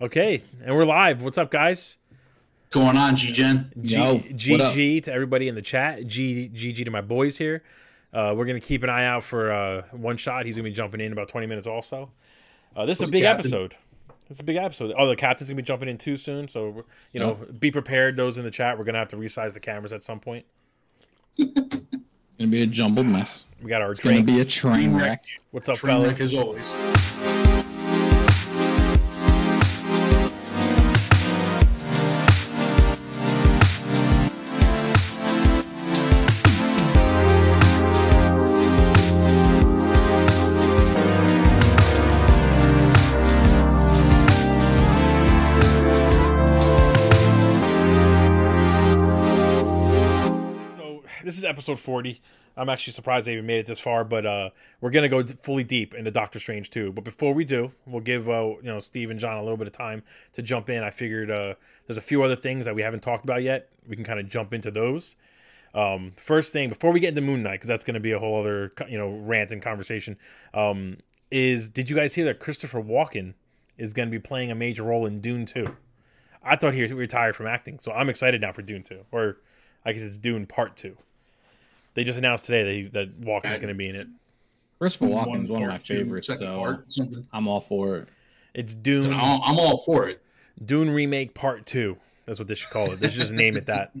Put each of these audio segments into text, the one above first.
Okay, and we're live. What's up, guys? What's going on, G-Gen? G- Yo? GG to everybody in the chat. G GG to my boys here. Uh, we're gonna keep an eye out for uh, one shot. He's gonna be jumping in about twenty minutes. Also, uh, this is a big captain? episode. It's a big episode. Oh, the captain's gonna be jumping in too soon. So you know, be prepared. Those in the chat, we're gonna have to resize the cameras at some point. it's gonna be a jumbled mess. We got our It's gonna be a train wreck. What's up, Train wreck fellas? as always. Episode forty. I'm actually surprised they even made it this far, but uh, we're gonna go fully deep into Doctor Strange too. But before we do, we'll give uh, you know Steve and John a little bit of time to jump in. I figured uh, there's a few other things that we haven't talked about yet. We can kind of jump into those. Um, first thing before we get into Moon Knight, because that's gonna be a whole other you know rant and conversation. Um, is did you guys hear that Christopher Walken is gonna be playing a major role in Dune two? I thought he retired from acting, so I'm excited now for Dune two, or I guess it's Dune Part two. They just announced today that he's, that Walken's going to be in it. Christopher Walken's one of my two, favorites, so part. I'm all for it. It's Dune I'm all, I'm all for it. Dune remake Part two. That's what they should call it. They should just name it that.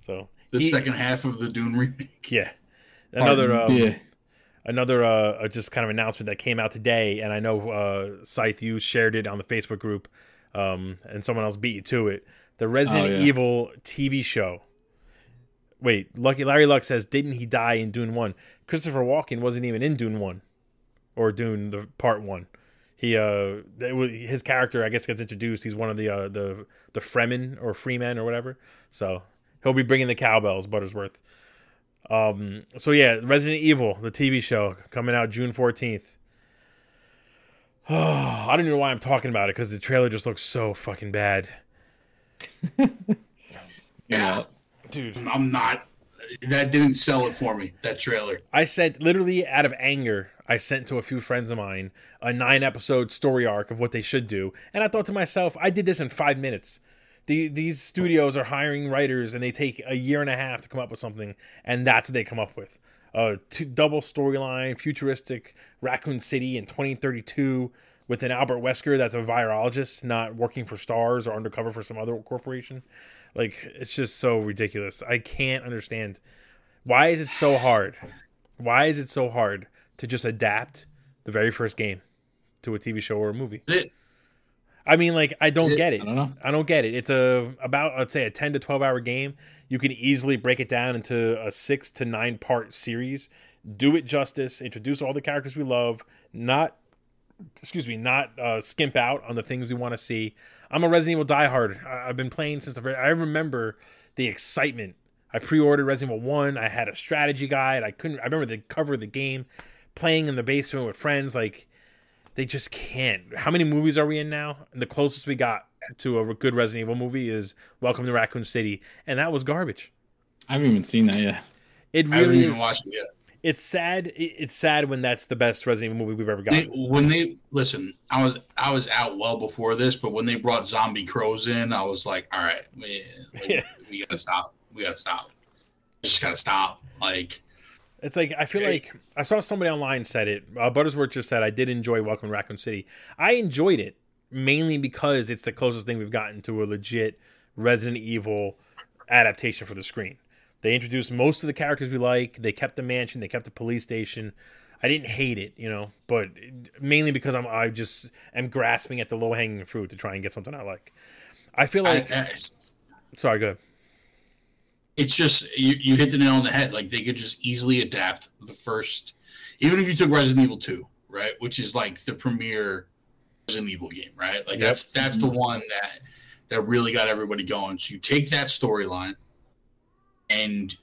So The he- second half of the Dune remake. yeah, another um, yeah, another uh, uh, just kind of announcement that came out today, and I know uh, Scythe you shared it on the Facebook group, um, and someone else beat you to it. The Resident Oh, yeah. Evil TV show. Wait, Lucky Larry Luck says, didn't he die in Dune One? Christopher Walken wasn't even in Dune One, or Dune the Part One. He uh, his character I guess gets introduced. He's one of the uh, the the Fremen or Freemen or whatever. So he'll be bringing the cowbells, Buttersworth. Um, so yeah, Resident Evil, the TV show, coming out June fourteenth. Oh, I don't know why I'm talking about it because the trailer just looks so fucking bad, Yeah, dude. I'm not. That didn't sell it for me. That trailer. I sent literally out of anger. I sent to a few friends of mine a nine episode story arc of what they should do, and I thought to myself, I did this in five minutes. The, these studios are hiring writers, and they take a year and a half to come up with something, and that's what they come up with. A two, double storyline, futuristic Raccoon City in 2032 with an Albert Wesker that's a virologist, not working for Stars or undercover for some other corporation. Like it's just so ridiculous. I can't understand why is it so hard. Why is it so hard to just adapt the very first game to a TV show or a movie? I mean, like I don't get it. I don't know. I don't get it. It's a about I'd say a ten to twelve hour game. You can easily break it down into a six to nine part series. Do it justice. Introduce all the characters we love. Not excuse me, not uh, skimp out on the things we want to see. I'm a Resident Evil diehard. I- I've been playing since the very. I remember the excitement. I pre-ordered Resident Evil One. I had a strategy guide. I couldn't. I remember the cover of the game, playing in the basement with friends. Like they just can't. How many movies are we in now? And the closest we got to a good Resident Evil movie is Welcome to Raccoon City, and that was garbage. I haven't even seen that yet. It I haven't really even is. watched it yet. It's sad. It's sad when that's the best Resident Evil movie we've ever They, gotten. when they listen, I was I was out well before this, but when they brought zombie crows in, I was like, all right, we, like, Yeah. we gotta stop. We gotta stop. Just gotta stop. Like It's like I feel Okay. like I saw somebody online said it. Uh, Buttersworth just said I did enjoy Welcome to Raccoon City. I enjoyed it mainly because it's the closest thing we've gotten to a legit Resident Evil adaptation for the screen. They introduced most of the characters we like. They kept the mansion. They kept the police station. I didn't hate it, you know, but mainly because I'm I just am grasping at the low hanging fruit to try and get something I like. I feel like I, I, sorry, good. it's just you, you hit the nail on the head. Like they could just easily adapt the first, even if you took Resident Evil Two, right, which is like the premier Resident Evil game, right? Like Yep. that's that's the mm-hmm. one that that really got everybody going. So you take that storyline and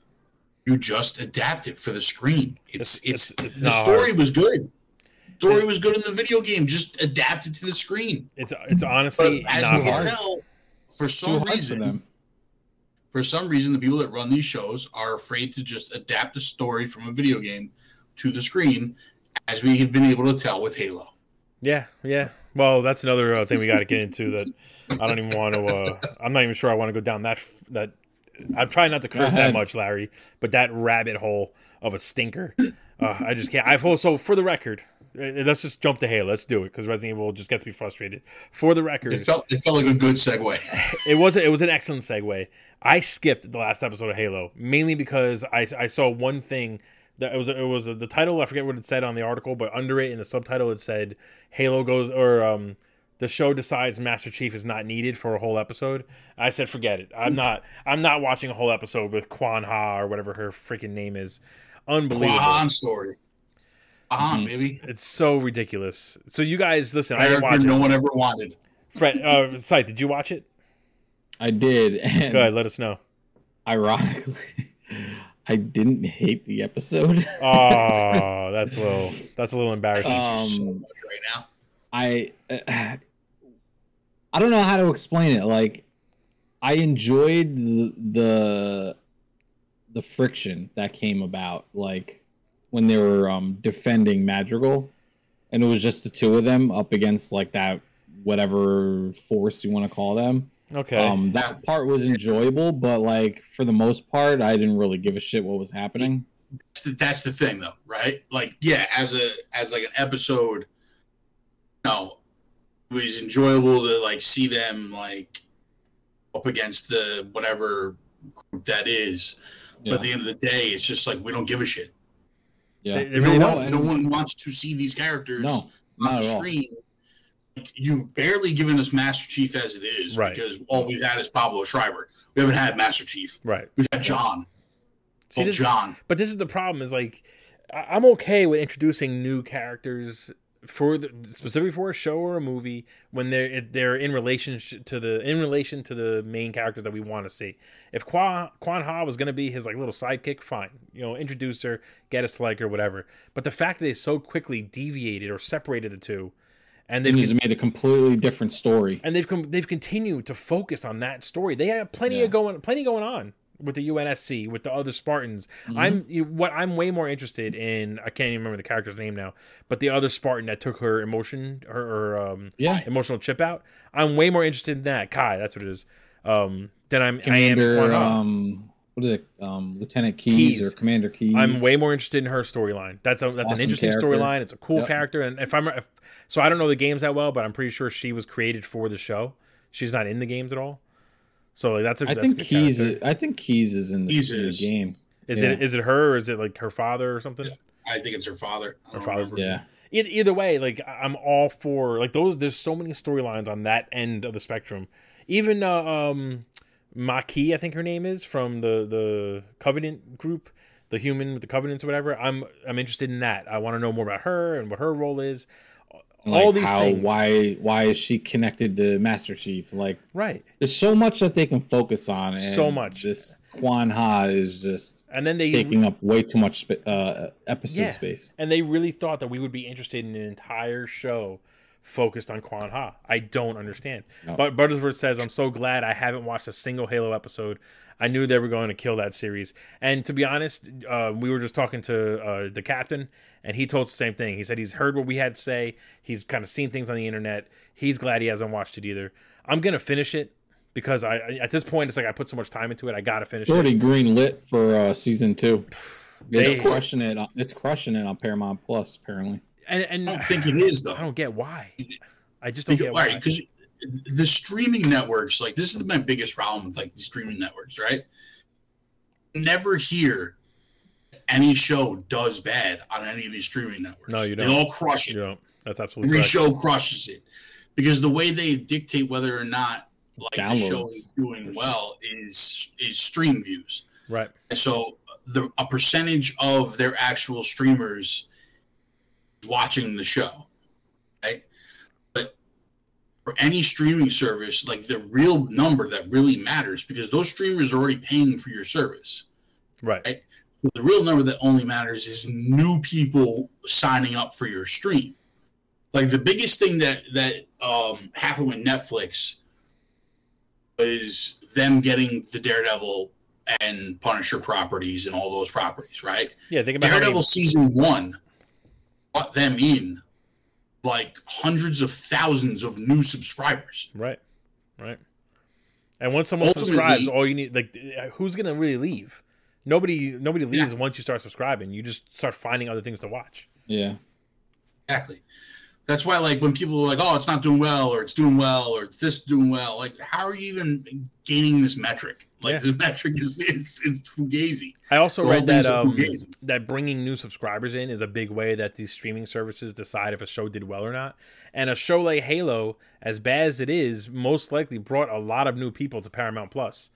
you just adapt it for the screen. It's It's- it's, it's- it's the not story hard. was good. Story was good in the video game. Just adapt it to the screen. It's it's But honestly as not you can tell, for some hard for reason, for some reason, the people that run these shows are afraid to just adapt a story from a video game to the screen, as we have been able to tell with Halo. Yeah, yeah. Well, that's another uh, thing we got to get into that I don't even want to. Uh, I'm not even sure I want to go down that that. I'm trying not to curse that much, Larry, but that rabbit hole of a stinker, uh, I just can't. I've also, for the record, uh, let's just jump to Halo. Let's do it because Resident Evil just gets me frustrated. For the record, It felt it felt like a good segue. it was it was an excellent segue. I skipped the last episode of Halo mainly because I I saw one thing that it was it was the title I forget what it said on the article, but under it in the subtitle it said Halo goes or um the show decides Master Chief is not needed for a whole episode. I said forget it. I'm not I'm not watching a whole episode with Kwan Ha or whatever her freaking name is. Unbelievable. Quahan story. Quahan, Mhm. baby. It's so ridiculous. So you guys listen, I didn't watch no it. one ever wanted. Fred uh Scythe, did you watch it? I did, and Go ahead, let us know. ironically, I didn't hate the episode. Oh, that's a little that's a little embarrassing. Uh, so Um, much right now. I uh, I don't know how to explain it. Like I enjoyed the, the the friction that came about like when they were um defending Madrigal and it was just the two of them up against like that whatever force you want to call them. okay. Um that part was enjoyable, but like for the most part I didn't really give a shit what was happening. That's the, that's the thing, though, right? Like, yeah, as a as like an episode, no, it was enjoyable to like see them like up against the whatever group that is. But at the end of the day, it's just like we don't give a shit. Yeah. They- they No really one, no one wants to see these characters No, on not the screen. Like, You've barely given us Master Chief as it is, Right. because all we've had is Pablo Schreiber. We haven't had Master Chief. Right. We've had John. See, Oh, this- John. But this is the problem: is like I'm okay with introducing new characters for the, specifically for a show or a movie when they're they're in relation to the in relation to the main characters that we want to see. If Kwan Kwan Ha was going to be his like little sidekick, fine, you know, introduce her, get us to like her, whatever. But the fact that they so quickly deviated or separated the two, and they've he's made a completely different story. and they've com- they've continued to focus on that story. They have plenty Yeah. of going plenty going on with the UNSC with the other Spartans. Mhm. I'm what I'm way more interested in. I can't even remember the character's name now, but the other Spartan that took her emotion her, her um, Yeah. emotional chip out. I'm way more interested in that Kai. That's what it is. Um, than I'm Commander, I am. Um, what is it? Um, Lieutenant Keyes, Keyes. or Commander Keyes. I'm way more interested in her storyline. That's a that's an interesting storyline. It's a cool Yep. character, and if I'm if, so, I don't know the games that well, but I'm pretty sure she was created for the show. She's not in the games at all. So like, that's a I that's think a Keyes. character. I think Keyes is in the, Keyes in the game. Is yeah. it is it her or is it like her father or something? I think it's her father. Her don't remember. Yeah, Either, either way, like I- I'm all for like those. There's so many storylines on that end of the spectrum. Even uh, um, Makee, I think her name is from the the Covenant group, the human with the Covenants or whatever. I'm I'm interested in that. I want to know more about her and what her role is. And, all these how, things. Why? Why is she connected to Master Chief? Like, Right. there's so much that they can focus on. And So much. This Kwan Ha is just And then they taking up way too much uh, episode Yeah. space. and they really thought that we would be interested in an entire show focused on Kwan Ha. I don't understand. No. But Buttersworth says, I'm so glad I haven't watched a single Halo episode. I knew they were going to kill that series. And to be honest, uh, we were just talking to uh, the captain, and he told us the same thing. He said he's heard what we had to say. He's kind of seen things on the internet. He's glad he hasn't watched it either. I'm going to finish it because I at this point, it's like I put so much time into it. I got to finish It's already it. green lit for uh, season two. They- It's crushing it. It's crushing it on Paramount Plus. Apparently, And, and I don't think it is though. I don't get why. I just don't Because, get all why. right, because the streaming networks, like this is my biggest problem with like the streaming networks, right? Never hear any show does bad on any of these streaming networks. No, you don't. They all crush it. You know, that's absolutely Every correct. show crushes it because the way they dictate whether or not like the show is doing well is is stream views. Right. And so the a percentage of their actual streamers watching the show, right? But for any streaming service, like the real number that really matters, because those streamers are already paying for your service. Right. Right. The real number that only matters is new people signing up for your stream. Like the biggest thing that that um, happened with Netflix was them getting the Daredevil and Punisher properties and all those properties, right? Yeah. Think about Daredevil many, season one brought them in like hundreds of thousands of new subscribers. Right. Right. And once someone Ultimately- subscribes, all you need like who's gonna really leave? Nobody nobody leaves once you start subscribing. You just start finding other things to watch. Yeah. Exactly. That's why, like, when people are like, "Oh, it's not doing well," or "It's doing well," or "It's this doing well," like, how are you even gaining this metric? Like, Yeah. this metric is is, is fugazi. I also The read that um, that bringing new subscribers in is a big way that these streaming services decide if a show did well or not. And a show like Halo, as bad as it is, most likely brought a lot of new people to Paramount Plus.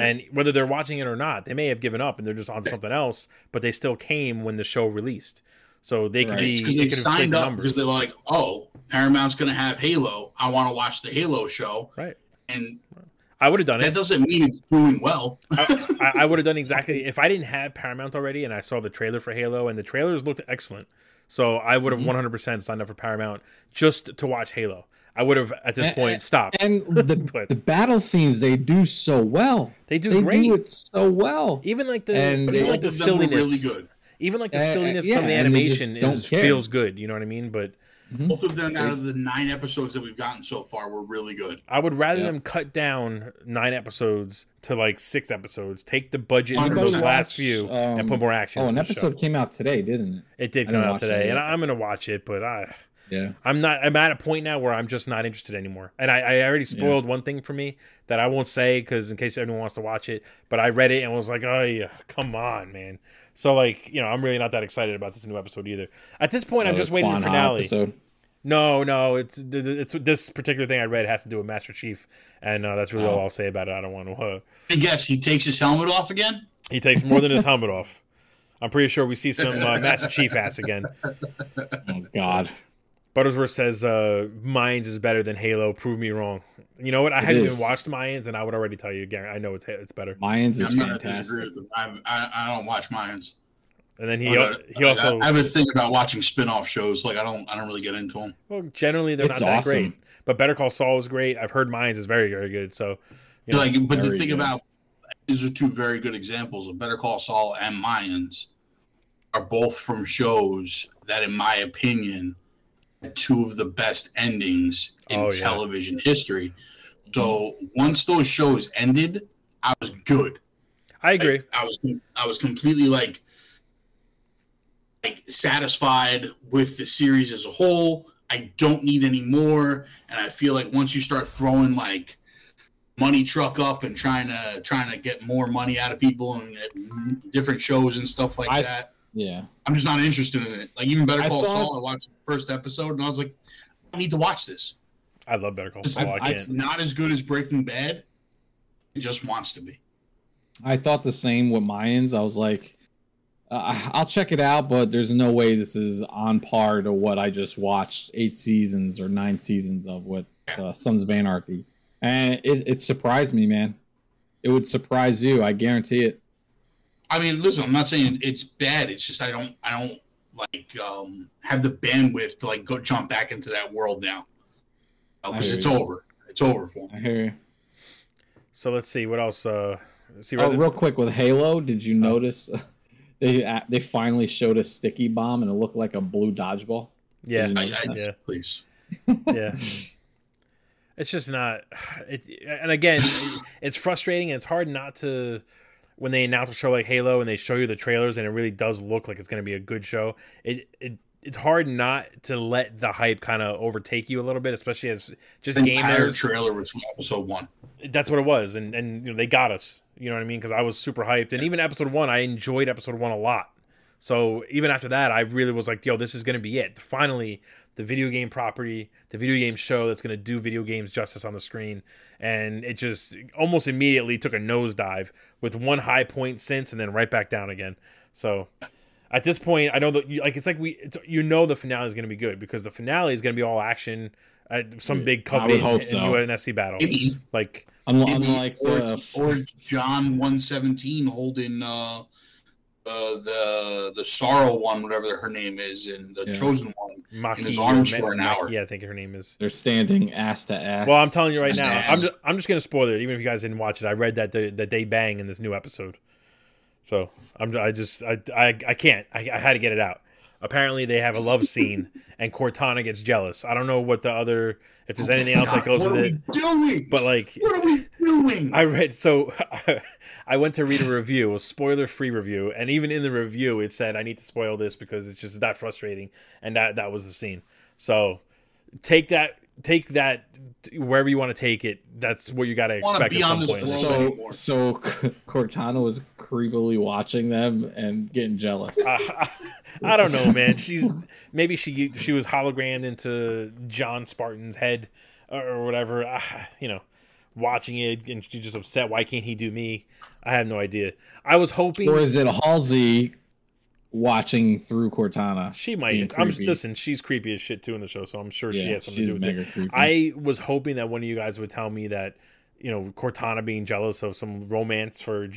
And whether they're watching it or not, they may have given up and they're just on something else, but they still came when the show released. So they could Right. be because they they could signed up numbers. because they're like, "Oh, Paramount's going to have Halo. I want to watch the Halo show." Right. And I would have done that it. That doesn't mean it's doing well. I, I, I would have done exactly if I didn't have Paramount already and I saw the trailer for Halo and the trailers looked excellent. So I would have Mhm. 100% signed up for Paramount just to watch Halo. I would have at this And- point stopped. And the But- the battle scenes they do so well. They do they great. do it so well. even like the And even they- like the Both of them were silliness, really good. even like the Uh, uh, silliness yeah, of the and they just animation is feels good. You know what I mean? But Both of them out of the nine episodes that we've gotten so far were really good. I would rather Yeah. them cut down nine episodes to like six episodes, take the budget from 100%. those last few, and Um, put more action. Oh, an into the show. episode came out today, didn't it? It did come out today, that and. I'm gonna watch it, but I. Yeah. I'm not. I'm at a point now where I'm just not interested anymore. And I, I already spoiled one thing for me that I won't say because in case anyone wants to watch it. But I read it and was like, oh yeah, come on, man. So like, you know, I'm really not that excited about this new episode either. At this point, I'm Oh, just the waiting for the finale. Episode. No, no, it's it's this particular thing I read has to do with Master Chief, and uh, that's really all Oh. I'll say about it. I don't want to. Uh, I guess he takes his helmet off again. he takes more than his helmet off. I'm pretty sure we see some uh, Master Chief ass again. Oh God. Buttersworth says uh Mayans is better than Halo. Prove me wrong. You know what? I It haven't is. even watched Mayans, and I would already tell you. Gary, I know it's it's better. Mayans is I'm not gonna disagree fantastic. I, I, I don't watch Mayans. And then he I, he also I, I have a thing about watching spin-off shows. Like I don't I don't really get into them. well generally they're It's not that awesome. great. But Better Call Saul is great. I've heard Mayans is very very good. So you know, Like, but the thing good. about these are two very good examples of Better Call Saul and Mayans are both from shows that, in my opinion, had two of the best endings in Oh, yeah. television history. So once those shows ended, I was good. I agree. I, I was I was completely like like satisfied with the series as a whole. I don't need any more, and I feel like once you start throwing like money truck up and trying to trying to get more money out of people and different shows and stuff like I- that, Yeah. I'm just not interested in it. Like even Better I Call thought- Saul, I watched the first episode and I was like, I need to watch this. I love Better Call It's, Saul. I it's can't. not as good as Breaking Bad. It just wants to be. I thought the same with Mayans. I was like, uh, I'll check it out, but there's no way this is on par to what I just watched eight seasons or nine seasons of with uh, Sons of Anarchy, and it, it surprised me, man. It would surprise you, I guarantee it. I mean, listen, I'm not saying it's bad. It's just I don't I don't like um have the bandwidth to like go jump back into that world now. Because hear it's you. over. It's over for me. I hear you. So let's see what else. Uh, let's see. Oh, Resi- real quick with Halo, did you notice they uh, they finally showed a sticky bomb and it looked like a blue dodgeball? yeah, I, I, Yeah. Please. yeah. It's just not. It, and again, it's frustrating and it's hard not to when they announce a show like Halo and they show you the trailers and it really does look like it's going to be a good show. It it it's hard not to let the hype kind of overtake you a little bit, especially as just The entire gamers. trailer was from episode one. That's what it was, and and you know, they got us. You know what I mean? Because I was super hyped, and even episode one, I enjoyed episode one a lot. So even after that, I really was like, "Yo, this is gonna be it." Finally, the video game property, the video game show that's gonna do video games justice on the screen, and it just almost immediately took a nosedive with one high point since, and then right back down again. So at this point, I know that you, like it's like we, it's, you know, the finale is gonna be good because the finale is gonna be all action, at some big I would company hope and so. do an SC battle. Maybe, Like Unlike, maybe unlike or, the or it's John one seventeen holding uh, uh, the the sorrow one, whatever her name is, and the Yeah. chosen one. Makee, his arms or for an Ma- hour. Yeah, I think her name is. they're standing ass to ass. Well, I'm telling you right Just now. I'm just, I'm just gonna spoil it, even if you guys didn't watch it. I read that the, that they bang in this new episode, so I'm I just I I, I can't. I, I had to get it out. Apparently, they have a love scene, and Cortana gets jealous. I don't know what the other if there's anything else that goes what with are it, doing? but like what are we doing? I read so I went to read a review, a spoiler free review, and even in the review it said I need to spoil this because it's just that frustrating, and that that was the scene. So take that take that wherever you want to take it. That's what you got to expect at some point. So anymore. so Cortana was creepily watching them and getting jealous. I, I don't know, man. She's maybe she she was hologrammed into John Spartan's head or, or whatever. Ah, you know, watching it and she's just upset. Why can't he do me? I have no idea. I was hoping Or is it Halsey watching through Cortana? she might. I'm listen. She's creepy as shit too in the show, so I'm sure she Yeah, has something to do with it. creepy. I was hoping that one of you guys would tell me that you know Cortana being jealous of some romance for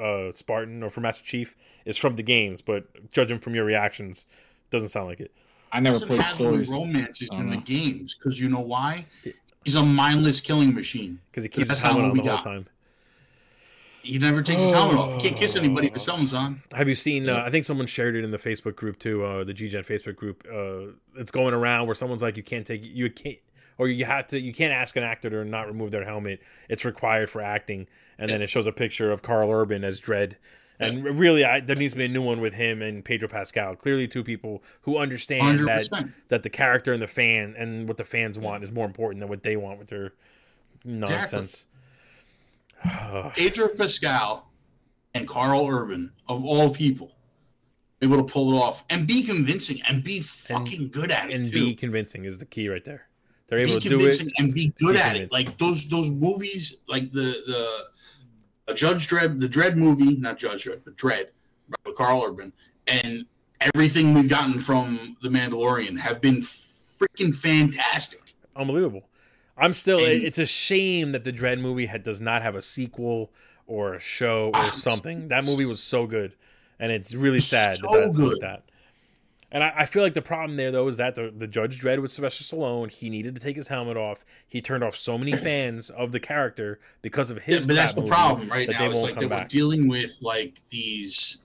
uh, Spartan or for Master Chief is from the games, but judging from your reactions, doesn't sound like it. I never played have any stories. romances I don't in the games because you know why? He's a mindless killing machine. because he keeps That's his helmet not on what the we whole got. time. He never takes his helmet off. He can't kiss anybody if his helmet's on. Have you seen? Uh, I think someone shared it in the Facebook group too, uh, the GGen Facebook group. Uh, it's going around where someone's like, you can't take you can't or you have to you can't ask an actor to not remove their helmet. It's required for acting, and then it shows a picture of Karl Urban as Dredd. And really, I, there needs to be a new one with him and Pedro Pascal. Clearly, two people who understand Hundred that percent. that the character and the fan and what the fans want is more important than what they want with their nonsense. Pedro Pascal and Karl Urban, of all people, able to pull it off and be convincing and be fucking good at it and too. be convincing is the key right there. They're be able to do it. and be good Be at it. Like those those movies, like the the a Judge Dredd, the Dredd movie, not Judge Dredd, but Dredd, by Carl Urban, and everything we've gotten from The Mandalorian have been freaking fantastic. unbelievable. I'm still. And- it's a shame that the Dredd movie had, does not have a sequel or a show or something. That movie was so good, and it's really sad that So like good. that. And I, I feel like the problem there though is that the, the Judge Dredd with Sylvester Stallone, he needed to take his helmet off. He turned off so many fans of the character because of Yeah, his. but that's the problem right now. It's like come that we're dealing with like these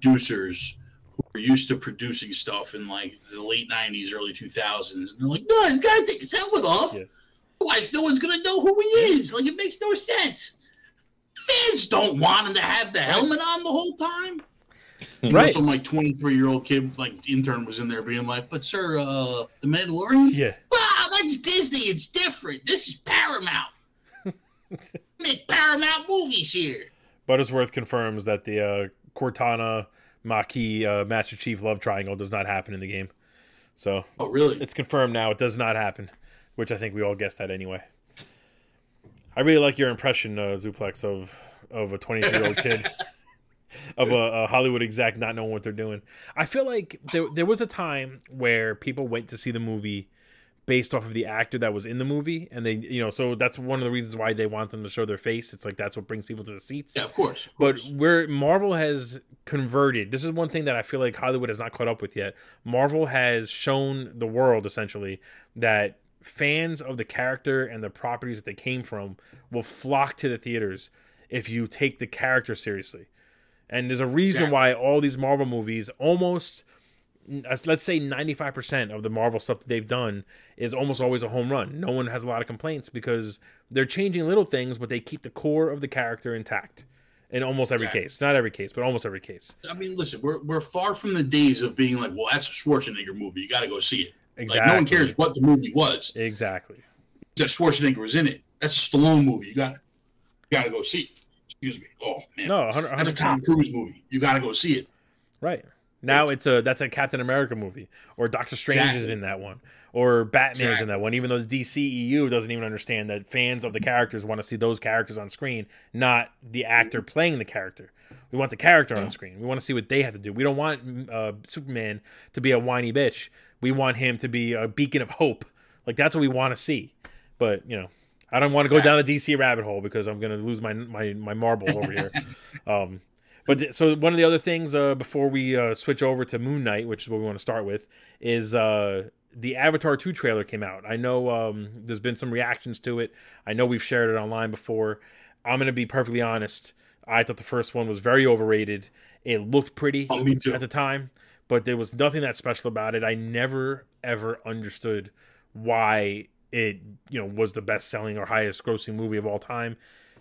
producers who are used to producing stuff in like the late '90s, early 2000s, and they're like, "No, he's got to take his helmet off. Yeah. Otherwise, no one's gonna know who he is. Like, it makes no sense." Fans don't want him to have the helmet on the whole time. Right. some like 23 year old kid, like intern, was in there being like, "But sir, uh, the Mandalorian." Yeah, Wow, that's Disney. It's different. This is Paramount. Make Paramount movies here. Buttersworth confirms that the uh, Cortana Makee uh, Master Chief love triangle does not happen in the game. So Oh, really? it's confirmed now. It does not happen, which I think we all guessed that anyway. I really like your impression, uh, Zuplex, of of a 23 year old kid, of a, a Hollywood exec not knowing what they're doing. I feel like there there was a time where people went to see the movie based off of the actor that was in the movie, and they, you know, so that's one of the reasons why they want them to show their face. It's like that's what brings people to the seats. Yeah, of course. of But where Marvel has converted, this is one thing that I feel like Hollywood has not caught up with yet. Marvel has shown the world essentially that fans of the character and the properties that they came from will flock to the theaters if you take the character seriously. And there's a reason why all these Marvel movies almost let's let's say 95% of the Marvel stuff that they've done is almost always a home run. No one has a lot of complaints because they're changing little things, but they keep the core of the character intact in almost every Exactly. case. Not every case, but almost every case. I mean, listen, we're we're far from the days of being like, well, that's a Schwarzenegger movie. You got to go see it. Exactly. Like, no one cares what the movie was. Exactly. That Schwarzenegger was in it. That's a Stallone movie. You got you got to go see it. Excuse me. Oh man, No, 100, that's a Tom Cruise movie. You got to go see it. Right. Now it's a that's a Captain America movie, or Doctor Strange is in that one, or Batman is in that one. Even though the DCEU doesn't even understand that fans of the characters want to see those characters on screen, not the actor playing the character. We want the character Yeah. on screen. We want to see what they have to do. We don't want uh, Superman to be a whiny bitch. We want him to be a beacon of hope. Like that's what we want to see. But you know, I don't want to go down the DC rabbit hole because I'm going to lose my my my marbles over here. Um, but th- so one of the other things uh, before we uh, switch over to Moon Knight, which is what we want to start with, is uh, the Avatar 2 trailer came out. I know um, there's been some reactions to it. I know we've shared it online before. I'm going to be perfectly honest. I thought the first one was very overrated. It looked pretty Oh, at the time, but there was nothing that special about it. I never ever understood why it you know was the best selling or highest grossing movie of all time.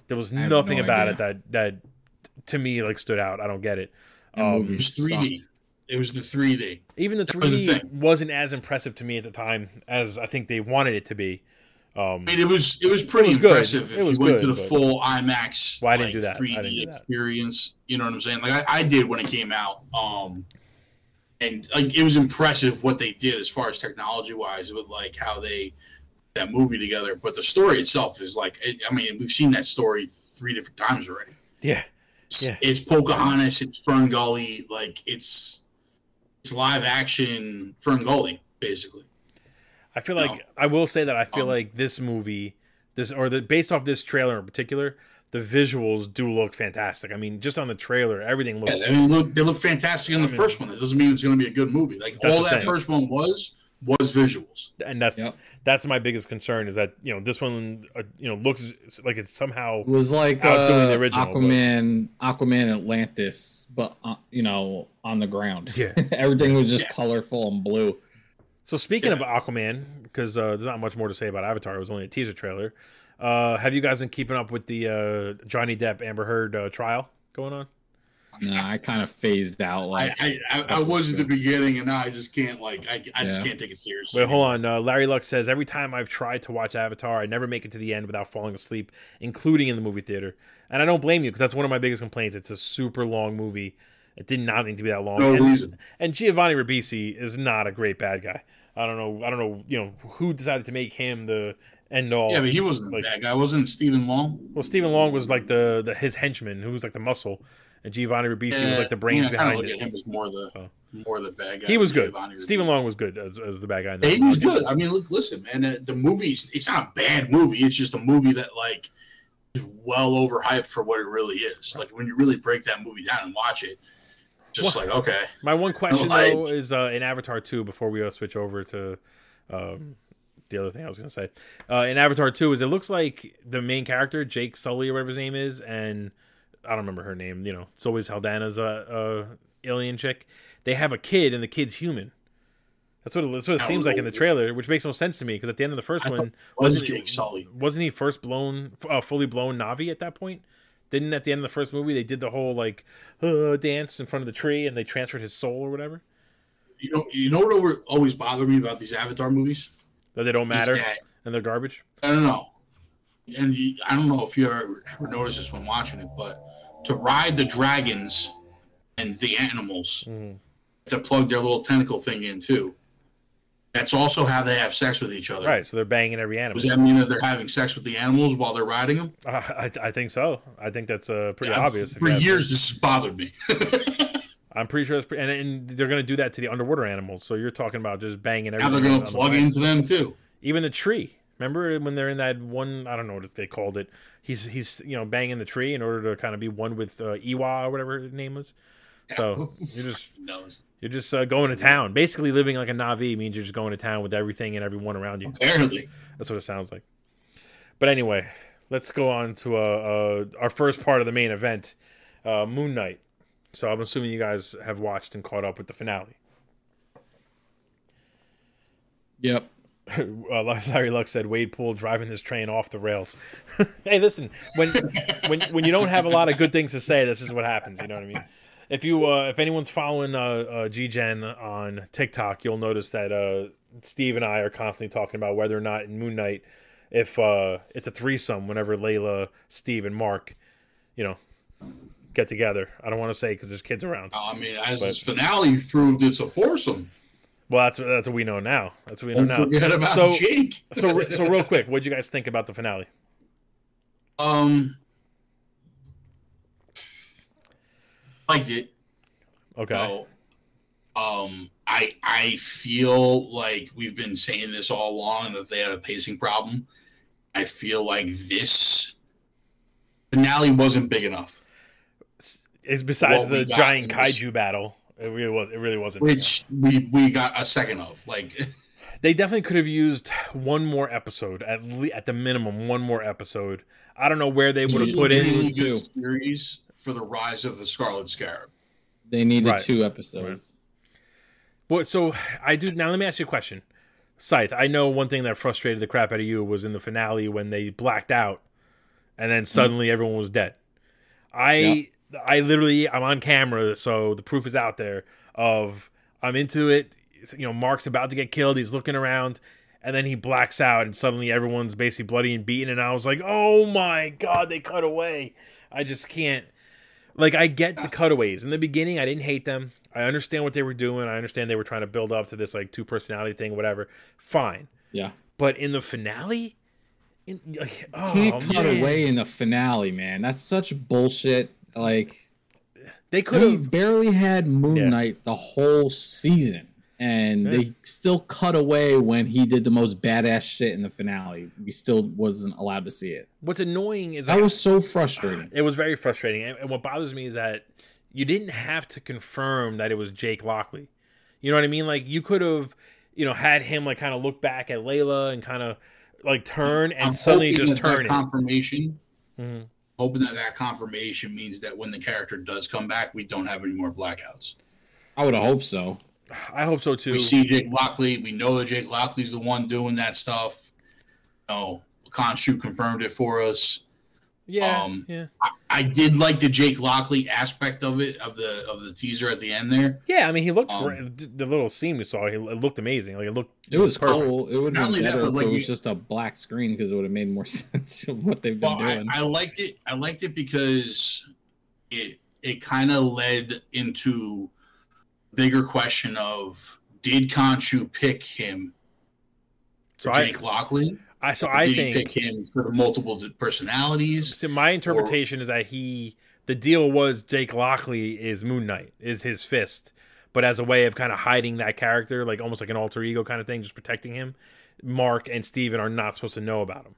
There was nothing no about idea. it that that to me like stood out. I don't get it. Um, movie It was 3D. sucked. It was the 3D. even the That was 3D wasn't as impressive to me at the time as I think they wanted it to be. Um, I mean, it was it was pretty was good. impressive It if was you went good, to the but- full IMAX. Well, I didn't like, do that. 3D didn't do that. experience. You know what I'm saying? Like I, I did when it came out. Um, and like it was impressive what they did as far as technology wise with like how they that movie together. But the story itself is like, I mean, we've seen that story three different times already. yeah, It's, Yeah. it's Pocahontas. It's Fern Gully. Like it's it's live action Fern Gully basically. I feel No. like I will say that I feel Um, like this movie, this or the based off this trailer in particular, the visuals do look fantastic. I mean, just on the trailer, everything looks. Yeah, I mean, look, they look fantastic in the I mean- first one. That doesn't mean it's going to be a good movie. Like all that first one was was visuals. and that's Yep. that's my biggest concern is that you know this one uh, you know looks like it's somehow It was like Outdoing uh, the original, but- Aquaman, Aquaman Atlantis, but uh, you know, on the ground. Yeah. everything was just Yeah. colorful and blue. So speaking of Aquaman, because uh, there's not much more to say about Avatar. It was only a teaser trailer. Uh, have you guys been keeping up with the uh, Johnny Depp Amber Heard uh, trial going on? Nah, I kind of phased out. I Like, I, I, I was at the beginning, and now I just can't like I, I just can't take it seriously. Wait, hold on. Uh, Larry Luck says every time I've tried to watch Avatar, I never make it to the end without falling asleep, including in the movie theater. And I don't blame you because that's one of my biggest complaints. It's a super long movie. It did not need to be that long. No and, reason. and Giovanni Ribisi is not a great bad guy. I don't know. I don't know. You know who decided to make him the end all. Yeah, but he wasn't Like- bad guy. Wasn't Stephen Lang? Well, Stephen Lang was like the, the his henchman, who was like the muscle, and Giovanni Ribisi was like the brains yeah, behind it. him as more the So. more the bad guy. He was good. Giovanni Ribisi. Stephen Lang was good as, as the bad guy. That he was good. I mean, look, listen, man. uh, The movie's it's not a bad movie. It's just a movie that like is well overhyped for what it really is. Like when you really break that movie down and watch it, just What? like okay, My one question though is uh, in Avatar two. Before we uh, switch over to um, the other thing I was going to say, uh, in Avatar two is it looks like the main character Jake Sully or whatever his name is, and I don't remember her name. You know, it's always Saldana's uh, a alien chick. They have a kid, and the kid's human. That's what it, that's what it seems like in the trailer, which makes no sense to me because at the end of the first I one, was wasn't Jake Sully. wasn't he first blown, uh, fully blown Na'vi at that point? Didn't at the end of the first movie they did the whole like uh, dance in front of the tree and they transferred his soul or whatever? You know, you know what always bothered me about these Avatar movies? That they don't matter and they're garbage. I don't know. And you, I don't know if you ever, ever noticed this when watching it, but to ride the dragons and the animals, Mhm. to plug their little tentacle thing in too. That's also how they have sex with each other. Right, so they're banging every animal. Does that mean that they're having sex with the animals while they're riding them? Uh, I, I think so. I think that's uh, pretty Yeah, obvious. For you ask me. years, this has bothered me. I'm pretty sure, it's pre- and, and they're going to do that to the underwater animals. So you're talking about just banging now they're going to plug into them too. even the tree. Remember when they're in that one? I don't know what they called it. He's he's you know banging the tree in order to kind of be one with uh, Eywa or whatever his name was. So you're just you're just uh, going to town. Basically, living like a Na'vi means you're just going to town with everything and everyone around you. apparently. That's what it sounds like. But anyway, let's go on to uh, uh, our first part of the main event, uh, Moon Knight. So I'm assuming you guys have watched and caught up with the finale. yep. uh, Larry Luck said Wade Poole driving this train off the rails. hey, listen, when when when you don't have a lot of good things to say, this is what happens. You know what I mean? If you uh, if anyone's following uh, uh, G-Gen on TikTok, you'll notice that uh, Steve and I are constantly talking about whether or not in Moon Knight, if uh, it's a threesome, whenever Layla, Steve, and Mark, you know, get together. I don't want to say because there's kids around. I mean, as But- this finale proved, it's a foursome. Well, that's that's what we know now. That's what we know Don't now. forget about So- Jake. So so real quick, what would you guys think about the finale? um, liked it. Okay. So, um, I I feel like we've been saying this all along that they had a pacing problem. I feel like this finale wasn't big enough, It's besides the got giant was- kaiju battle. It really was. It really wasn't. which we we got a second of. Like, they definitely could have used one more episode at le- at the minimum. One more episode. I don't know where they would have put was a in. really good series for the rise of the Scarlet Scarab. They needed Right. two episodes. But so I do now. Let me ask you a question, Scythe. I know one thing that frustrated the crap out of you was in the finale when they blacked out, and then mm. suddenly everyone was dead. I I literally I'm on camera, so the proof is out there. Of I'm into it. You know, Mark's about to get killed. He's looking around, and then he blacks out, and suddenly everyone's basically bloody and beaten. And I was like, oh my god, they cut away. I just can't. Like I get the cutaways in the beginning. I didn't hate them. I understand what they were doing. I understand they were trying to build up to this like two personality thing, whatever. Fine. Yeah. But in the finale, in, like, oh, Can't cut man. away in the finale, man. That's such bullshit. Like They could we have. barely had Moon Yeah. Knight the whole season, and Yeah. they still cut away when he did the most badass shit in the finale. We still wasn't allowed to see it. What's annoying is That was so frustrating. It was very frustrating, and, and what bothers me is that you didn't have to confirm that it was Jake Lockley. You know what I mean? Like you could have, you know, had him like kind of look back at Layla and kind of like turn and I'm suddenly just that that turn it. confirmation. Mhm. Hoping that that confirmation means that when the character does come back, we don't have any more blackouts. I would have hoped so. I hope so too. We see Jake Lockley. We know that Jake Lockley's the one doing that stuff. No, Khonshu confirmed it for us. Yeah, um, yeah, I, I did like the Jake Lockley aspect of it of the of the teaser at the end there. yeah. I mean, he looked um, great. the little scene we saw. He it looked amazing. Like it looked. It was perfect. cool. It would Not have only been that, better but, if like, it was you- just a black screen because it would have made more sense of what they've been Well, doing. I liked it. I liked it because it it kind of led into bigger question of did Khonshu pick him So for I, Jake Lockley? I, so Or I think pick him for the multiple personalities? So my interpretation is that he the deal was Jake Lockley is Moon Knight, is his fist, but as a way of kind of hiding that character, like almost like an alter ego kind of thing, just protecting him. Mark and Steven are not supposed to know about him.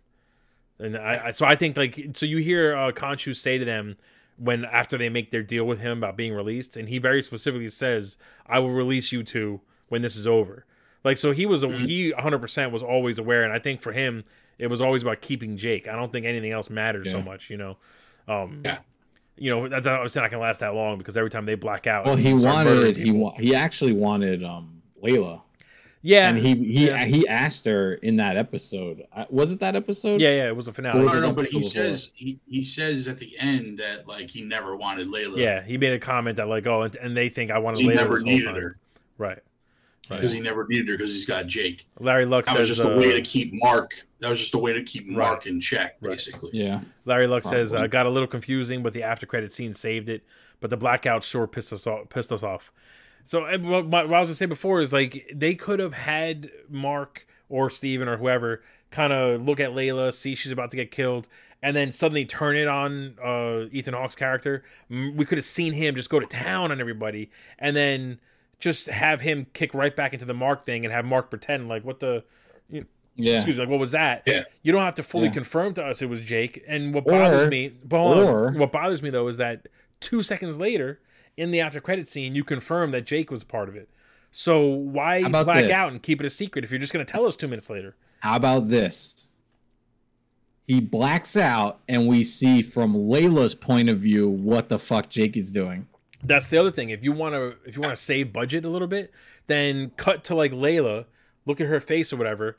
And I, I so I think like so you hear uh Khonshu say to them when after they make their deal with him about being released, and he very specifically says, I will release you two when this is over. Like so he was a, Mhm. he 100% was always aware and I think for him it was always about keeping Jake. I don't think anything else matters so much, you know. Um Yeah. You know, that's obviously not gonna last that long because every time they black out, well, he and start murdering wanted he wa- he actually wanted um Layla, yeah, and he he yeah. he asked her in that episode. Uh, Was it that episode? yeah, yeah, it was a finale. Or No, was no, no, but he before? says he, he says at the end that like he never wanted Layla. Yeah, he made a comment that like, oh, and, and they think I want to he never this whole needed time. her Right. Right. because he never needed her because he's got Jake. Larry Luck That was says just a uh, way to keep Mark. That was just a way to keep Right. Mark in check, Right. basically. Yeah. Larry Luck says uh, got a little confusing, but the after credit scene saved it. But the blackout sure pissed us off. Pissed us off. So and what, what I was gonna say before is like they could have had Mark or Steven or whoever kind of look at Layla, see she's about to get killed, and then suddenly turn it on uh, Ethan Hawke's character. Mm, We could have seen him just go to town on everybody, and then just have him kick right back into the Mark thing and have Mark pretend like what the Yeah. excuse me, like what was that? Yeah. You don't have to fully Yeah. confirm to us it was Jake. And what Or- bothers me, but hold on. or- what bothers me though is that two seconds later, in the after credit scene, you confirm that Jake was part of it. So why black this? out and keep it a secret if you're just going to tell us two minutes later? How about this? He blacks out, and we see from Layla's point of view what the fuck Jake is doing. That's the other thing. If you want to, if you want to save budget a little bit, then cut to like Layla, look at her face or whatever.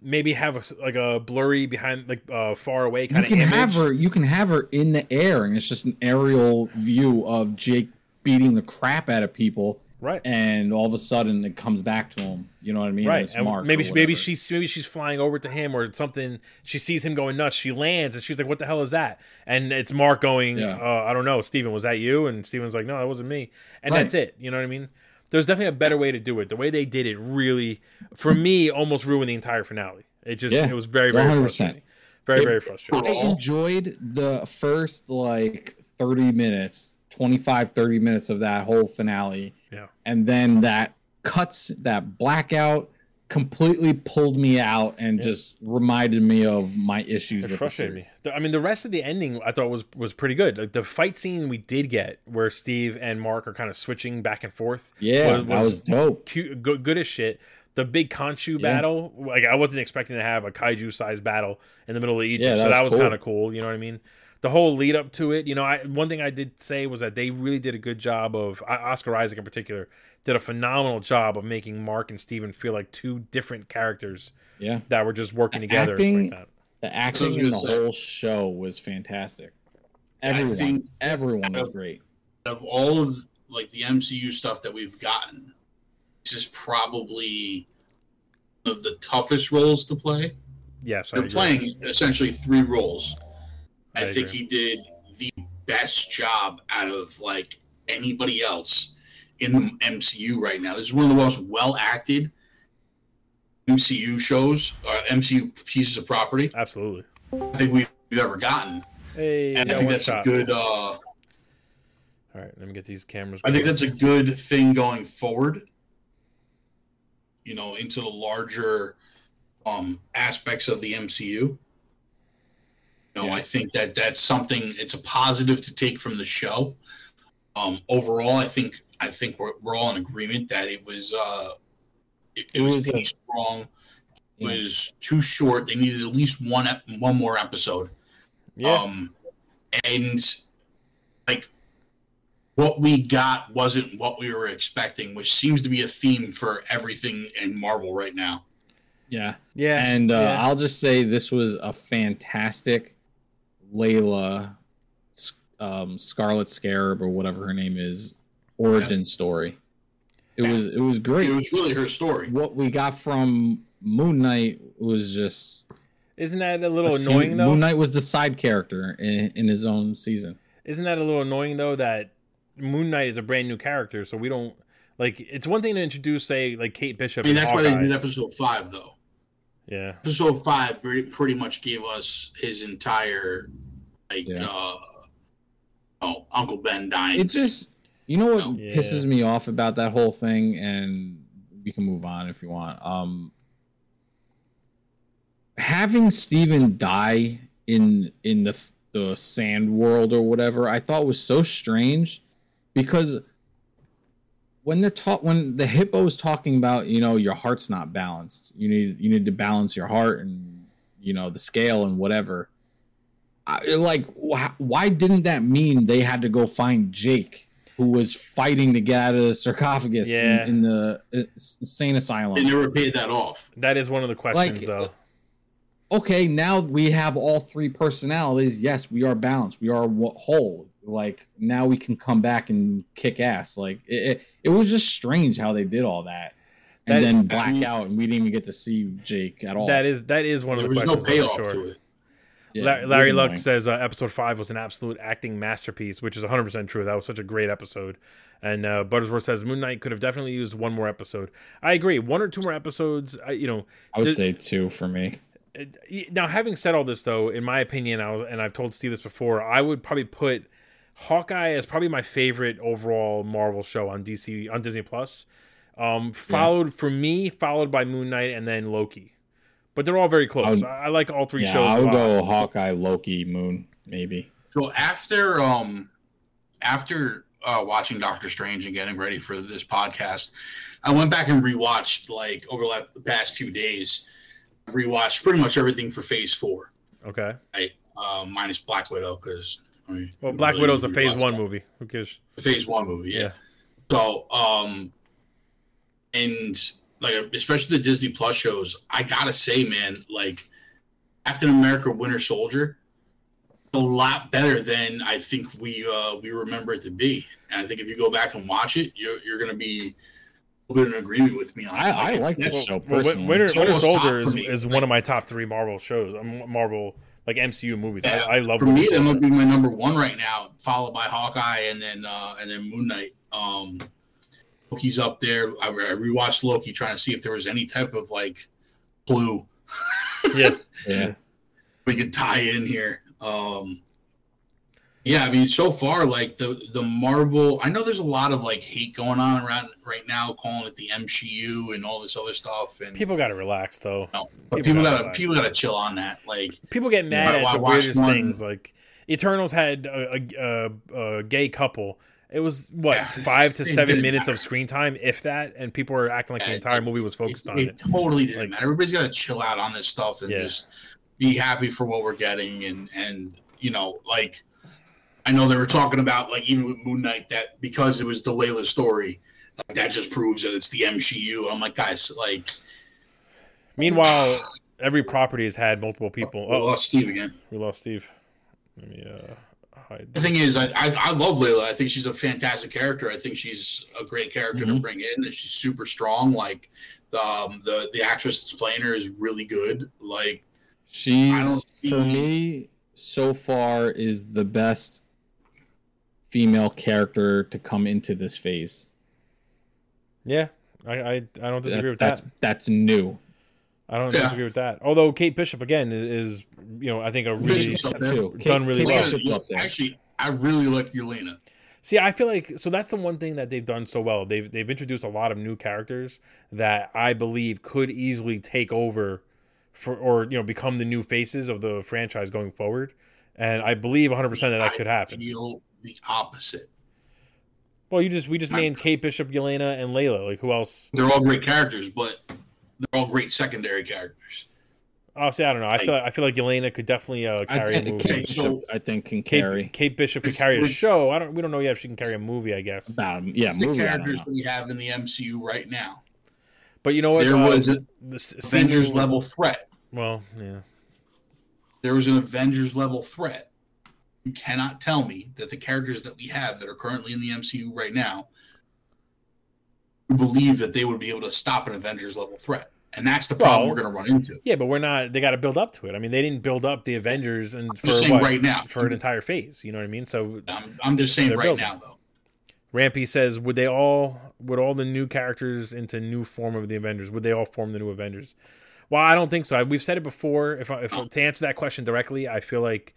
Maybe have a, like a blurry behind, like uh, far away You kind of can image. have her. You can have her in the air, and it's just an aerial view of Jake beating the crap out of people, right? and all of a sudden it comes back to him. You know what I mean? right. And maybe maybe she's maybe she's flying over to him or something. She sees him going nuts. She lands and she's like what the hell is that? And it's mark going Yeah. uh, i don't know. Steven was that you? And steven's like no that wasn't me. And Right. that's it. You know what i mean? There's definitely a better way to do it. The way they did it really for me almost ruined the entire finale. It just Yeah, it was very very 100%. frustrating. Very It- very frustrating. I enjoyed the first like 30 minutes, 25, 30 minutes of that whole finale. Yeah. And then that cuts, that blackout completely pulled me out and Yeah. just reminded me of my issues it with the frustrated me. I mean, the rest of the ending I thought was was pretty good. Like the fight scene we did get, where Steve and Mark are kind of switching back and forth. Yeah, was- that was dope. cute, good, good as shit. The big Khonshu Yeah. battle, like I wasn't expecting to have a kaiju sized battle in the middle of Egypt, Yeah, that so that was was cool. kind of cool. You know what I mean? The whole lead up to it. You know, I one thing I did say was that they really did a good job of Oscar Isaac in particular did a phenomenal job of making Mark and Steven feel like two different characters. Yeah, that were just working the together. Acting, like the acting in the say. whole show was fantastic. Everyone, everyone was great. Of all of like the MCU stuff that we've gotten, this is probably one of the toughest roles to play. Yes, they're playing essentially three roles. I, I think he did the best job out of like anybody else in the MCU right now. This is one of the most well acted MCU shows, uh, MCU pieces of property. Absolutely. I think we've ever gotten. Hey, and I think that's shot. a good. Uh, All right, let me get these cameras. Going. I think that's a good thing going forward. You know, into the larger um, aspects of the MCU. You know, yeah. I think that that's something. It's a positive to take from the show. Um, overall, I think I think we're, we're all in agreement that it was uh, it, it, it was, was a, strong. It yeah. was too short. They needed at least one one more episode. Yeah. Um, and like what we got wasn't what we were expecting, which seems to be a theme for everything in Marvel right now. Yeah. Yeah. And uh, yeah. I'll just say this was a fantastic Layla um, Scarlet Scarab or whatever her name is origin yeah. story. It yeah. was it was great. It was really her story. What we got from Moon Knight was just isn't that a little annoying though? Moon Knight was the side character in, in his own season. Isn't that a little annoying though that Moon Knight is a brand new character, so we don't like. It's one thing to introduce, say, like Kate Bishop. I mean, that's Hawkeye. why they did episode five, though. Yeah, episode five pretty much gave us his entire like yeah. uh oh Uncle Ben dying. It just you know what yeah. pisses me off about that whole thing, and we can move on if you want. Um, having Steven die in in the the sand world or whatever, I thought was so strange because when they're taught when the hippo is talking about you know your heart's not balanced you need you need to balance your heart and you know the scale and whatever I, like wh- why didn't that mean they had to go find jake who was fighting to get out of the sarcophagus yeah. in, in, the uh, insane asylum And they never paid that off that is one of the questions like, though okay, now we have all three personalities. Yes, we are balanced. We are whole. Like now we can come back and kick ass. Like it, it, it was just strange how they did all that, and that, then black I mean, out, and we didn't even get to see Jake at all. That is that is one there of the questions. There was no payoff sure. to it. Yeah, Larry Luck says uh, episode five was an absolute acting masterpiece, which is 100 percent true. That was such a great episode. And uh, Buttersworth says Moon Knight could have definitely used one more episode. I agree, one or two more episodes. I, you know, I would say two for me now having said all this though in my opinion I was, and i've told steve this before i would probably put hawkeye is probably my favorite overall marvel show on dc on disney plus um, followed yeah. for me followed by moon knight and then loki but they're all very close I, I, like all three yeah, shows i would go hawkeye loki moon maybe so after um after uh, watching doctor strange and getting ready for this podcast i went back and rewatched like over the past few days rewatched pretty much everything for Phase Four. Okay. Right, uh, minus Black Widow because I mean, well, Black really Widow's a Phase One that. movie. Who cares? Phase One movie, yeah. yeah. So, um, and like especially the Disney Plus shows, I gotta say, man, like Captain America: Winter Soldier, a lot better than I think we uh, we remember it to be. And I think if you go back and watch it, you're you're gonna be a little bit in agreement with me on. I, I like this show personally. Winter, Winter Soldier is, is one of my top three Marvel shows. Um, Marvel like MCU movies. Yeah, I, I, love. For me, that might be my number one right now, followed by Hawkeye, and then uh, and then Moon Knight. Um, Loki's up there. I, I rewatched Loki, trying to see if there was any type of like clue. yeah, yeah. We could tie in here. Um, yeah, I mean, so far, like the the Marvel, I know there's a lot of like hate going on around right now, calling it the MCU and all this other stuff. And people got to relax, though. No, but people, got to people got to chill on that. Like people get mad at the weirdest one, things. Like Eternals had a, a, a, uh, a gay couple. It was what yeah, five to seven minutes matter. of screen time, if that, and people were acting like yeah, the entire it, movie was focused it, on it. It totally didn't like, matter. Everybody's got to chill out on this stuff and yeah. just be happy for what we're getting and and you know, like I know they were talking about like even with Moon Knight that because it was the Layla story, like that just proves that it's the MCU. I'm like, guys, like Meanwhile, every property has had multiple people. we Oh, lost Steve again. we lost Steve. Let me uh, hide. The thing is, I, I I love Layla. I think she's a fantastic character. I think she's a great character to Mhm. bring in, and she's super strong. Like the um, the the actress that's playing her is really good. Like I She's don't for me so far is the best female character to come into this phase. Yeah, I, I, I don't disagree That- with that's that. that's new. I don't Yeah. disagree with that. Although Kate Bishop again is, is you know, I think a really Bishop's up there. Too. Done really well. Up there. actually, I really like Yelena. See, I feel like so that's the one thing that they've done so well. They've they've introduced a lot of new characters that I believe could easily take over for or you know become the new faces of the franchise going forward. And I believe 100% that that could happen. feel the opposite. Well, you just we just I'm- named Kate Bishop, Yelena, and Layla. Like who else? They're all great characters, but they're all great secondary characters. Oh, see, I don't know. I feel I feel like Yelena could definitely uh, I carry a movie. Kate So- Bishop, I think can Kate, carry Kate Bishop could carry a show. I don't. We don't know yet if she can carry a movie. I guess. about. Yeah, the movie. Characters we have in the MCU right now. But you know what? There uh, was a the s- Avengers level threat. Well, yeah. There was an Avengers level threat. You cannot tell me that the characters that we have that are currently in the MCU right now believe that they would be able to stop an Avengers level threat. And that's the problem Well, we're going to run into. Yeah, but we're not. They got to build up to it. I mean, they didn't build up the Avengers and for what, right now. for an entire phase. You know what I mean? So I'm, I'm just saying right building. now, though. Rampy says, would they all, would all the new characters into new form of the Avengers, would they all form the new Avengers? Well, I don't think so. I- We've said it before. If, I- if oh. to answer that question directly, I feel like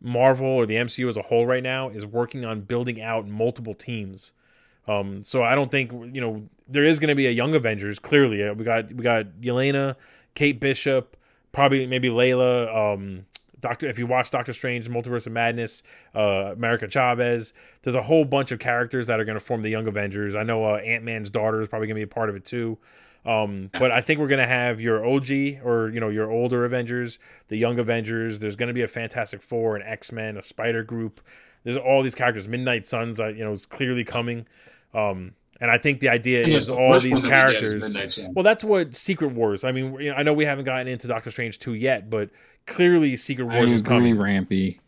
Marvel or the MCU as a whole right now is working on building out multiple teams. Um, so I don't think you know there is going to be a young Avengers. Clearly, Uh, we got we got Yelena, Kate Bishop, probably maybe Layla. Um, Doctor, if you watch Doctor Strange, Multiverse of Madness, uh, America Chavez, there's a whole bunch of characters that are going to form the Young Avengers. I know uh, Ant Man's daughter is probably going to be a part of it too. Um, but I think we're going to have your OG or you know your older Avengers, the Young Avengers. There's going to be a Fantastic Four, an X Men, a Spider Group. There's all these characters. Midnight Suns, uh, you know, is clearly coming. Um, and I think the idea I guess is the all these one that we get is characters. Well, that's what Secret Wars. I mean, you know, I know we haven't gotten into Doctor Strange two yet, but clearly Secret I Wars is agree, coming. Rampy.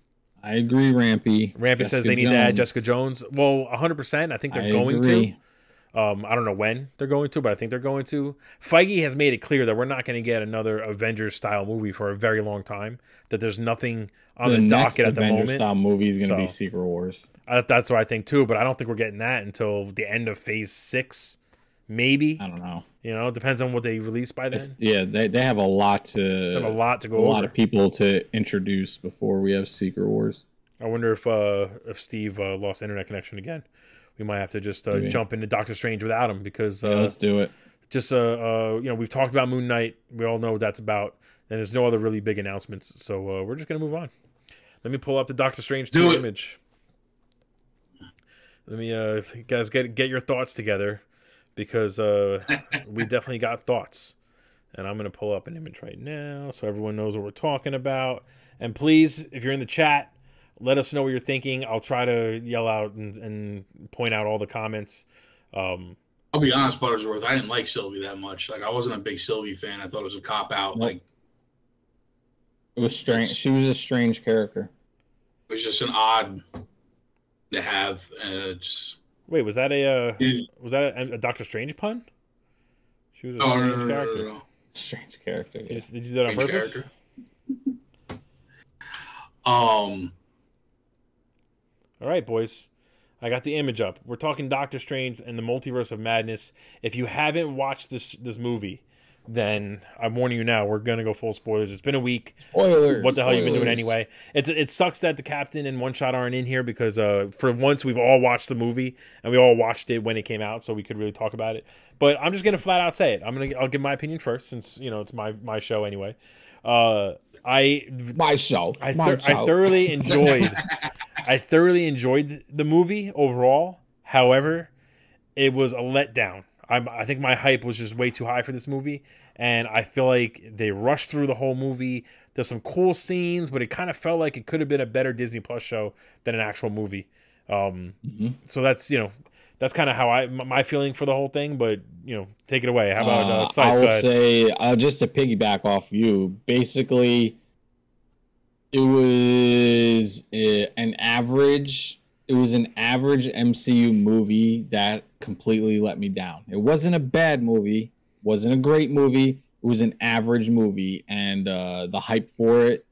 I agree, Rampy. Rampy says they need to add Jessica Jones. Well, 100%. I think they're I going agree. to. Um, I don't know when they're going to, but I think they're going to. Feige has made it clear that we're not going to get another Avengers style movie for a very long time. That there's nothing on the, next docket at the Avenger moment. style movie is going to be Secret Wars. I, that's what I think too. But I don't think we're getting that until the end of Phase Six, maybe. I don't know. You know, it depends on what they release by It's- then. yeah, they, they have a lot to They have a lot to go. a go lot of people to introduce before we have Secret Wars. I wonder if uh, if Steve uh, lost internet connection again. We might have to just uh, jump into Doctor Strange without him because Yeah, uh, let's do it. just uh, uh, you know we've talked about Moon Knight. We all know what that's about, and there's no other really big announcements. So uh, we're just gonna move on. Let me pull up the Doctor Strange Do 2 it. image. Let me uh, guys get get your thoughts together because uh, we definitely got thoughts, and I'm gonna pull up an image right now so everyone knows what we're talking about. And please, if you're in the chat, let us know what you're thinking. I'll try to yell out and, and point out all the comments. Um, I'll be honest, Buttersworth. I didn't like Sylvie that much. Like I wasn't a big Sylvie fan. I thought it was a cop out. Nope. Like It was strange. She was a strange character. it was just an odd to have. Uh, it's, Wait, was that a uh, Yeah. was that a, a Doctor Strange pun? She was a oh, strange no, no, no, character. no, no. Strange character. You yeah. just- did you do that on Strange purpose? character. Um, All right, boys. I got the image up. We're talking Doctor Strange and the Multiverse of Madness. If you haven't watched this this movie, then I'm warning you now. We're gonna go full spoilers. It's been a week. Spoilers. What the hell you been doing anyway? It's it sucks that the captain and one shot aren't in here because uh for once we've all watched the movie and we all watched it when it came out, so we could really talk about it. But I'm just gonna flat out say it. I'm gonna I'll give my opinion first since you know it's my my show anyway. Uh, I My show. I, My thor- I thoroughly enjoyed I thoroughly enjoyed the movie overall. However, it was a letdown. I, I think my hype was just way too high for this movie, and I feel like they rushed through the whole movie. There's some cool scenes, but it kind of felt like it could have been a better Disney Plus show than an actual movie. Um, Mhm. so that's you know that's kind of how I my feeling for the whole thing. But you know, take it away. How about uh, Uh? I will say, uh, just to piggyback off you, basically, it was uh, an average. It was an average MCU movie that completely let me down. It wasn't a bad movie, wasn't a great movie. It was an average movie, and uh, the hype for it,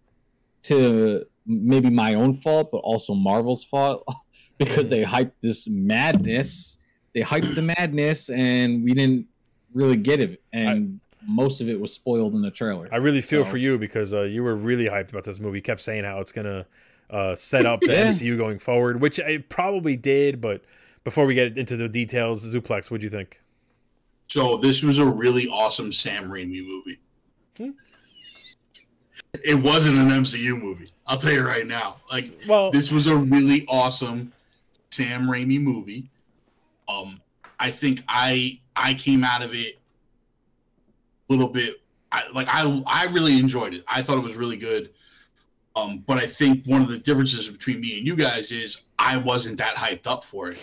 to maybe my own fault, but also Marvel's fault, because they hyped this madness. They hyped the madness, and we didn't really get it, and most of it was spoiled in the trailer. I really feel So- for you because uh, you were really hyped about this movie. You kept saying how it's gonna uh, set up the Yeah. MCU going forward, which it probably did. But before we get into the details, Zuplex, what do you think? So this was a really awesome Sam Raimi movie. Hmm. It wasn't an MCU movie. I'll tell you right now. Like Well, this was a really awesome Sam Raimi movie. Um, I think I I came out of it a little bit. I, like I I really enjoyed it. I thought it was really good. Um, but I think one of the differences between me and you guys is I wasn't that hyped up for it.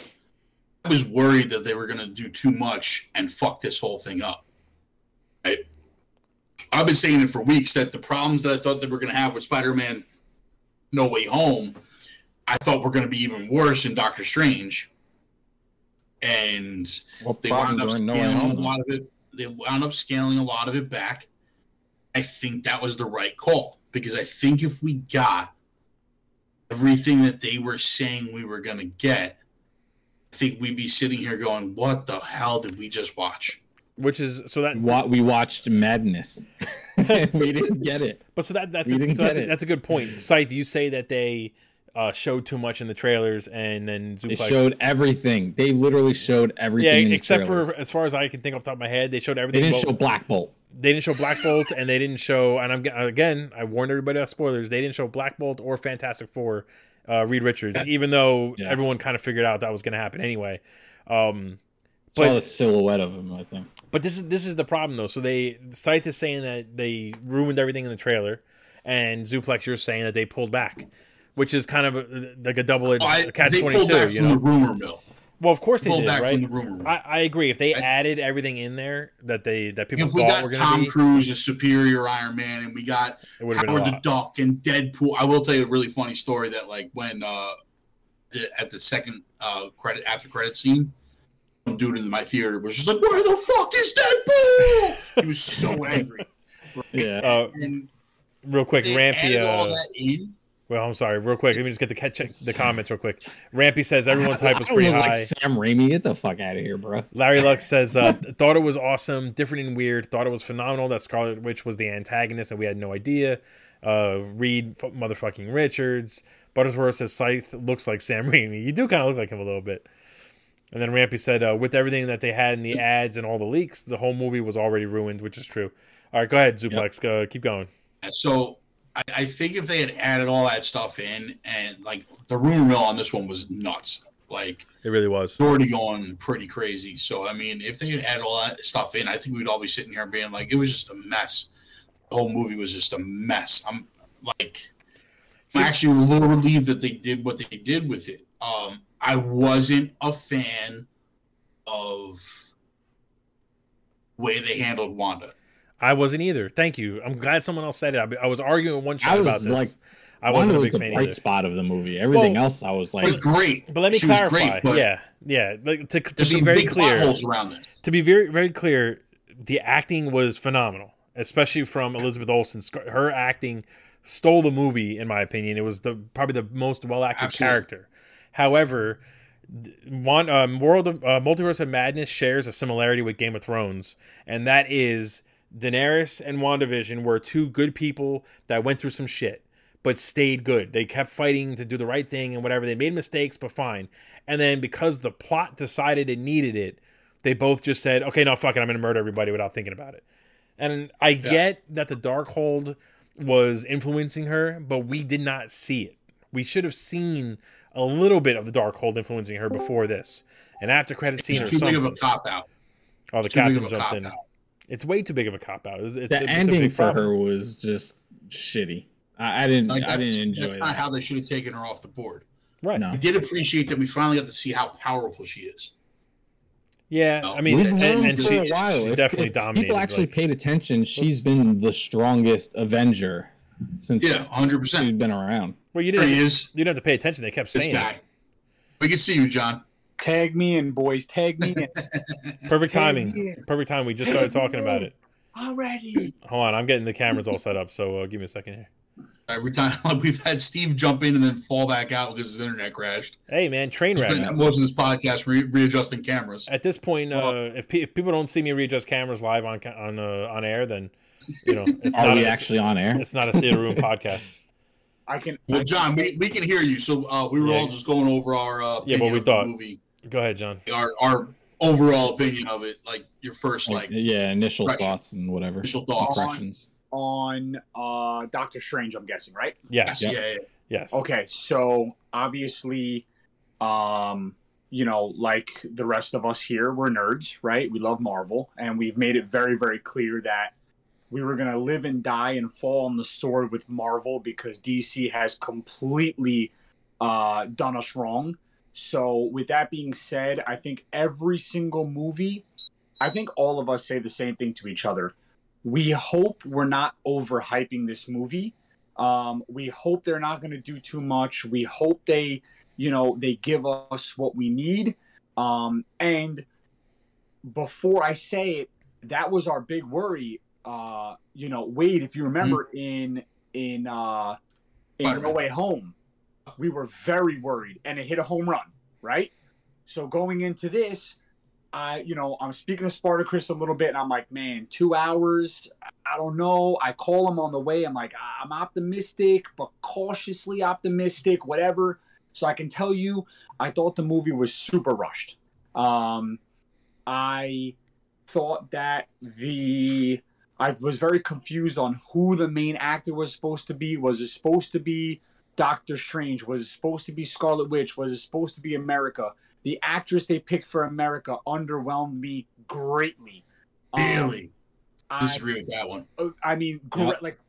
I was worried that they were going to do too much and fuck this whole thing up. Right? I've been saying it for weeks that the problems that I thought they were going to have with Spider-Man No Way Home, I thought were going to be even worse in Doctor Strange. And What they wound up problems are in No Way scaling a lot of it. They wound up scaling a lot of it back. I think that was the right call because I think if we got everything that they were saying we were going to get, I think we'd be sitting here going, "What the hell did we just watch?" which is so that Wa- we watched Madness. we didn't get it. But so that that's a, so that's, a, that's a good point. Scythe, you say that they uh, showed too much in the trailers, and then They showed everything. They literally showed yeah, everything. in the except for as far as I can think off the top of my head, they showed everything. they didn't but- show Black Bolt. they didn't show Black Bolt, and they didn't show. And I'm again, I warned everybody about spoilers. They didn't show Black Bolt or Fantastic Four, uh, Reed Richards, even though Yeah. everyone kind of figured out that was going to happen anyway. Um, Saw the silhouette of him. I think. But this is this is the problem though. So they Scythe is saying that they ruined everything in the trailer, and Zuplex you're saying that they pulled back, which is kind of a, like a double edged Oh, catch they twenty two. You know, the rumor mill. well of course they did, back right? from the rumor mill. I, I agree. If they I- added everything in there that they that people if we thought were got going to Tom be, Cruise as superior Iron Man, and we got it would been Howard the. Duck and Deadpool. I will tell you a really funny story that like when uh the, at the second uh credit after credit scene, some dude in my theater was just like, "Where the fuck is Deadpool?" he was so angry. Yeah. Uh, real quick, Rampy. all Uh, that in. Well, I'm sorry. Real quick, let me just get the catch the comments real quick. Rampy says everyone's I- hype was pretty high. Like Sam Raimi, get the fuck out of here, bro. Larry Lux says, uh, thought it was awesome, different and weird. Thought it was phenomenal that Scarlet Witch was the antagonist and we had no idea. Uh, Reed f- motherfucking Richards. Buttersworth says Scythe looks like Sam Raimi. You do kind of look like him a little bit. And then Rampy said, uh, with everything that they had in the ads and all the leaks, the whole movie was already ruined, which is true. All right, go ahead, Zuplex. Go, keep going. So I, I think if they had added all that stuff in, and like the rumor mill on this one was nuts. Like It really was. it's already going pretty crazy. So I mean, if they had added all that stuff in, I think we'd all be sitting here being like, it was just a mess. The whole movie was just a mess. I'm like, I'm actually a little relieved that they did what they did with it. Um, I wasn't a fan of way they handled Wanda. I wasn't either. Thank you. I'm glad someone else said it. I, I was arguing one shot I about this. like, I wasn't Wanda a was big the fan bright either. spot of the movie. Everything Well, else, I was It like, was great. But let me She was clarify. great, but yeah, yeah. Like, to, to There's be some very big plot clear, holes around it. to be very very clear, the acting was phenomenal, especially from Elizabeth Olsen. Her acting stole the movie, in my opinion. It was the probably the most well acted character. However, one um, World of uh, Multiverse of Madness shares a similarity with Game of Thrones, and that is Daenerys and WandaVision were two good people that went through some shit, but stayed good. They kept fighting to do the right thing and whatever. They made mistakes, but fine. And then because the plot decided it needed it, they both just said, "Okay, no, fuck it, I'm gonna murder everybody without thinking about it." And I get that the Darkhold was influencing her, but we did not see it. We should have seen a little bit of the Darkhold influencing her before this. An after credit scene or It's too big of a cop out. oh, the It's too big captain jumped in. out. It's way too big of a cop out. It's, it's, the it's ending for problem. her was just shitty. I, I didn't. Like, I didn't enjoy it. that's not how they should have taken her off the board. Right. No. I did appreciate that we finally got to see how powerful she is. Yeah. No. I mean, We've and, known and for she, a while. she If- definitely if dominated. People actually like- paid attention. She's been the strongest Avenger since Yeah, hundred she's percent. been around. well, you didn't. he is. you didn't have to pay attention. They kept This saying guy. it. We can see you, John. Tag me in, boys. Tag me in. Perfect Tag timing. me. Perfect time. We just started talking about it. Already. Hold on, I'm getting the cameras all set up. So uh, give me a second here. Every time like we've had Steve jump in and then fall back out because his internet crashed. Hey, man, train Spent wreck. most of this podcast re- readjusting cameras. At this point, uh, Well- if, pe- if people don't see me readjust cameras live on ca- on uh, on air, then you know it's Are not we a, actually on air? It's not a theater room podcast. I can. Well, I John, we, we can hear you. So uh, we were Yeah. all just going over our uh, Yeah, what we thought. movie, Go ahead, John. our our overall opinion of it, like your first like yeah, initial Impression. thoughts and whatever. initial thoughts. Impressions. on uh Doctor Strange. I'm guessing, right? Yes, Yeah, Yeah. yeah. yes. Okay, so obviously, um, you know, like the rest of us here, we're nerds, right? We love Marvel, and we've made it very, very clear that we were gonna live and die and fall on the sword with Marvel because DC has completely uh, done us wrong. So, with that being said, I think every single movie, I think all of us say the same thing to each other. We hope we're not overhyping this movie. Um, we hope they're not going to do too much. We hope they, you know, they give us what we need. Um, and before I say it, that was our big worry. Uh, you know, Wade, if you remember in in uh, in Spider-Man. No Way Home, we were very worried, and it hit a home run, right? So going into this, I, you know, I'm speaking to Spartacris a little bit, and I'm like, man, two hours. I don't know. I call him on the way. I'm like, I'm optimistic, but cautiously optimistic, whatever. So I can tell you, I thought the movie was super rushed. Um, I thought that the I was very confused on who the main actor was supposed to be. Was it supposed to be Doctor Strange? Was it supposed to be Scarlet Witch? Was it supposed to be America? The actress they picked for America underwhelmed me greatly. Um, Really I- disagree with that one. uh, I mean, gre- like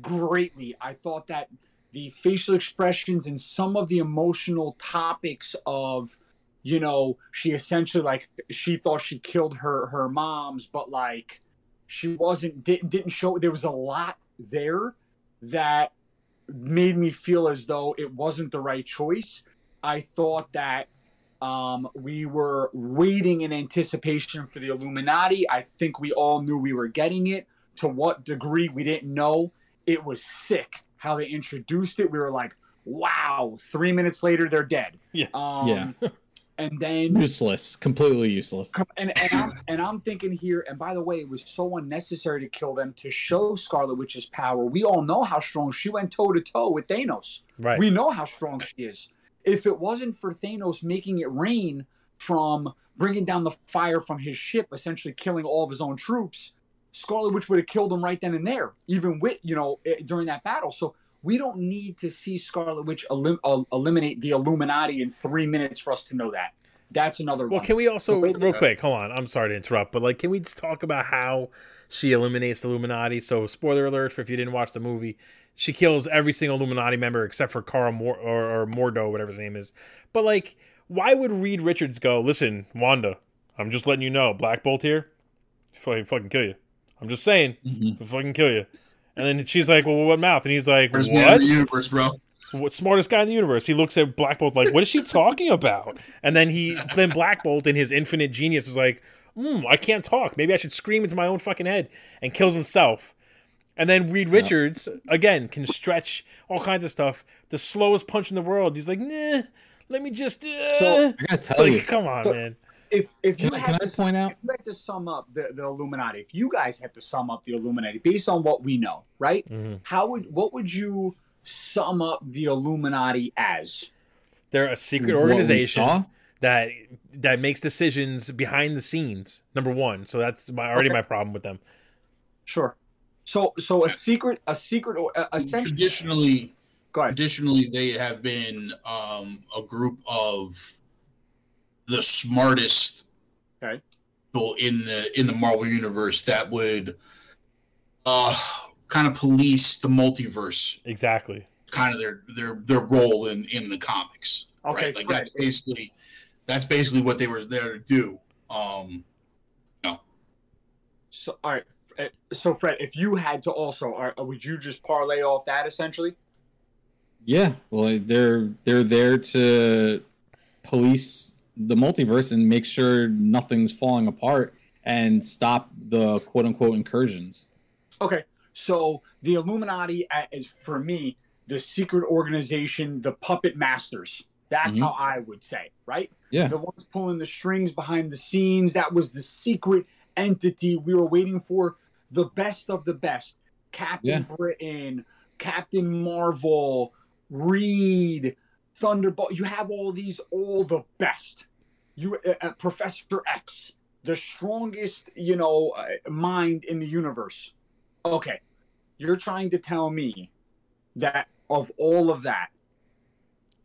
greatly. I thought that the facial expressions and some of the emotional topics of, you know, she essentially like she thought she killed her her moms, but like she wasn't didn't didn't show. There was a lot there that made me feel as though it wasn't the right choice. I thought that um, we were waiting in anticipation for the Illuminati. I think we all knew we were getting it. To what degree, we didn't know. It was sick how they introduced it. We were like, wow. Three minutes later, they're dead. Yeah. Um, Yeah. And then Useless. Completely useless. And and I'm, and I'm thinking here, and by the way, it was so unnecessary to kill them to show Scarlet Witch's power. We all know how strong she went toe to toe with Thanos. Right. We know how strong she is. If it wasn't for Thanos making it rain from bringing down the fire from his ship, essentially killing all of his own troops, Scarlet Witch would have killed him right then and there, even with you know eh, during that battle. So we don't need to see Scarlet Witch elim- eliminate the Illuminati in three minutes for us to know that. That's another Well, one. can we also Wait, real uh, quick? Hold on. I'm sorry to interrupt, but like, can we just talk about how she eliminates the Illuminati? So, spoiler alert for if you didn't watch the movie, she kills every single Illuminati member except for Karl Mor- or, or Mordo, whatever his name is. But like, why would Reed Richards go? Listen, Wanda, I'm just letting you know, Black Bolt here, fucking fucking kill you. I'm just saying, Mhm. he'll fucking kill you. And then she's like, "Well, what mouth?" And he's like, First man in "What? the universe, bro. what smartest guy in the universe. He looks at Black Bolt like, what is she talking about? And then he then Black Bolt in his infinite genius is like, mm, I can't talk. Maybe I should scream into my own fucking head and kills himself. And then Reed Richards again can stretch all kinds of stuff. The slowest punch in the world. He's like, nah, let me just. Uh. So- I gotta tell you. come on, So- man. If if you Can, I- had can I to, point out? if you had to sum up the, the Illuminati, if you guys had to sum up the Illuminati based on what we know, right? Mhm. How would what would you sum up the Illuminati as? They're a secret what organization that that makes decisions behind the scenes. Number one, so that's my already Okay. my problem with them. Sure. So so a secret a secret or a, essentially. Traditionally, Go ahead. traditionally they have been um, a group of the smartest Okay. people in the in the Marvel universe that would uh kind of police the multiverse, Exactly. kind of their their their role in in the comics. Okay, right? Like Fred. that's basically that's basically what they were there to do. Um So, all right. Uh, So, Fred, if you had to also, all right, would you just parlay off that essentially? Yeah, well, they're they're there to police the multiverse and make sure nothing's falling apart and stop the quote unquote incursions. Okay. So the Illuminati uh, is for me the secret organization, the puppet masters. That's Mhm. how I would say, right? Yeah. The ones pulling the strings behind the scenes. That was the secret entity we were waiting for. The best of the best. Captain Britain, Captain Marvel, Reed, Thunderbolt. You have all these, all the best. You, uh, uh, Professor X, the strongest, you know, uh, mind in the universe. Okay, you're trying to tell me that of all of that,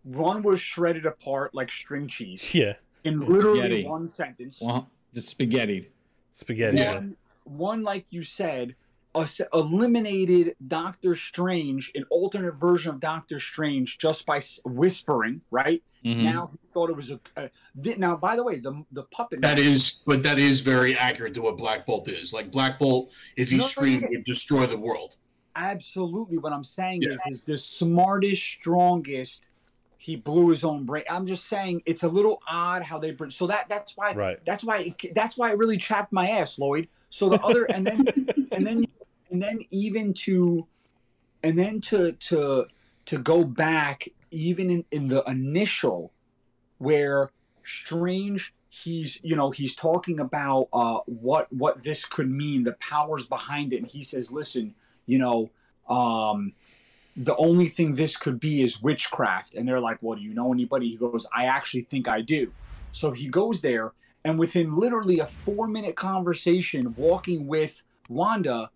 one was shredded apart like string cheese Yeah. in literally Spaghetti. one sentence. Well, just spaghetti. Spaghetti. Yeah. One, one, like you said, es- eliminated Doctor Strange, an alternate version of Doctor Strange, just by whispering. Right Mhm. now, he thought it was a. a th- now, by the way, the the puppet. that is but that is very accurate to what Black Bolt is. Like Black Bolt, if he No, no, screamed, would destroy the world. absolutely what I'm saying Yeah. is is the smartest, strongest. He blew his own brain. I'm just saying it's a little odd how they bring. So that that's why Right. that's why it, that's why it really chapped my ass, Lloyd. So the other and then and then and then even to and then to to to go back even in, in the initial where strange he's you know he's talking about uh what what this could mean the powers behind it. And he says listen you know um the only thing this could be is witchcraft. And they're like well do you know anybody? He goes i actually think i do. So he goes there and within literally a four minute conversation walking with wanda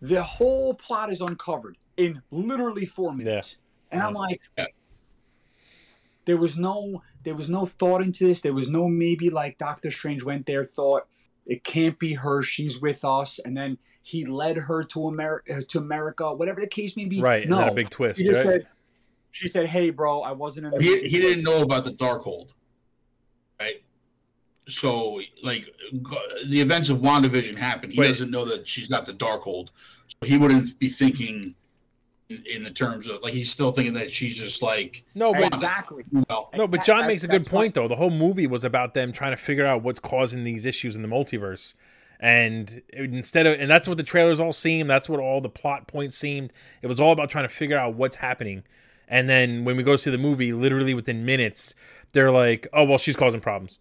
the whole plot is uncovered in literally four minutes and i'm like there was no there was no thought into this there was no maybe like doctor strange went there thought it can't be her she's with us and then he led her to america uh, to america whatever the case may be Right. And no then a big twist. he just Right? said she said hey bro i wasn't in the He, he didn't know about the Darkhold, right? So, like, the events of WandaVision happened. He Wait. doesn't know that she's got the Darkhold. So he wouldn't be thinking in, in the terms of, like, he's still thinking that she's just like, no, but exactly well, No, but John that- makes a good that's why- point though. The whole movie was about them trying to figure out what's causing these issues in the multiverse. And instead of and that's what the trailers all seemed, that's what all the plot points seemed. It was all about trying to figure out what's happening. And then when we go see the movie, literally within minutes, they're like, "Oh, well, she's causing problems."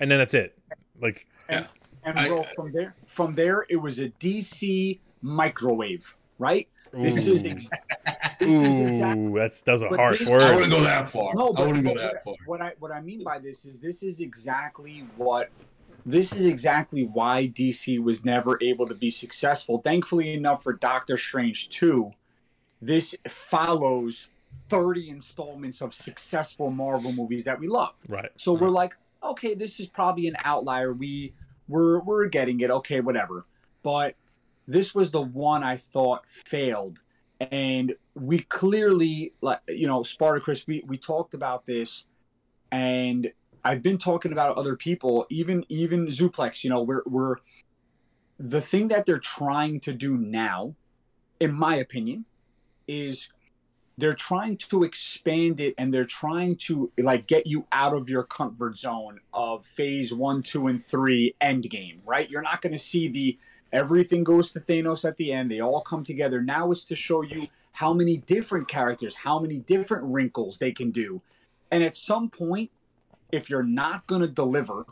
And then that's it. Like and I- bro from there from there it was a dc microwave right this is ooh, ex- is exactly ooh, that's those are But harsh this- I wouldn't go that far. No, I but, wouldn't go that far. what, what I what I mean by this is this is exactly what this is exactly why DC was never able to be successful. Thankfully enough for Doctor Strange 2, this follows 30 installments of successful Marvel movies that we love. Right. So we're like, okay, this is probably an outlier. We we're we're getting it. Okay, whatever. But this was the one I thought failed, and we clearly like you know Spartacris. We we talked about this, and I've been talking about other people, even even Zuplex. You know, we're we're the thing that they're trying to do now, in my opinion, is they're trying to expand it and they're trying to like get you out of your comfort zone of phase one, two, and three end game, right? You're not going to see the everything goes to Thanos at the end. They all come together. Now it's to show you how many different characters, how many different wrinkles they can do. And at some point, if you're not going to deliver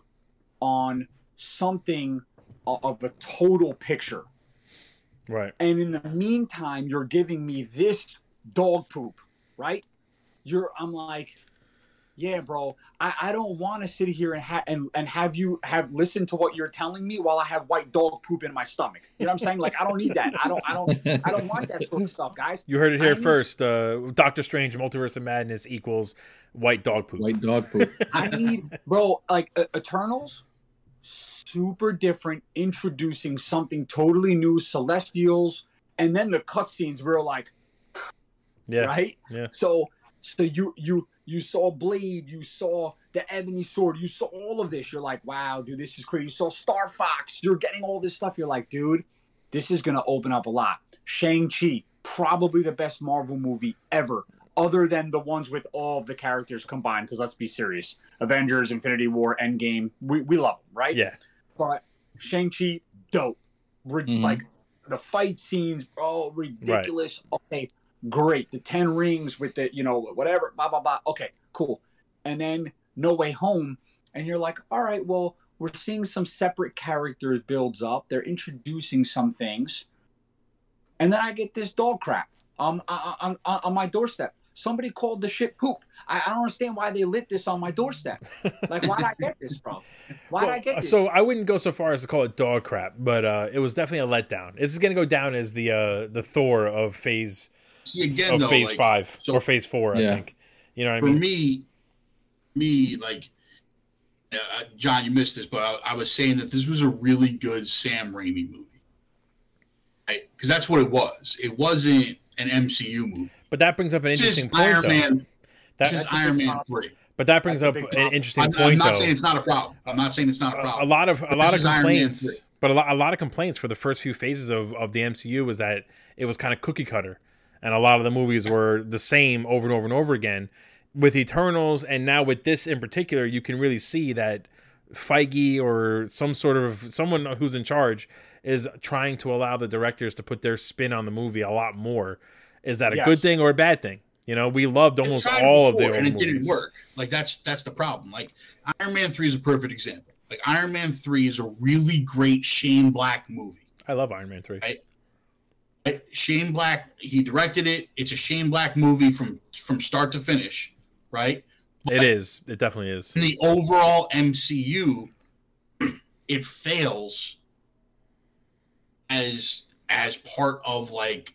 on something of a total picture, Right. and in the meantime you're giving me this dog poop right you're i'm like yeah bro i, I don't want to sit here and, ha- and and have you have listened to what you're telling me while i have white dog poop in my stomach you know what i'm saying like i don't need that i don't i don't i don't want that sort of stuff guys You heard it I here need- first. Uh, Doctor Strange Multiverse of Madness equals white dog poop. White dog poop. i need bro like uh, eternals super different, introducing something totally new, Celestials, and then the cutscenes were like, Yeah. right? yeah. So, so you you you saw Blade, you saw the Ebony Sword, you saw all of this. You're like, wow, dude, this is crazy. You saw Star Fox. You're getting all this stuff. You're like, dude, this is gonna open up a lot. Shang Chi, probably the best Marvel movie ever, other than the ones with all of the characters combined. Because let's be serious, Avengers, Infinity War, Endgame, we we love them, right? Yeah. But Shang Chi, dope. Mhm. Like the fight scenes, oh, ridiculous. Okay, great. The ten rings with the you know whatever, blah blah blah. Okay, cool. And then No Way Home, and you're like, all right, well, we're seeing some separate characters builds up. They're introducing some things, and then I get this dog crap um on on, on my doorstep. Somebody called the shit poop. I, I don't understand why they lit this on my doorstep. Like, why did I get this from? Why did I get this? So I wouldn't go so far as to call it dog crap, but uh, it was definitely a letdown. This is going to go down as the uh, the Thor of phase See again of though, phase like, five so- or phase four, I think. You know what I for mean? me, me like uh, John, you missed this, but I, I was saying that this was a really good Sam Raimi movie, right? Because that's what it was. It wasn't an MCU movie. But that brings up an interesting point, Iron though. Man. That, This is That's Iron Man problem. three. but that brings That's up big an interesting I'm, point, I'm not though. saying it's not a problem. I'm not saying it's not a problem. a problem. lot of a lot of is Iron Man complaints, but a lot, a lot of complaints for the first few phases of, of the MCU was that it was kind of cookie cutter, and a lot of the movies were the same over and over and over again. With Eternals, and now with this in particular, you can really see that Feige or some sort of someone who's in charge is trying to allow the directors to put their spin on the movie a lot more. Is that a Yes. good thing or a bad thing? You know, we loved almost all of before, the and it didn't work. Like that's that's the problem. Like Iron Man three is a perfect example. Like Iron Man three is a really great Shane Black movie. I love Iron Man three. Right. Shane Black, he directed it. It's a Shane Black movie from from start to finish, right? It is. It definitely is. In the overall MCU, it fails as as part of like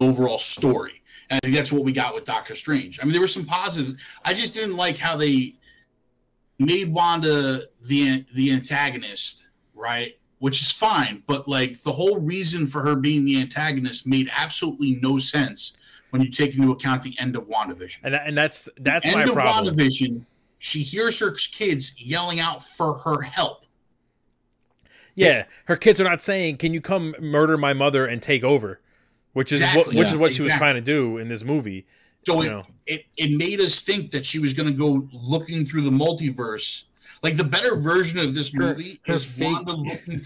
overall story. And I think that's what we got with Doctor Strange. I mean, there were some positives. I just didn't like how they made Wanda the the antagonist, right? Which is fine, but like the whole reason for her being the antagonist made absolutely no sense when you take into account the end of WandaVision. And and that's that's the my end of problem. WandaVision, she hears her kids yelling out for her help. Yeah, her kids are not saying, "Can you come murder my mother and take over?" Which is what which Yeah, is what she was trying to do in this movie. So it, know. it it made us think that she was going to go looking through the multiverse. Like the better version of this movie her is fate- Wanda looking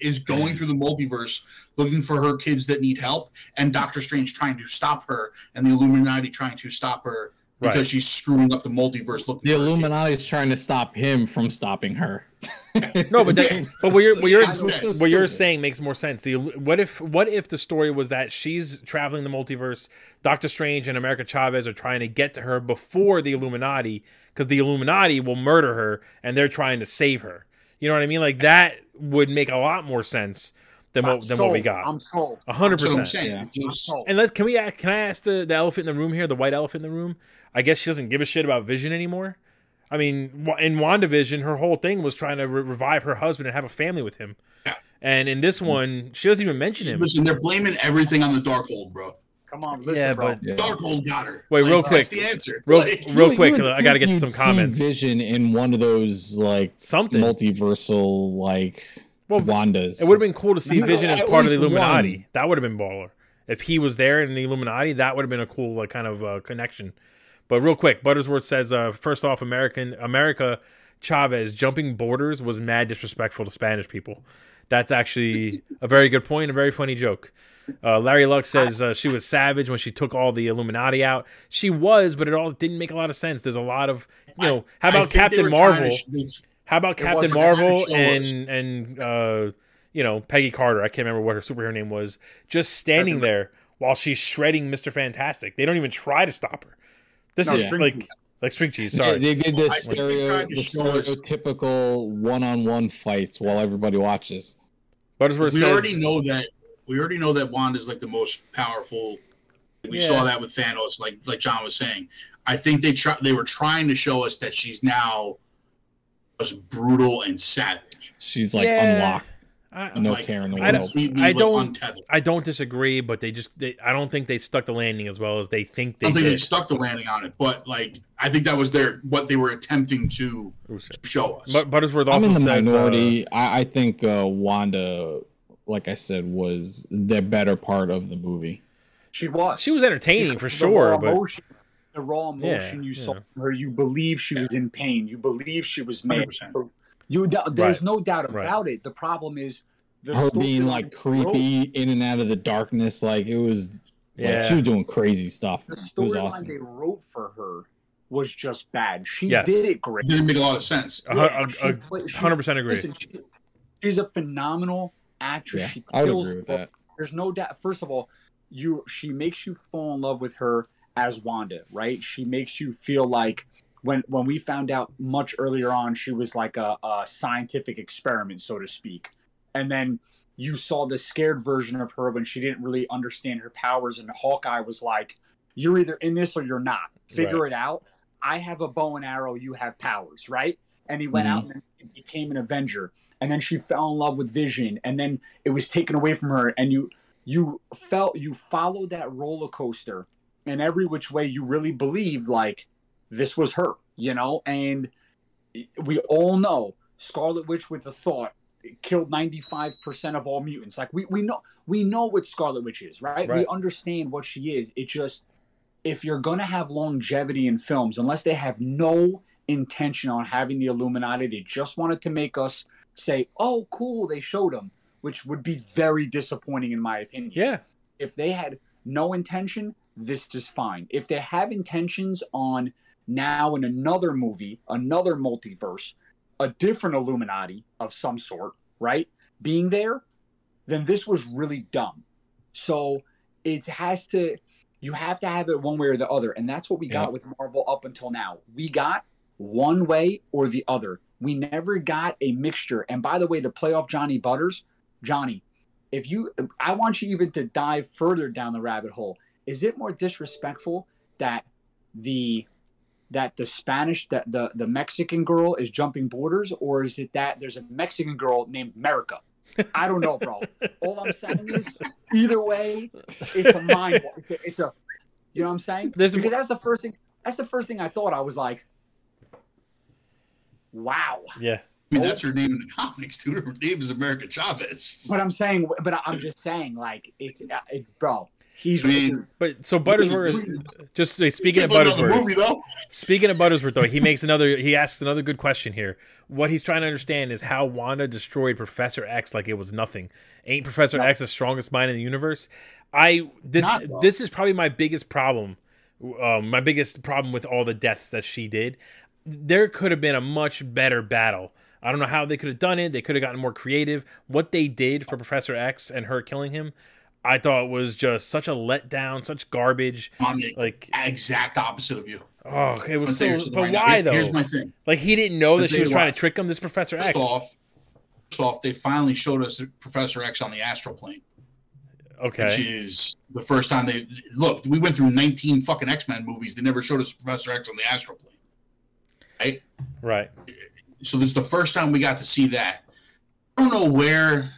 is going through the multiverse looking for her kids that need help, and Doctor Strange trying to stop her, and the Illuminati trying to stop her because Right. she's screwing up the multiverse. Looking The Illuminati is trying to stop him from stopping her. No, but that, but what you're what you're, So so what you're saying makes more sense. The what if what if the story was that she's traveling the multiverse, Doctor Strange and America Chavez are trying to get to her before the Illuminati because the Illuminati will murder her and they're trying to save her. You know what I mean? Like that would make a lot more sense than I'm what than what we got. I'm sold. A hundred That's what I'm percent. saying. Yeah. I'm sold. And let's can we can I ask the, the elephant in the room here, the white elephant in the room? I guess she doesn't give a shit about Vision anymore. I mean, wa- in WandaVision, her whole thing was trying to re- revive her husband and have a family with him. Yeah. And in this one, she doesn't even mention him. Listen, they're blaming everything on the Darkhold, bro. Come on, listen, Yeah, bro. but- Yeah. Darkhold got her. Wait, real that's quick. the answer. Real, Like, real You- quick, you I got to get to you'd some comments. Vision in one of those like Something. multiversal like Well, Wandas. It would have been cool to see No, Vision as part of the Illuminati. one. That would have been baller. If he was there in the Illuminati, that would have been a cool like, kind of uh, connection. But real quick, Buttersworth says, uh, first off, American America Chavez jumping borders was mad disrespectful to Spanish people. That's actually a very good point, a very funny joke. Uh, Larry Luck says uh, she was savage when she took all the Illuminati out. She was, but it all didn't make a lot of sense. There's a lot of, you know, how about Captain Marvel? to sh- this- How about Captain wasn't trying to Marvel and and uh, you know Peggy Carter? I can't remember what her superhero name was. Just standing there while she's shredding Mister Fantastic. They don't even try to stop her. This No, is string like cheese. like string cheese. Yeah, Sorry, they did I the, stereo, the stereotypical one-on-one fights while everybody watches. Buttersworth we says already know that we already know that Wanda is like the most powerful. We Yeah. saw that with Thanos, like like John was saying. I think they try they were trying to show us that she's now just brutal and savage. She's like Yeah. unlocked. I, No Like, care in the I don't- world. completely, I don't- I don't disagree, but they just they, I don't think they stuck the landing as well as they think I they don't think they did. stuck the landing on it, but like I think that was their what they were attempting to, to show us. But Buttersworth I'm also in the says uh, minority. I, I think uh, Wanda, like I said, was the better part of the movie. She was. she was entertaining for sure, but emotion, the raw emotion Yeah, you saw yeah. from her, you believe she was in pain. You believe she was mad. 100%. You do- there's Right. no doubt Right. about it. The problem is the Her being like storyline wrote- creepy in and out of the darkness, like it was. Like, yeah, she was doing crazy stuff. The It was storyline awesome. they wrote for her was just bad. She Yes. did it great. it didn't make a lot of sense. A Yeah, hun- she a- a play- she- hundred percent agree. Listen, she, she's a phenomenal actress. Yeah, she I would kills agree with that. There's no doubt. First of all, you she makes you fall in love with her as Wanda, right? She makes you feel like when when we found out much earlier on, she was like a, a scientific experiment, so to speak, and then you saw the scared version of her when she didn't really understand her powers, and Hawkeye was like, "You're either in this or you're not. Figure it out. I have a bow and arrow. You have powers, right?" And he went Mhm. out and became an Avenger, and then she fell in love with Vision, and then it was taken away from her, and you you felt you followed that roller coaster, and every which way you really believed like this was her, you know, and we all know Scarlet Witch with the thought killed 95% of all mutants. Like we, we know we know what scarlet witch is right? we understand what she is. It just if you're going to have longevity in films unless they have no intention on having the illuminati they just wanted to make us say oh cool they showed them which would be very disappointing in my opinion. Yeah, if they had no intention, this is fine. If they have intentions on now in another movie, another multiverse, a different Illuminati of some sort, right? Being there, then this was really dumb. So it has to, you have to have it one way or the other. And that's what we got with Marvel up until now. We got one way or the other. We never got a mixture. And by the way, to play off Johnny Butters, Johnny, if you i want you even to dive further down the rabbit hole is it more disrespectful that the that the spanish that the the mexican girl is jumping borders or is it that there's a mexican girl named america i don't know bro all i'm saying is either way it's a mind it's a, it's a you know what i'm saying There's a- because that's the first thing that's the first thing i thought i was like wow yeah. I mean, that's her name in the comics, dude. Her name is America Chavez. but i'm saying but i'm just saying like it's uh, it, bro he's I mean, But so Buttersworth, just uh, speaking of put Buttersworth, movie though. Speaking of Buttersworth, though, he makes another. He asks another good question here. What he's trying to understand is how Wanda destroyed Professor X like it was nothing. Ain't Professor No. X the strongest mind in the universe? I this Not, this is probably my biggest problem. Um, my biggest problem with all the deaths that she did. There could have been a much better battle. I don't know how they could have done it. They could have gotten more creative. What they did for Professor X and her killing him, I thought it was just such a letdown, such garbage. I'm the Like, exact opposite of you. oh, it was so. But right why Here- though? Here's my thing. Like he didn't know I'll that she was trying why. to trick him. This Professor X. First off, first off, they finally showed us Professor X on the astral plane, Okay. which is the first time they look. We went through 19 fucking X Men movies. They never showed us Professor X on the astral plane. Right. Right. So this is the first time we got to see that. I don't know where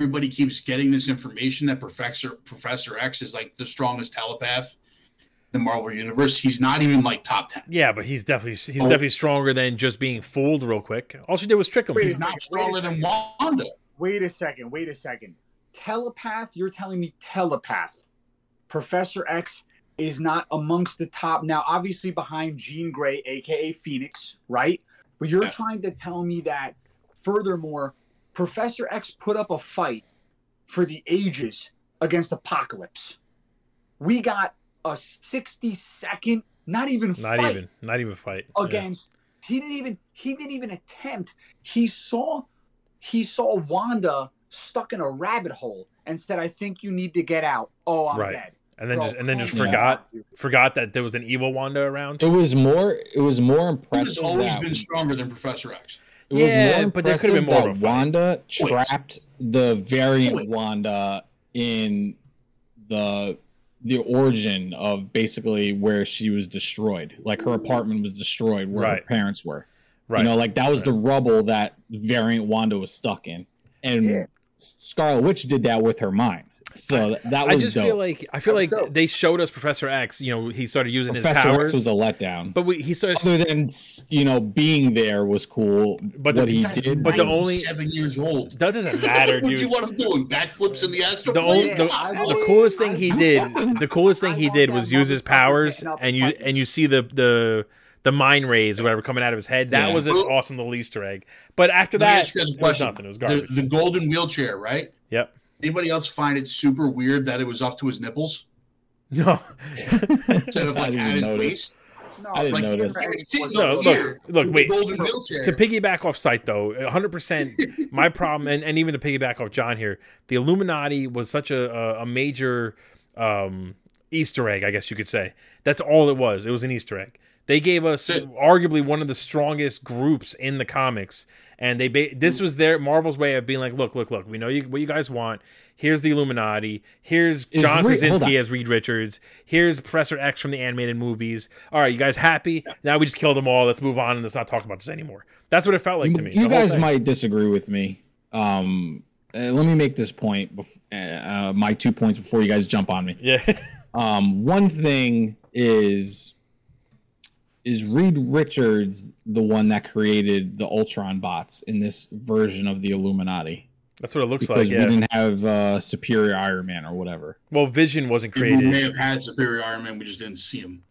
everybody keeps getting this information that Professor Professor X is like the strongest telepath in the Marvel universe. He's not even like top ten. Yeah, but he's definitely he's Oh. definitely stronger than just being fooled real quick. All she did was trick him. Wait, He's not stronger than Wanda. Wait a second. Wait a second. Telepath? You're telling me telepath? Professor X is not amongst the top. Now, obviously, behind Jean Grey, aka Phoenix, right? But you're Yeah. trying to tell me that, furthermore, Professor X put up a fight for the ages against Apocalypse. We got a 60 second, not even not fight even not even fight. Yeah. against he didn't even he didn't even attempt he saw he saw wanda stuck in a rabbit hole and said i think you need to get out oh i'm Right. dead And then Bro, just and then just calm forgot down. forgot that there was an evil Wanda around. It was more. It was more He's impressive. always been stronger than Professor X. it was Yeah, more but there could have been more of a that fight. Wanda trapped the variant Wait. Wanda in the the origin of basically where she was destroyed. Like her apartment was destroyed where her parents were. Right. You know, like that was the rubble that variant Wanda was stuck in, and Yeah. Scarlet Witch did that with her mind. So that, that was I just dope. feel like I feel like dope. they showed us Professor X. You know, he started using Professor his powers, X was a letdown. but we, he started. Other than you know being there was cool, But the- he did. But the only- seven years old. that doesn't matter, dude. what you want him doing? Backflips in the astral The plane? only- the- Come. The coolest thing he did, the coolest thing he did was use his powers, and and you and you see the the the mind rays or whatever coming out of his head. That Yeah. was an Well- awesome little Easter egg. But after Let that, ask you guys a it was nothing. It was The, the golden wheelchair, right? Yep. Anybody else find it super weird that it was up to his nipples No. instead of like didn't at his notice. waist? No, I didn't Like notice. he No, look, look, wait. the golden wheelchair. to piggyback off Scythe though 100% my problem and, and even to piggyback off john here the illuminati was such a, a, a major um, easter egg i guess you could say that's all it was it was an easter egg they gave us arguably one of the strongest groups in the comics and they ba- this was their marvel's way of being like look look look we know you, what you guys want. Here's the illuminati. Here's john Re- krasinski as reed richards. Here's professor x from the animated movies. All right you guys happy? Now we just killed them all. Let's move on and let's not talk about this anymore. That's what it felt like you to me you guys might disagree with me. Um, uh, let me make this point. Bef- uh, my two points before you guys jump on me. yeah. Um, one thing is is Reed Richards the one that created the Ultron bots in this version of the Illuminati? that's what it looks Because like we yeah didn't have uh, Superior Iron Man or whatever. well vision wasn't created. We may have had Superior Iron Man, we just didn't see him.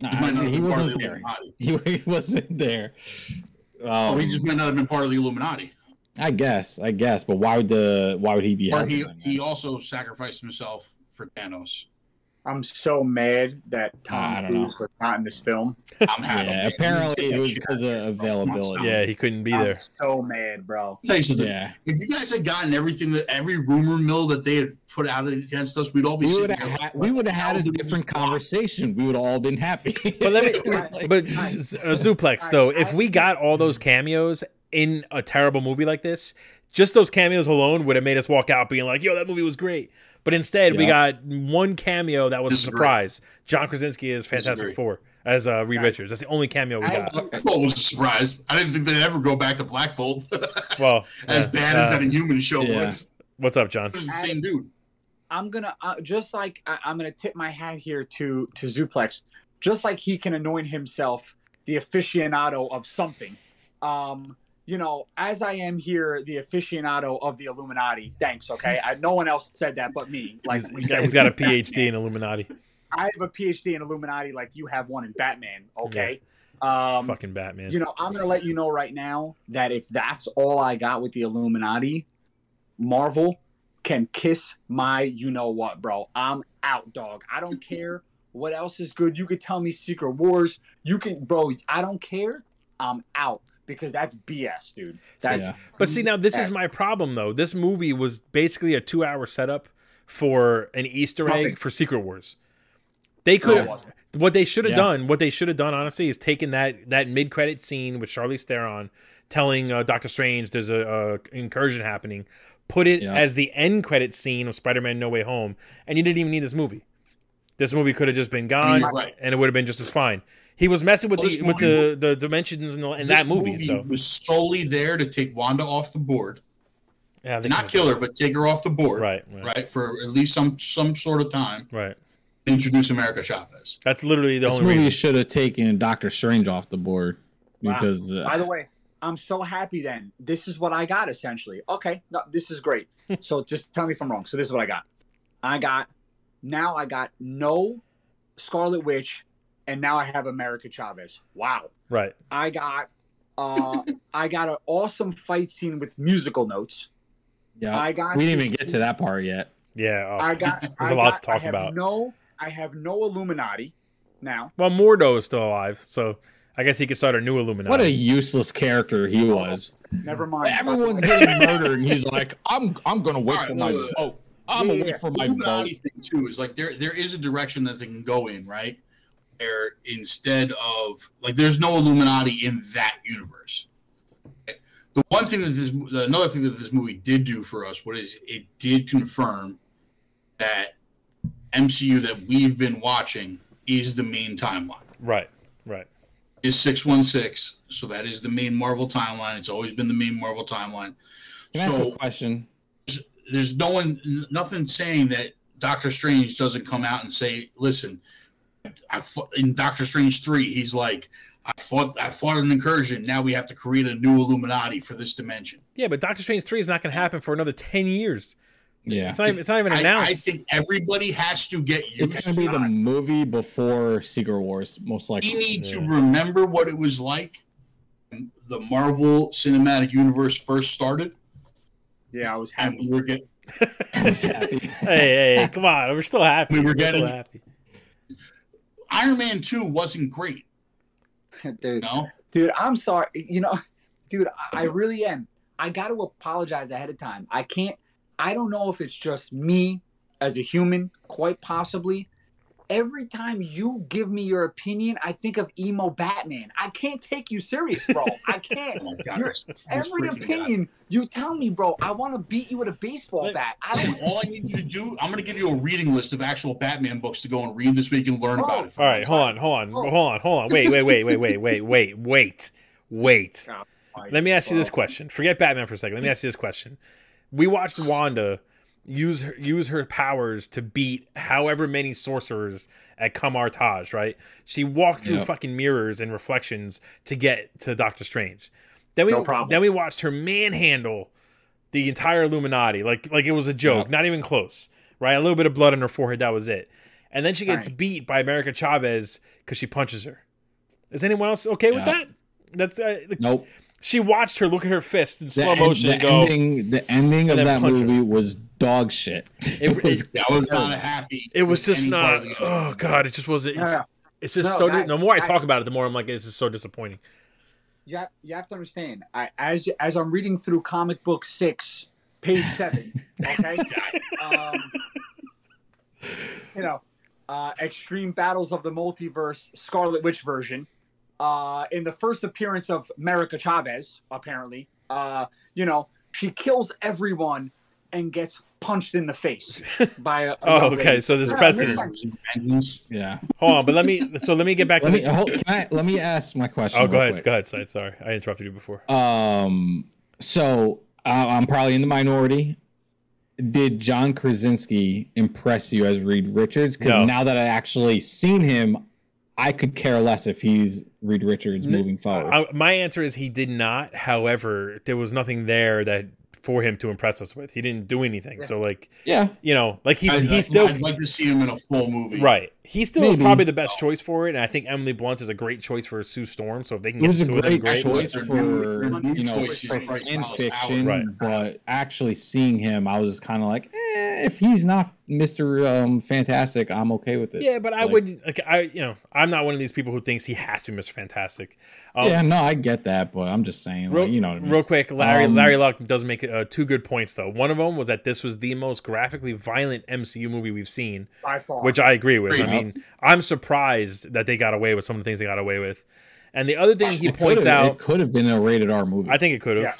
Nah, He might he been part of wasn't the there. He, he wasn't there. Oh, Um, he just might not have been part of the Illuminati. I guess, I guess, but why would the why would he be? Or he he also sacrificed himself for Thanos. I'm so mad that Tom don't Cruise was not in this film. I'm happy. yeah, apparently it was because of availability. yeah he couldn't be I'm there so mad, bro. Tell you something. Yeah, If you guys had gotten everything that every rumor mill that they had put out against us, we'd all be we sitting would have here had, we would have had a different conversation. We would all been happy. but let me Like, but Nice. Uh, zuplex though if we got all those cameos in a terrible movie like this just those cameos alone would have made us walk out being like yo that movie was great but instead we got one cameo that was a surprise john krasinski is fantastic Disagree. four as uh, reed richards that's the only cameo we As- got Well, it was a surprise. I didn't think they'd ever go back to Black Bolt. well as uh, bad as uh, that Inhuman show yeah. was. what's up john It was the same dude. I'm gonna uh, just like I, I'm gonna tip my hat here to to Zuplex, just like he can anoint himself the aficionado of something. Um, you know, as I am here, the aficionado of the Illuminati. Thanks. Okay, I, no one else said that but me. Like he's got, he's got a phd in illuminati I have a PhD in Illuminati, like you have one in Batman. Okay. Um, fucking batman you know, I'm gonna let you know right now that if that's all I got with the Illuminati, Marvel can kiss my you know what, bro. I'm out, dog. I don't care what else is good. You could tell me Secret Wars. You can, bro. I don't care. I'm out because that's BS, dude. That's Yeah. But see, now this is my problem though. This movie was basically a two-hour setup for an Easter egg for Secret Wars. They could No, it have wasn't. what they should have Yeah. done. What they should have done, honestly, is taken that that mid-credit scene with Charlize Theron telling uh, Doctor Strange there's a, a incursion happening. Put it Yeah. as the end credit scene of Spider-Man: No Way Home, and you didn't even need this movie. This movie could have just been gone, you're right. and it would have been just as fine. He was messing with Well, the with movie- the, the dimensions in, the, in This that movie. so was solely there to take Wanda off the board, yeah, not kill her, but take her off the board, Right, right, right, for at least some some sort of time. right. Introduce America Chavez. That's literally the This only movie reason. should have taken Doctor Strange off the board Wow. because uh, By the way, I'm so happy then. This is what I got essentially. Okay, no, this is great. so just tell me if I'm wrong. So this is what I got. I got now I got no Scarlet Witch, and now I have America Chavez. Wow. Right. I got uh I got an awesome fight scene with musical notes. yeah, I got we didn't even get to that part yet. Yeah. oh. I got There's I a lot got- to talk I have about. No, I have no Illuminati now. Well, Mordo is still alive, so I guess he could start a new Illuminati. What a useless character he was. Never mind. Everyone's getting murdered, and he's like, "I'm I'm gonna wait All right, for my vote. I'm gonna Yeah, wait yeah. for my vote." Illuminati thing too is like there there is a direction that they can go in, right? Where instead of like there's no Illuminati in that universe. The one thing that this another thing that this movie did do for us, what is it did confirm that MCU that we've been watching is the main timeline. Right. Right. is 616. So that is the main Marvel timeline. It's always been the main Marvel timeline. Can I ask So a question? there's no one, nothing saying that Doctor Strange doesn't come out and say, "Listen, I fought, in Doctor Strange three, he's like, I fought, I fought an incursion. Now we have to create a new Illuminati for this dimension." Yeah, but Doctor Strange three is not going to happen for another ten years. Yeah. It's not. Even, it's not even announced. I think everybody has to get used It's gonna be the movie before Secret Wars, most likely. We likely. need to remember what it was like when the Marvel Cinematic Universe first started, Yeah, I was and happy. we were get, hey, hey, hey, come on, we're still happy. We were We're still getting- happy. Iron Man two wasn't great. Dude. Dude, I'm sorry. You know, dude, I- I really am. I got to apologize ahead of time. I can't. I don't know if it's just me as a human, quite possibly. Every time you give me your opinion, I think of emo Batman. I can't take you serious, bro. I oh can't. my god, You're- this- this Every freaking guy. opinion you tell me, bro, I want to beat you with a baseball Like- bat. I don't. All I need you to do, I'm going to give you a reading list of actual Batman books to go and read this week and learn Oh. about it. All right, hold on, hold on, Oh. hold on, hold on. Wait, wait, wait, wait, wait, wait, wait, wait, wait. Oh Let me ask you this question. Forget Batman for a second. Let me ask you this question. We watched Wanda use her, use her powers to beat however many sorcerers at Kamar-Taj, right? She walked through Yep. fucking mirrors and reflections to get to Doctor Strange. Then we No problem. then we watched her manhandle the entire Illuminati like like it was a joke, Yep. not even close, right? A little bit of blood on her forehead, that was it. And then she gets Right. beat by America Chavez because she punches her. Is anyone else okay with that? That's uh, Nope. she watched her look at her fist in The, slow motion the and go. ending, the ending of that punch her. movie was dog shit. It, it, I was not happy. it was just not. Oh god, it just wasn't. Yeah. It's just No, so. that- the more I I- talk about it, the more I'm like, this is so disappointing. You have, you have to understand. I, as as I'm reading through comic book six, page seven. Okay. um, you know, uh, Extreme Battles of the Multiverse, Scarlet Witch version. Uh, in the first appearance of America Chavez, apparently, uh, you know, she kills everyone and gets punched in the face by a. a Oh, okay. lady. So there's Yeah, precedent. Yeah. Hold on, but let me. So let me get back to. Let me the, hold, can I, let me ask my question. oh, go ahead. quick. Go ahead, Slade. Sorry, I interrupted you before. Um. So uh, I'm probably in the minority. Did John Krasinski impress you as Reed Richards? Because No. now that I actually seen him, I could care less if he's Reed Richards moving forward. I, my answer is he did not. However, there was nothing there that for him to impress us with. He didn't do anything. So like yeah. you know, like he's I'd, he's still I'd like to see him in a full movie. right. He still is Maybe. probably the best choice for it, and I think Emily Blunt is a great choice for Sue Storm. So if they can It get was the a two of them, great great. choice for new- new you know for Bryce fan fiction, Right. but actually seeing him, I was just kind of like, eh, if he's not Mister um, Fantastic, I'm okay with it. Yeah, but I Like- would like I you know I'm not one of these people who thinks he has to be Mr. Fantastic. Um, yeah, no, I get that, but I'm just saying, Real, like, you know, what I mean? real quick, Larry Um, Larry Luck does make uh, two good points though. One of them was that this was the most graphically violent MCU movie we've seen, by far. which I agree with. I Yep. mean, I'm surprised that they got away with some of the things they got away with. And the other thing he It points out, it could have been a rated R movie. I think it could have. Yeah.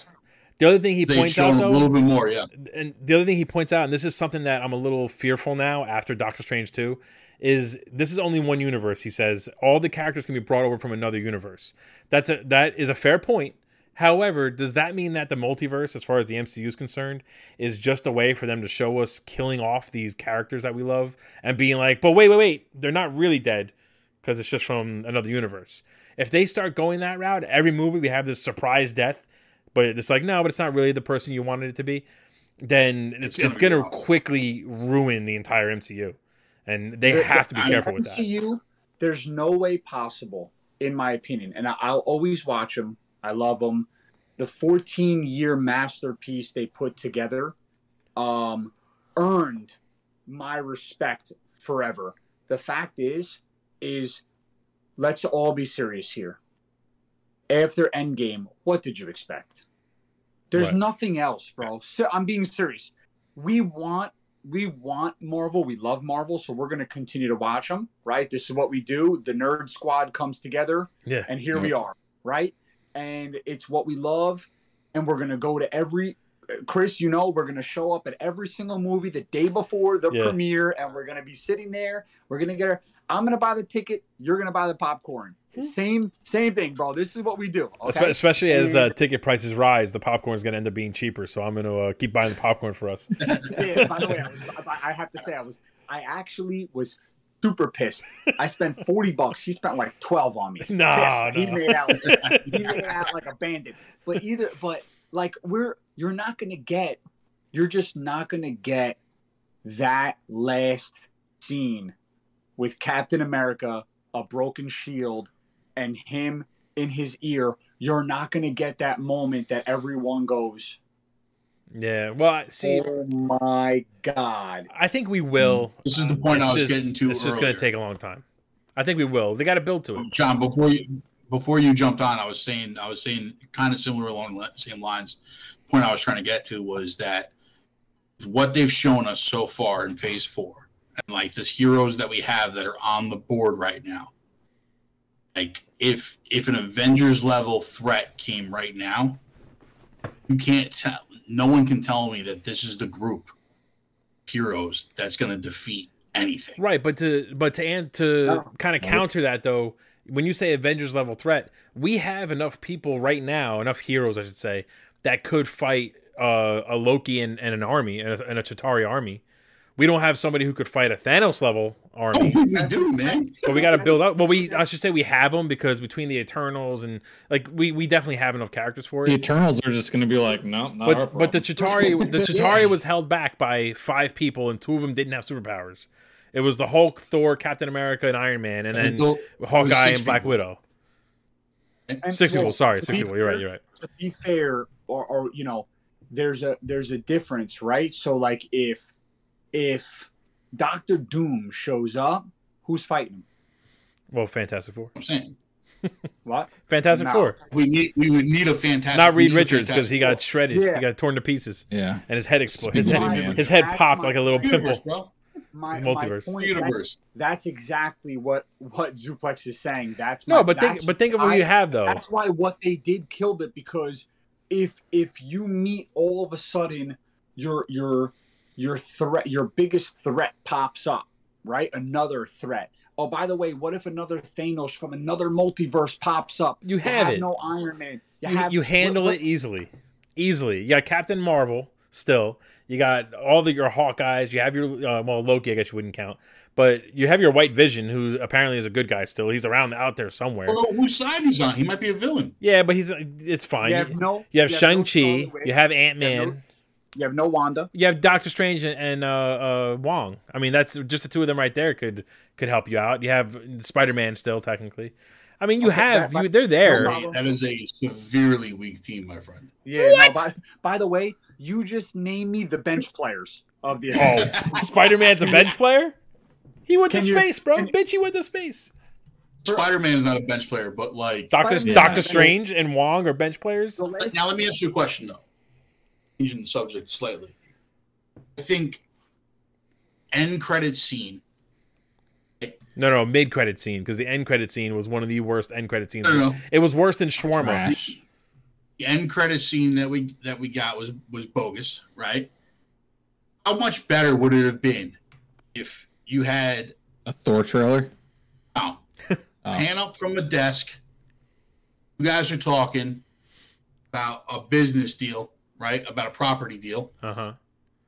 The other thing he They've points out shown a little bit more. Yeah. and the other thing he points out, and this is something that I'm a little fearful now after Doctor Strange 2, is this is only one universe. He says all the characters can be brought over from another universe. That's a that is a fair point. However, does that mean that the multiverse, as far as the MCU is concerned, is just a way for them to show us killing off these characters that we love and being like, but wait, wait, wait, they're not really dead because it's just from another universe. If they start going that route, every movie we have this surprise death, but it's like, no, but it's not really the person you wanted it to be, then it's, It's gonna it's be going to quickly ruin the entire MCU. And they The- have to be the careful with that. MCU, there's no way possible, in my opinion, and I'll always watch them. I love them. The 14 year masterpiece they put together um, earned my respect forever. The fact is, is let's all be serious here. After Endgame, what did you expect? There's Right. nothing else, bro. So, I'm being serious. We want we want Marvel. We love Marvel, so we're going to continue to watch them, right? This is what we do. The Nerd Squad comes together, Yeah. and here we are, right? And it's what we love, and we're going to go to every Chris, you know, we're gonna show up at every single movie the day before the Yeah. premiere, and we're gonna be sitting there. We're gonna get. Our, I'm gonna buy the ticket. You're gonna buy the popcorn. Same, same thing, bro. This is what we do. Okay. Especially as uh, ticket prices rise, the popcorn is going to end up being cheaper. So I'm going to uh, keep buying the popcorn for us. yeah, by the way, I, was, I I have to say, I was, I actually was super pissed. I spent forty bucks. He spent like twelve on me. No, Pissed. he made out. he made out like a bandit. But either, but like we're, you're not gonna get, you're just not gonna get that last scene with Captain America, a broken shield, and him in his ear. You're not gonna get that moment that everyone goes, Yeah. Well, see, "Oh my god!" I think we will. This is the point It's I was just- getting to It's just going to take a long time. I think we will. They got to build to it. John, before you before you jumped on, I was saying I was saying kind of similar along the same lines. The point I was trying to get to was that what they've shown us so far in Phase Four, and like the heroes that we have that are on the board right now. Like if if an Avengers level threat came right now, you can't tell. No one can tell me that this is the group of heroes that's going to defeat anything. Right, but to but to and to No. kind of counter that though, when you say Avengers level threat, we have enough people right now, enough heroes, I should say, that could fight uh, a Loki and, and an army and a, and a Chitauri army. We don't have somebody who could fight a Thanos level army. Oh, we do, man. but we got to build up. Well, we I should say we have them because between the Eternals and like we we definitely have enough characters for it. The. Eternals are just going to be like, no, not our But but the problem." Chitauri the Chitauri was held back by five people and two of them didn't have superpowers. It was the Hulk, Thor, Captain America, and Iron Man, and then Until- Hawkeye and Black people. Widow. And Six well, people. Sorry, to six be people. You're right. You're right. to be fair or, or you know there's a there's a difference right so like if if dr doom shows up who's fighting him Well, Fantastic Four. I'm saying what Fantastic No. Four. we need we would need a fantastic. Not Reed Richards because he got shredded. Yeah. He got torn to pieces, yeah. and his head exploded. His head, Man. his head That's popped my- like a little Universe, pimple. bro. my, Multiverse. my Universe. that- that's exactly what what zuplex is saying that's No, my- but think but think of what I- you have though. that's why what they did killed it because if if you meet all of a sudden your your your threat your biggest threat pops up right another threat oh by the way what if another thanos from another multiverse pops up You have it. no iron man you, You, have you handle what- it easily, easily. You got Captain Marvel still. You got all the your Hawkeyes. You have your uh, well Loki. I guess you wouldn't count, but you have your White Vision, who apparently is a good guy still. He's around out there somewhere. Well, whose side he's on? He might be a villain. Yeah, but he's it's fine. you have no You have no Shang Chi. Scarlet Witch, You have Ant you have Man. No- you have no wanda You have Doctor Strange and, and uh, uh, Wong. I mean, that's just the two of them right there could could help you out. You have Spider Man still technically. I mean, you Okay, have that- you, they're there. there. is that is a severely weak team, my friend. yeah no, by, by the way you just named me the bench players of the Oh, Spider Man's a bench player. He went to Can you- space, bro. can- Bitch, he went to space. Spider Man is not a bench player, but like Doctor Doctor Strange and Wong are bench players. Now let me ask you a question though. Changing the subject slightly. I think end credit scene. No, no, mid credit scene because the end credit scene was one of the worst end credit scenes. No, no, no. It was worse than Shawarma. Trash. The end credit scene that we that we got was was bogus, right? How much better would it have been if you had A Thor trailer. oh, Oh. pan up from the desk. You guys are talking about a business deal, right? About a property deal. Uh huh.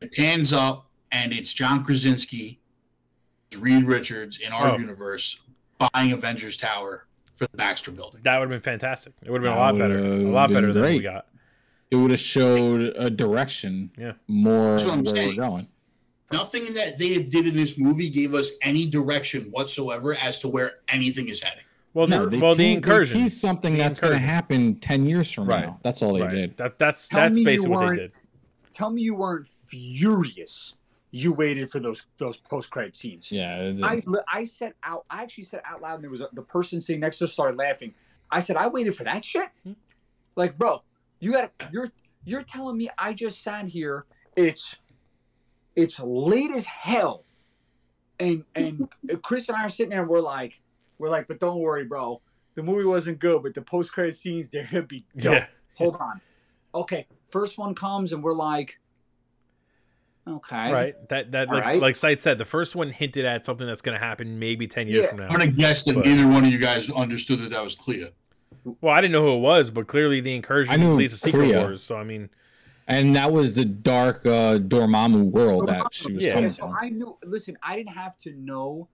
It pans up, and it's John Krasinski, Reed Richards in our Oh. universe buying Avengers Tower for the Baxter Building. That would have been fantastic. It would have been a lot better. A lot been better than what we got. It would have showed a direction. Yeah. More That's what where I'm we're going. Nothing that they did in this movie gave us any direction whatsoever as to where anything is heading. Well, No, the, they well, the they incursion. teased something The that's going to happen ten years from Right. now. That's all they Right. did. That that's Tell that's basically what they did. tell me you weren't furious you waited for those those post credit scenes Yeah. I, I said out I actually said out loud and there was a, the person sitting next to us started laughing I said I waited for that shit Hmm. like bro you got you're you're telling me I just sat here it's it's late as hell and and Chris and I are sitting there and we're like we're like but don't worry bro the movie wasn't good but the post credit scenes they're gonna be dope Yeah. hold on. Okay, first one comes and we're like, okay, Right. That that All like right. like Scythe said, the first one hinted at something that's going to happen maybe ten years Yeah. from now. I'm gonna guess that But- neither one of you guys understood that that was Clea. Well, I didn't know who it was, but clearly the incursion leads to Secret Clea. Wars. So I mean, And that was the dark uh, Dormammu world that she was Yeah. coming so from. I knew. Listen, I didn't have to know the,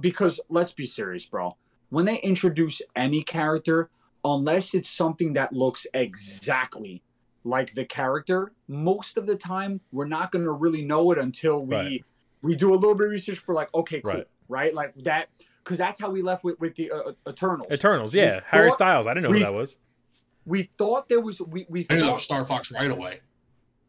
because let's be serious, bro. When they introduce any character, unless it's something that looks exactly like the character, most of the time we're not going to really know it until we Right. we do a little bit of research. We're like, okay, cool, Right. right? Like that, because that's how we left with with the uh, Eternals. Eternals, We yeah. Harry thought- Styles. I didn't know we- who that was. we thought there was we we I knew that thought was Star Fox right away.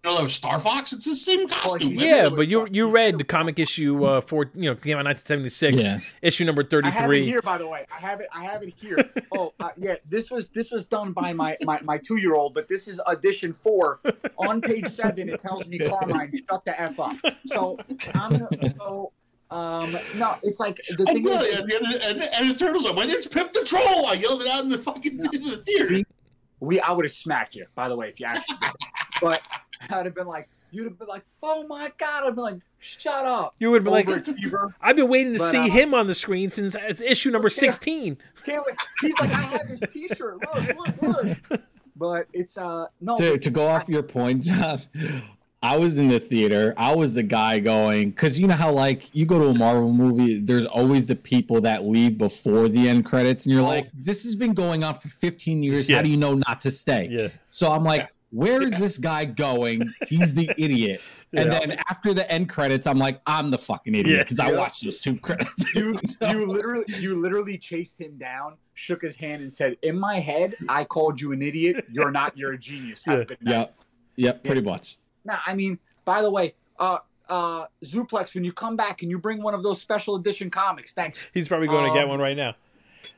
You know that was Star Fox? It's the same costume. yeah, Yeah, but you you You read the comic issue uh for you know came out 1976, Yeah. issue number I have it 33. here, by the way. I have it. I have it here. oh, uh, yeah. This was this was done by my my, my two year old, but this is edition four. On page seven, it tells me Carmine, shut the f up. So I'm gonna, so um no, it's like the thing did. is, At the end of, and, and the Eternals, I went, it's Pip the Troll. I yelled it out in the fucking No. the theater. we I would have smacked you. By the way, if you actually, did. But I'd have been like, you'd have been like, oh my god, I'd be like, shut up, You would be like. I've been waiting to But, see uh, him on the screen since it's issue number Yeah. 16. Can't wait. He's like, I have his T-shirt. Look, look, look. But it's uh no. to, to go off your point, John, I was in the theater. I was the guy going because you know how like you go to a Marvel movie, there's always the people that leave before the end credits, and you're Oh. like, this has been going on for 15 years. Yeah. How do you know not to stay? Yeah. So I'm like, where is this guy going? He's the idiot. And Yeah. then after the end credits, I'm like, I'm the fucking idiot Yeah. because I Yeah. watched those two credits. you So- you literally you literally chased him down, shook his hand, and said, "In my head, I called you an idiot. You're not. You're a genius. Have Yeah. a good night." Yep. Yep. Pretty much. Nah, I mean, by the way, uh, uh, Zuplex, when you come back, can you bring one of those special edition comics? Thanks. He's probably going to get Um, one right now.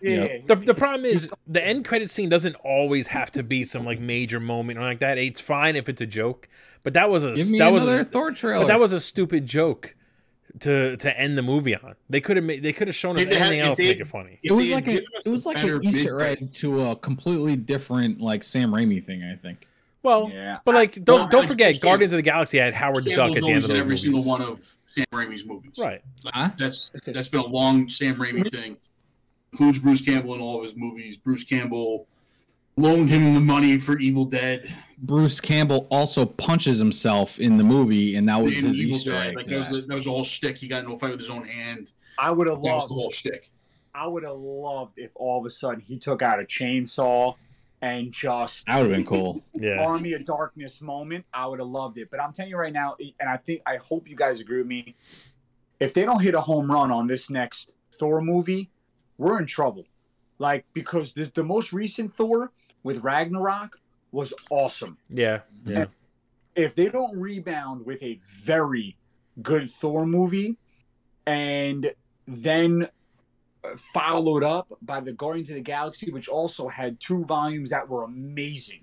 Yeah. The, the problem is the end credit scene doesn't always have to be some like major moment or like that. It's fine if it's a joke, but that was a Give me that was a, Thor trailer. but that was a stupid joke to to end the movie on. They could have made they could have shown us If they had- anything if else to make it funny. It was like a, it was like better an Easter mid- egg to a completely different like Sam Raimi thing. I think. Well, Yeah. but like don't Well, don't like, forget, Sam- Guardians of the Galaxy had Howard the Duck at the end of in those every movies. single one of Sam Raimi's movies. Right. Like, Huh? That's that's been a long Sam Raimi thing. Includes Bruce Campbell in all of his movies. Bruce Campbell loaned him the money for Evil Dead. Bruce Campbell also punches himself in the movie, and that was in his Evil Easter Dead. Like that was that. the, that was the whole shtick. He got into a fight with his own hand. I would have That was loved. the whole shtick. I would have loved if all of a sudden he took out a chainsaw and just That would have been cool. Yeah. Army of Darkness moment. I would have loved it. But I'm telling you right now, and I think I hope you guys agree with me. If they don't hit a home run on this next Thor movie, we're in trouble. Like because this, the most recent Thor with Ragnarok was awesome. Yeah. Yeah. If they don't rebound with a very good Thor movie, and then uh, followed up by the Guardians of the Galaxy, which also had two volumes that were amazing.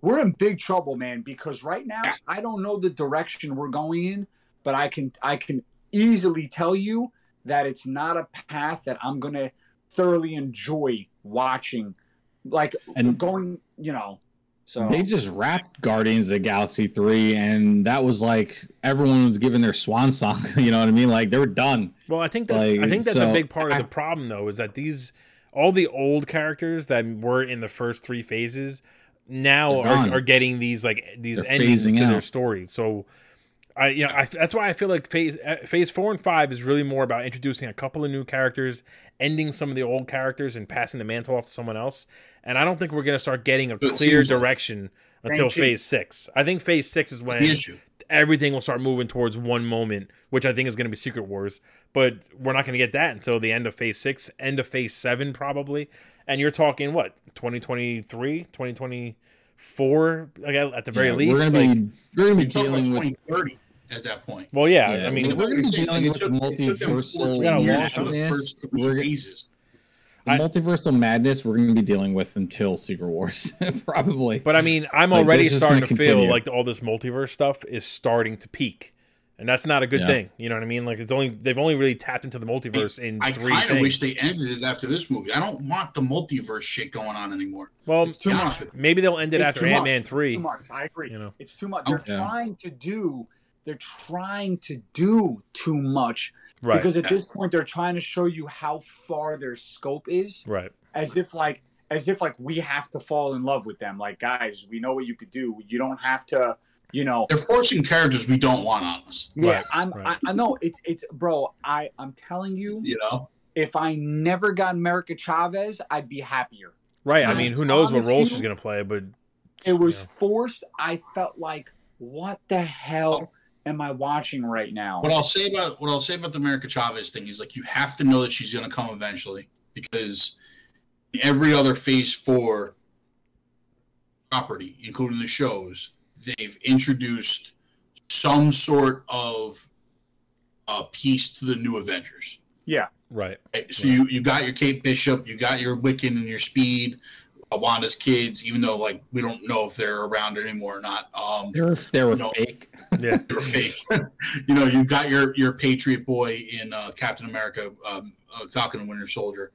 We're in big trouble, man, because right now I don't know the direction we're going in, but I can I can easily tell you that it's not a path that I'm gonna thoroughly enjoy watching, like And going, you know. So they just wrapped Guardians of the Galaxy 3, and that was like everyone was giving their swan song. You know what I mean? Like they were done. Well, I think that's Like, I think that's a big part of the problem though is that these all the old characters that were in the first three phases now They're are, getting these like these They're endings to phasing their out. stories. So I you know I, that's why I feel like phase uh, phase four and five is really more about introducing a couple of new characters, ending some of the old characters, and passing the mantle off to someone else. And I don't think we're gonna start getting a It clear seems like- direction until Shang-Chi. phase six. I think phase six is when everything will start moving towards one moment, which I think is going to be Secret Wars. But we're not going to get that until the end of Phase Six, end of Phase Seven, probably. And you're talking what 2023, 2024, like, at the very Yeah, least. we're gonna like- be we're gonna be You're talking about dealing with 2030 at that point. well, yeah, Yeah, I mean, we're gonna be Like, dealing it with took- the it took them multiversal 14 Yeah, years for the madness. first three We're- phases. the I- multiversal madness. We're gonna be dealing with until Secret Wars, probably. but I mean, I'm Like, already starting to gonna feel like all this multiverse stuff is starting to peak. And that's not a good Yeah. thing. You know what I mean? Like it's only they've only really tapped into the multiverse in I three kind of wish they ended it after this movie. I don't want the multiverse shit going on anymore. well, It's too much. honest with you. maybe they'll end it It's after. Ant Man three. Too much. I agree. You know, It's too much. Oh, they're Yeah. trying to do. They're trying to do too much right? because at this point they're trying to show you how far their scope is, right. as if like as if like we have to fall in love with them. Like guys, we know what you could do. You don't have to. You know. They're forcing characters we don't want on us. Yeah, Right, I'm. right. I, I know it's it's bro. I I'm telling you, You know, if I never got America Chavez, I'd be happier. Right. I I mean, who knows what role you- she's gonna play, but It was Yeah. forced. I felt like, what the hell am I watching right now? what I'll say about what I'll say about the America Chavez thing is like you have to know that she's going to come eventually because every other Phase Four property, including the shows, they've introduced some sort of uh, piece to the new Avengers. right. Right? So you you got your Kate Bishop, you got your Wiccan and your Speed, uh, Wanda's kids, even though like we don't know if they're around anymore or not. Um, They were they were No. fake. Yeah. they were fake. you know, you've got your your Patriot boy in uh, Captain America, um, uh, Falcon and Winter Soldier.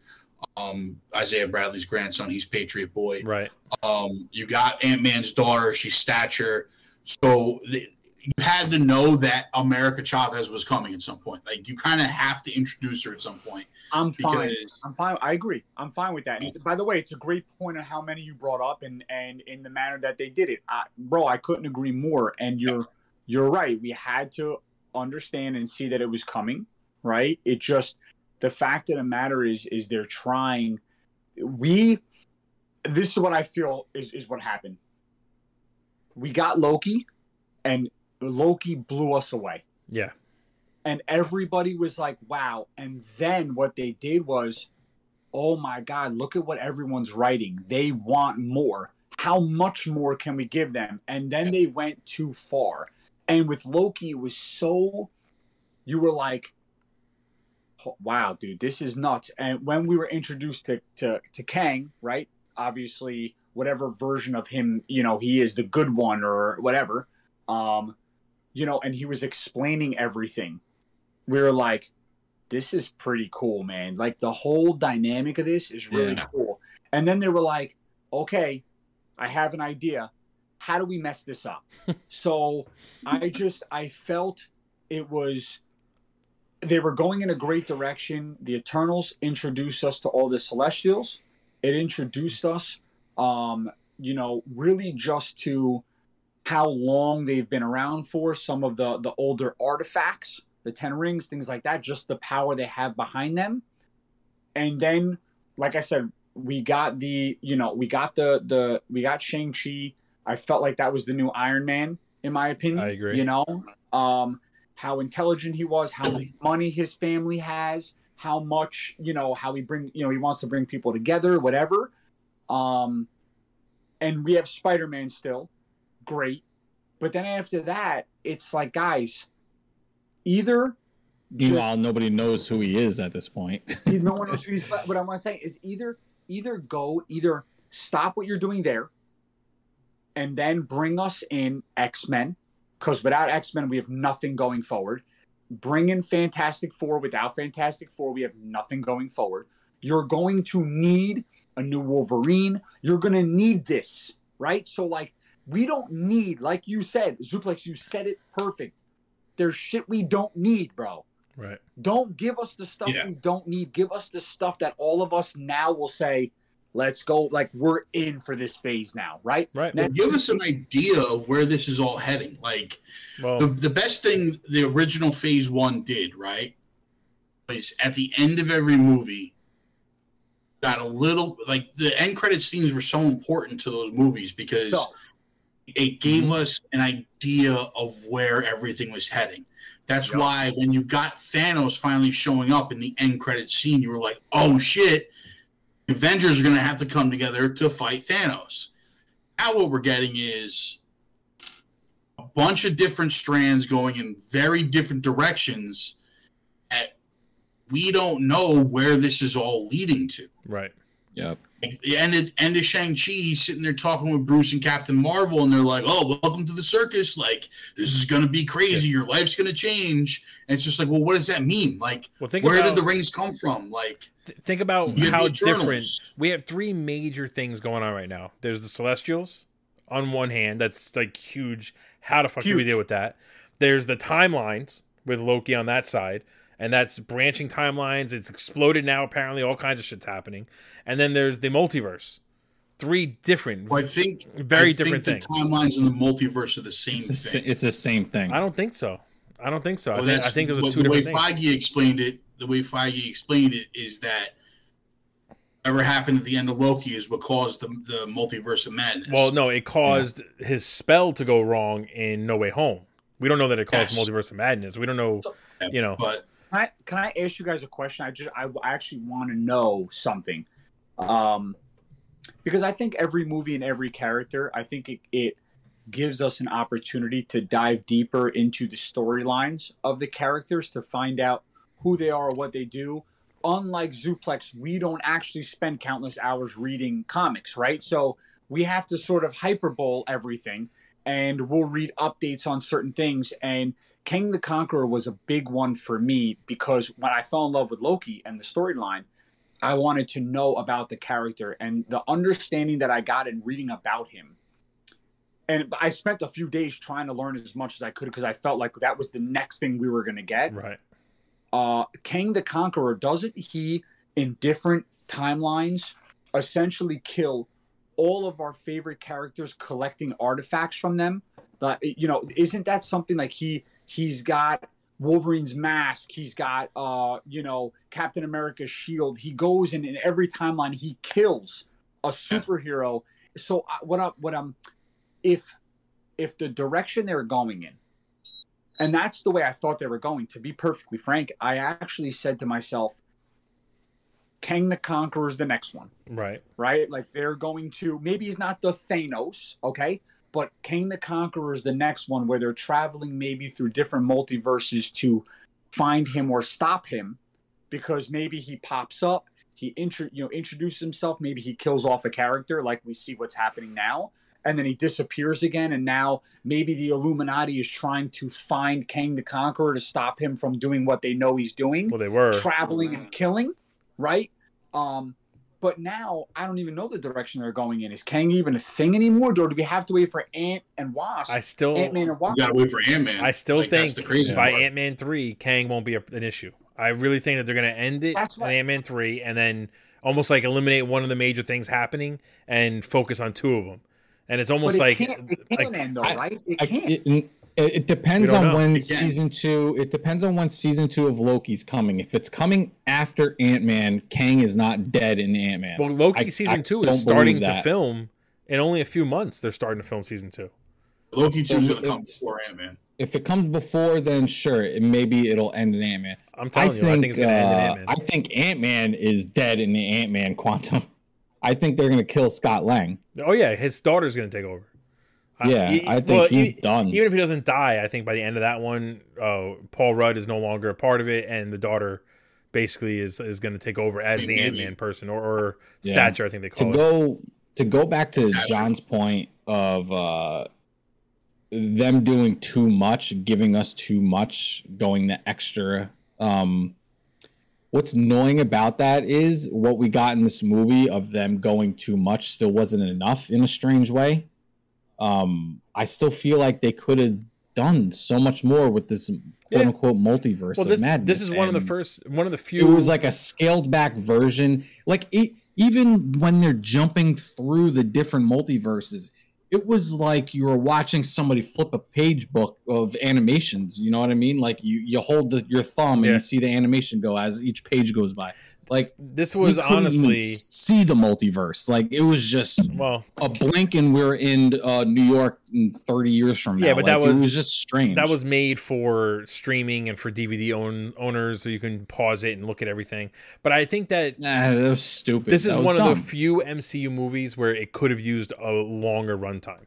Um, Isaiah Bradley's grandson, he's Patriot boy. Right. Um, you got Ant Man's daughter, she's stature. So the, you had to know that America Chavez was coming at some point. Like you kind of have to introduce her at some point I'm fine. I'm fine. I agree. I'm fine with that. And by the way, it's a great point on how many you brought up and and in the manner that they did it, I, bro. I couldn't agree more. And you're you're right. We had to understand and see that it was coming. Right. It just the fact of the matter is is they're trying. We this is what I feel is is what happened. We got Loki, and Loki blew us away Yeah. and everybody was like wow and then what they did was oh my god look at what everyone's writing they want more how much more can we give them and then they went too far and with loki it was so you were like "Oh, wow dude this is nuts and when we were introduced to to, to kang right obviously whatever version of him you know he is the good one or whatever um you know and he was explaining everything we were like, this is pretty cool, man. Like the whole dynamic of this is really Yeah. cool. And then they were like, okay, I have an idea. How do we mess this up? so I just, I felt it was, they were going in a great direction. The Eternals introduced us to all the Celestials. It introduced us, um, you know, really just to how long they've been around for, some of the the older artifacts the Ten Rings, things like that, just the power they have behind them. And then, like I said, we got the, you know, we got the the we got Shang Chi. I felt like that was the new Iron Man, in my opinion. I agree. You know, um, how intelligent he was, how much money his family has, how much, you know, how he bring, you know, he wants to bring people together, whatever. Um, and we have Spider Man still, great. But then after that, it's like, guys, either Meanwhile, nobody knows who he is at this point. no one knows who he's. But what I want to say is either either go either stop what you're doing there, and then bring us in X Men, because without X Men we have nothing going forward. Bring in Fantastic Four. Without Fantastic Four, we have nothing going forward. You're going to need a new Wolverine. You're going to need this, right? So, like, we don't need, like you said, Zuplex, you said it perfect. There's shit we don't need, bro. Right. Don't give us the stuff Yeah. we don't need. Give us the stuff that all of us now will say, let's go. Like, we're in for this phase now, right? Right. Now- give us an idea of where this is all heading. Like Well, the the best thing the original Phase One did, right, was at the end of every movie. Got a little like the end credit scenes were so important to those movies because So, it gave Mhm. us an idea of where everything was heading. That's Yep. why when you got Thanos finally showing up in the end credit scene, you were like, "Oh shit, Avengers are going to have to come together to fight Thanos." Now what we're getting is a bunch of different strands going in very different directions. At we don't know where this is all leading to. right. yep. Of, end of Shang Chi, he's sitting there talking with Bruce and Captain Marvel, and they're like, "Oh, welcome to the circus! Like this is gonna be crazy. Your life's gonna change." And it's just like, well, what does that mean? Like, Well, where about did the rings come from? Like, th- think about how different we have three major things going on right now. There's the Celestials on one hand, that's like huge. How the fuck do we deal with that? There's the timelines with Loki on that side, and that's branching timelines. It's exploded now. Apparently, all kinds of shit's happening. And then there's the multiverse. Three different. well, I think Very I different think things. Timelines in the multiverse are the same It's the, thing. it's the same thing. I don't think so. I don't think so. I think, I think those are two the way different things. Feige explained it. The way Feige explained it is that whatever happened at the end of Loki is what caused the, the multiverse of madness. Well, no, it caused his spell to go wrong in No Way Home. We don't know that it caused Yes. multiverse of madness. We don't know, you know. but Can I, can I ask you guys a question? I just I, I actually want to know something, um, because I think every movie and every character, I think it, it gives us an opportunity to dive deeper into the storylines of the characters to find out who they are, what they do. Unlike Zuplex, we don't actually spend countless hours reading comics, right? So we have to sort of hyperbole everything, and we'll read updates on certain things and Kang the Conqueror was a big one for me because when I fell in love with Loki and the storyline, I wanted to know about the character and the understanding that I got in reading about him. And I spent a few days trying to learn as much as I could because I felt like that was the next thing we were going to get. Right. Uh, Kang the Conqueror, doesn't he, in different timelines, essentially kill all of our favorite characters collecting artifacts from them? Uh, you know, isn't that something like he he's got Wolverine's mask, he's got uh, you know, Captain America's shield. He goes in in every timeline he kills a superhero. So I- what I, what I'm if if the direction they're going in and that's the way I thought they were going. To be perfectly frank, I actually said to myself, Kang the Conqueror is the next one, Right. right? Like they're going to, maybe he's not the Thanos, okay? But Kang the Conqueror is the next one where they're traveling maybe through different multiverses to find him or stop him because maybe he pops up, he intro, you know, introduces himself, maybe he kills off a character like we see what's happening now. And then he disappears again, and now maybe the Illuminati is trying to find Kang the Conqueror to stop him from doing what they know he's doing, Well, they were. traveling and killing, right? Um, but now I don't even know the direction they're going in. Is Kang even a thing anymore, or do we have to wait for Ant and Wasp? I still, Ant Man and Wasp. you gotta wait for Ant Man. I still Like, think the by. Ant Man three, Kang won't be a, an issue. I really think that they're going to end it That's in Ant Man three, and then almost like eliminate one of the major things happening and focus on two of them. And it's But almost it like, can't, it can't like end though, right? It I, can't. it, it, it depends on know. when It can. season two. It depends on when season two of Loki's coming. If it's coming after Ant Man, Kang is not dead in Ant Man. well, Loki I- season I two don't is starting to film in only a few months. They're starting to film season two. Loki two is gonna come before Ant Man. if it comes before, then sure, it, maybe it'll end in Ant Man. I'm I telling think you, I think it's going to end in uh, Ant Man. I think Ant Man is dead in the Ant Man Quantum. I think they're gonna kill Scott Lang. Oh yeah, his daughter's going to take over. I- Yeah, e- I think well, he's e- done. Even if he doesn't die, I think by the end of that one, uh, Paul Rudd is no longer a part of it, and the daughter basically is is going to take over as the Ant Man person or, or Yeah. stature. I think they to call it. go to go back to John's point of uh them doing too much, giving us too much, going the extra. Um what's annoying about that is what we got in this movie of them going too much still wasn't enough in a strange way. Um I still feel like they could have done so much more with this quote unquote multiverse Well, of this madness. this is one of the first, one of the few. it was like a scaled back version like it, even when they're jumping through the different multiverses it was like you were watching somebody flip a page book of animations you know what i mean like you you hold the, your thumb and Yeah. you see the animation go as each page goes by like this was honestly see the multiverse like it was just well, a blink and we're in uh, new york in 30 years from now Yeah, but that was- it was just strange that was made for streaming and for DVD own, owners, so you can pause it and look at everything. But I think that nah, that was stupid this is one of the few MCU movies where it could have used a longer runtime.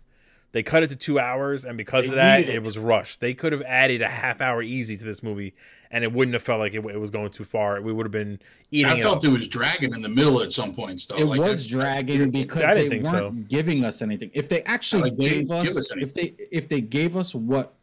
They cut it to two hours, and because They of that, it it. was rushed. They could have added a half hour easy to this movie, and it wouldn't have felt like it, it was going too far. We would have been eating I felt up. it was dragging in the middle at some points, though. it Like, was that's- that's dragging because I didn't they think weren't so. giving us anything. If they actually Like, they gave us, us if they if they gave us what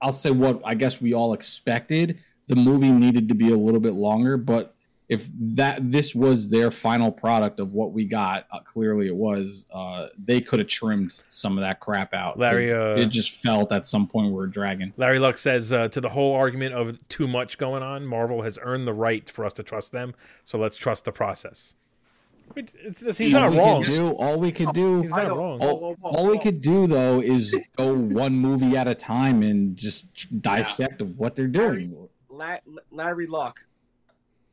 I'll say what I guess we all expected, the movie needed to be a little bit longer. But if that this was their final product of what we got, uh, clearly it was. Uh, they could have trimmed some of that crap out. Larry, uh, it just felt at some point we were dragging. Larry Luck says uh, to the whole argument of too much going on, Marvel has earned the right for us to trust them, so let's trust the process. Which- it's- it's- he's Yeah, not all we wrong. Could do, all we could do. He's not wrong. All, whoa, whoa, all we could do though is go one movie at a time and just dissect of what they're doing. La- Larry Luck,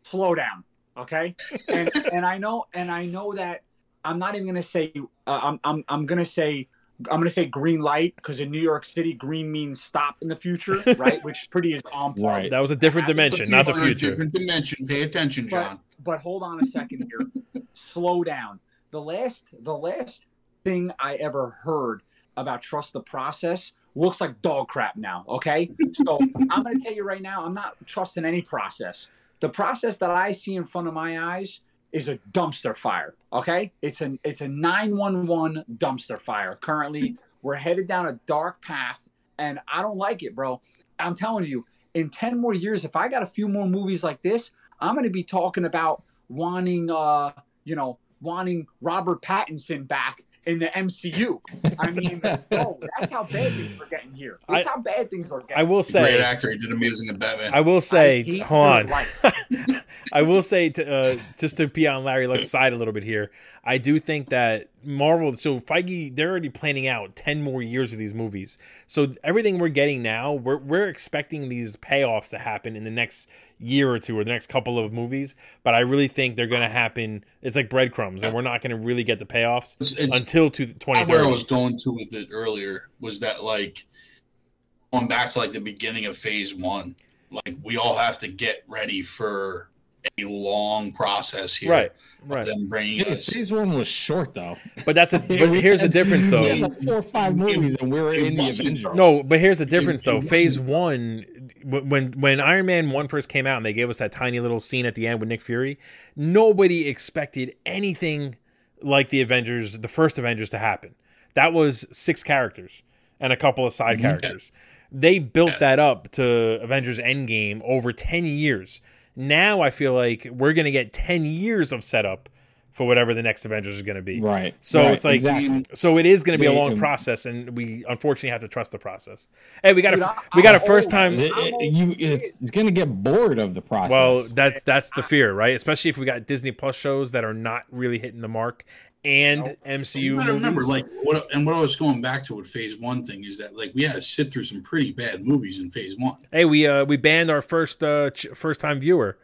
slow down, okay? And and I know and I know that I'm not even gonna say uh, I'm I'm I'm gonna say I'm gonna say green light because in New York City, green means stop in the future, right? Which pretty is on point. Right. That was a different dimension, not the it's a future. Different dimension. Pay attention, John. But hold on a second here. Slow down. The last the last thing I ever heard about trust the process looks like dog crap now. Okay. So I'm gonna tell you right now, I'm not trusting any process. The process that I see in front of my eyes is a dumpster fire. Okay. It's an it's a 911 dumpster fire. Currently, we're headed down a dark path, and I don't like it, bro. I'm telling you, in 10 more years, if I got a few more movies like this, I'm going to be talking about wanting, uh, you know, wanting Robert Pattinson back in the MCU. I mean, bro, that's how bad things are getting here. That's I- how bad things are getting. I will say, Great actor. He did amazing in Batman. I will say, hate hold on. I will say, to, uh, just to be on Larry Luck's side a little bit here, I do think that Marvel, so Feige, they're already planning out 10 more years of these movies. So everything we're getting now, we're, we're expecting these payoffs to happen in the next year or two or the next couple of movies. But I really think they're going to happen. It's like breadcrumbs, and we're not going to really get the payoffs It's, it's until to where I was going to with it earlier was that like going back to like the beginning of phase one, like we all have to get ready for a long process here. Right, of right. Them bringing Yeah, us. phase one was short though. But that's a. But here's the difference, though. we like four or five movies, and we were It in the Avengers. No, but here's the difference it though. wasn't- Phase one, when when Iron Man one first came out, and they gave us that tiny little scene at the end with Nick Fury, nobody expected anything like the Avengers, the first Avengers, to happen. That was six characters and a couple of side Mhm. characters. They built that up to Avengers Endgame over ten years. Now I feel like we're gonna get ten years of setup for whatever the next Avengers is gonna be. right. So right, it's like- exactly. So it is going to be a long process, and we unfortunately have to trust the process. Hey, we got Dude, a I- we got a I'm first old. time. It- it- you, it's, it's gonna get bored of the process. Well, that's that's the fear, right? Especially if we got Disney Plus shows that are not really hitting the mark, and Nope. MCU. You gotta remember, like, what, and what I was going back to with Phase One thing is that, like, we had to sit through some pretty bad movies in Phase One. hey, we uh we banned our first uh ch- first time viewer.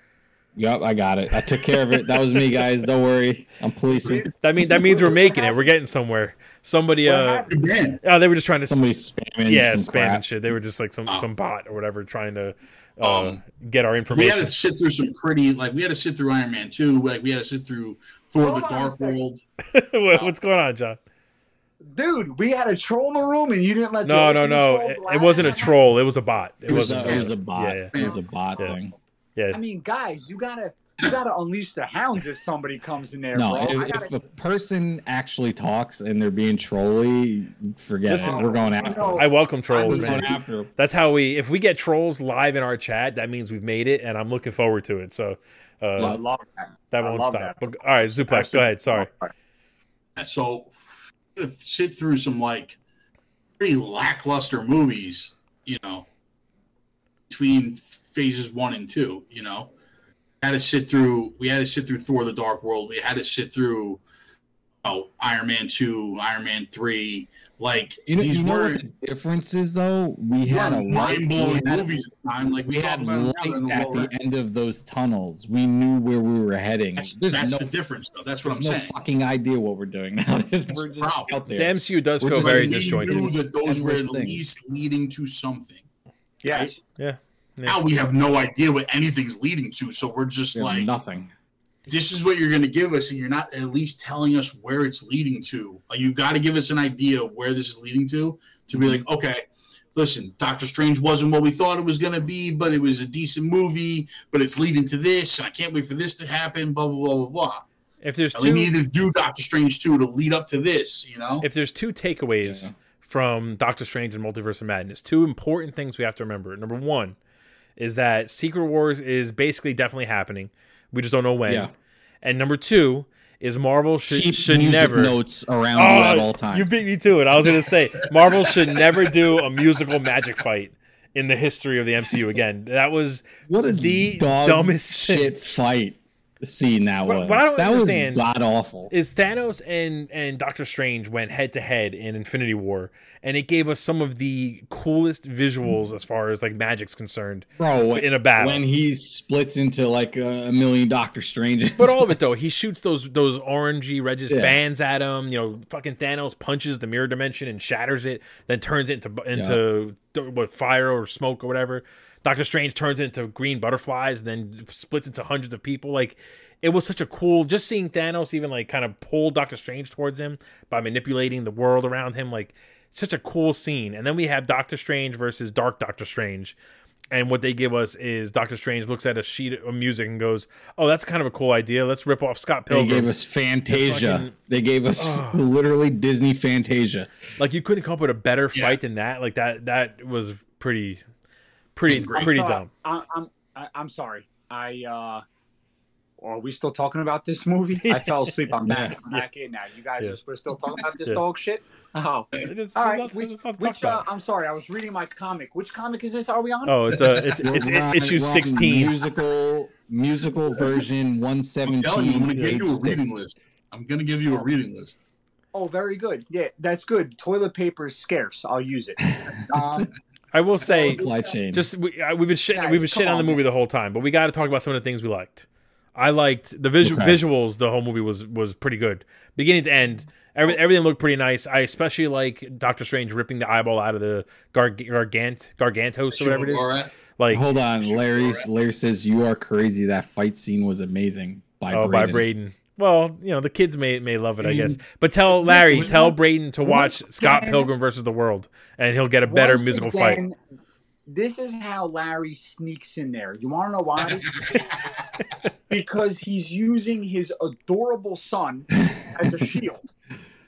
Yep, I got it. I took care of it. That was me, guys. Don't worry. I'm policing. That mean that means we're making it. We're getting somewhere. Somebody What uh happened? Good man. oh they were just trying to Somebody spamming. yeah some spam crap. shit. They were just like some Oh. some bot or whatever trying to uh Um, get our information. We had to sit through some pretty, like, we had to sit through Iron Man Two. Like, we had to sit through Thor: Hold The on Dark. World. What- What's going on, John? Dude, we had a troll in the room and you didn't let No, other no, no. It, it wasn't a troll. It was a bot. It, It was, a, it was a bot. Yeah, It was a bot Yeah. thing. yeah. I mean, guys, you gotta you gotta unleash the hounds if somebody comes in there, No, bro. If, gotta, if a person actually talks and they're being trolly, forget Listen, it. We're going after. know- I welcome trolls, I'm man. going after. That's how we. If we get trolls live in our chat, that means we've made it, and I'm looking forward to it. So uh, that. that won't stop. that. But, all right, Zuplex, go ahead. Sorry. So, we had to sit through some like pretty lackluster movies, you know, between phases one and two. You know, had to sit through. We had to sit through Thor: The Dark World. We had to sit through, oh, Iron Man two, Iron Man three. Like You know, these you know were what the difference is though. We had a light. mind blowing movies. at the time. Like we, We had light it now, they're at lower. the end of those tunnels. We knew where we were heading. That's, that's no, the difference, though. That's what I'm there's no saying. fucking idea what we're doing now. There's- we're the just problem. out The. MCU does We're feel just very we disjointed. knew that those were Endless at things. least leading to something. Yes. Yeah. Now we have no idea what anything's leading to, so we're just There's like nothing. This is what you're going to give us, and you're not at least telling us where it's leading to. Like, you got to give us an idea of where this is leading to, to be like, okay, listen, Doctor Strange wasn't what we thought it was going to be, but it was a decent movie, but it's leading to this, and I can't wait for this to happen, blah, blah, blah, blah, blah. If there's And we two, needed to do Doctor Strange 2 to lead up to this, you know? if there's two takeaways Yeah. from Doctor Strange and Multiverse of Madness, two important things we have to remember. Number one is that Secret Wars is basically definitely happening. We just don't know when. Yeah. And number two is Marvel should Keep should never notes around oh, you at Oh, all times. You beat me to it. I was going to say Marvel should never do a musical magic fight in the history of the MCU again. That was what a the dumbest shit fight scene that What- was. what I don't that understand was god awful. is Thanos and and Doctor Strange went head to head in Infinity War, and it gave us some of the coolest visuals as far as like magic's concerned Bro, in a battle. when he splits into like a, million Doctor Stranges. but all of it though, he shoots those those orangey reddish Yeah. bands at him. You know, fucking Thanos punches the mirror dimension and shatters it, then turns it into into what fire or smoke or whatever. Doctor Strange turns into green butterflies, and then splits into hundreds of people. Like it was such a cool just seeing Thanos even like kind of pull Doctor Strange towards him by manipulating the world around him. Like such a cool scene. And then we have Doctor Strange versus Dark Doctor Strange. And what they give us is Doctor Strange looks at a sheet of music and goes, "Oh, that's kind of a cool idea. Let's rip off Scott Pilgrim." they gave us Fantasia. fucking- they gave us Ugh. literally Disney Fantasia. like you couldn't come up with a better Yeah. fight than that. Like that that was pretty pretty Great. pretty I dumb. I, I'm I, I'm sorry. I uh, are we still talking about this movie? I fell asleep. I'm back. I'm back in now. You guys Yeah. are we're still talking about this Yeah. dog shit. Oh, It's- all it's right. not- Which, it's not to talk which uh. I'm sorry. I was reading my comic. Which comic is this? Are we on? Oh, it's a it's it's, We're issue we're sixteen. musical musical version one I'm seventeen. telling you, I'm going to give you a reading list. I'm going to give you a reading list. Oh, very good. Yeah, that's good. Toilet paper is scarce. I'll use it. Um, I will say, Supply chain. just we, uh, we've been shitting, Guys, we've been come shitting on the on, movie the whole time, but we got to talk about some of the things we liked. I liked the visual Okay. visuals. The whole movie was was pretty good, beginning to end. Every, everything looked pretty nice. I especially like Doctor Strange ripping the eyeball out of the Garg- Gargant Gargantos or whatever it is. Shumagorath. Like Hold on, Sure. Larry. Larry says you are crazy. That fight scene was amazing. By oh, by Braden. Braden. Well, you know the kids may may love it, I guess. Mm. But tell Larry, tell again- Braden to watch once Scott Pilgrim versus the World, and he'll get a better once musical fight. This is how Larry sneaks in there. You want to know why? because he's using his adorable son as a shield.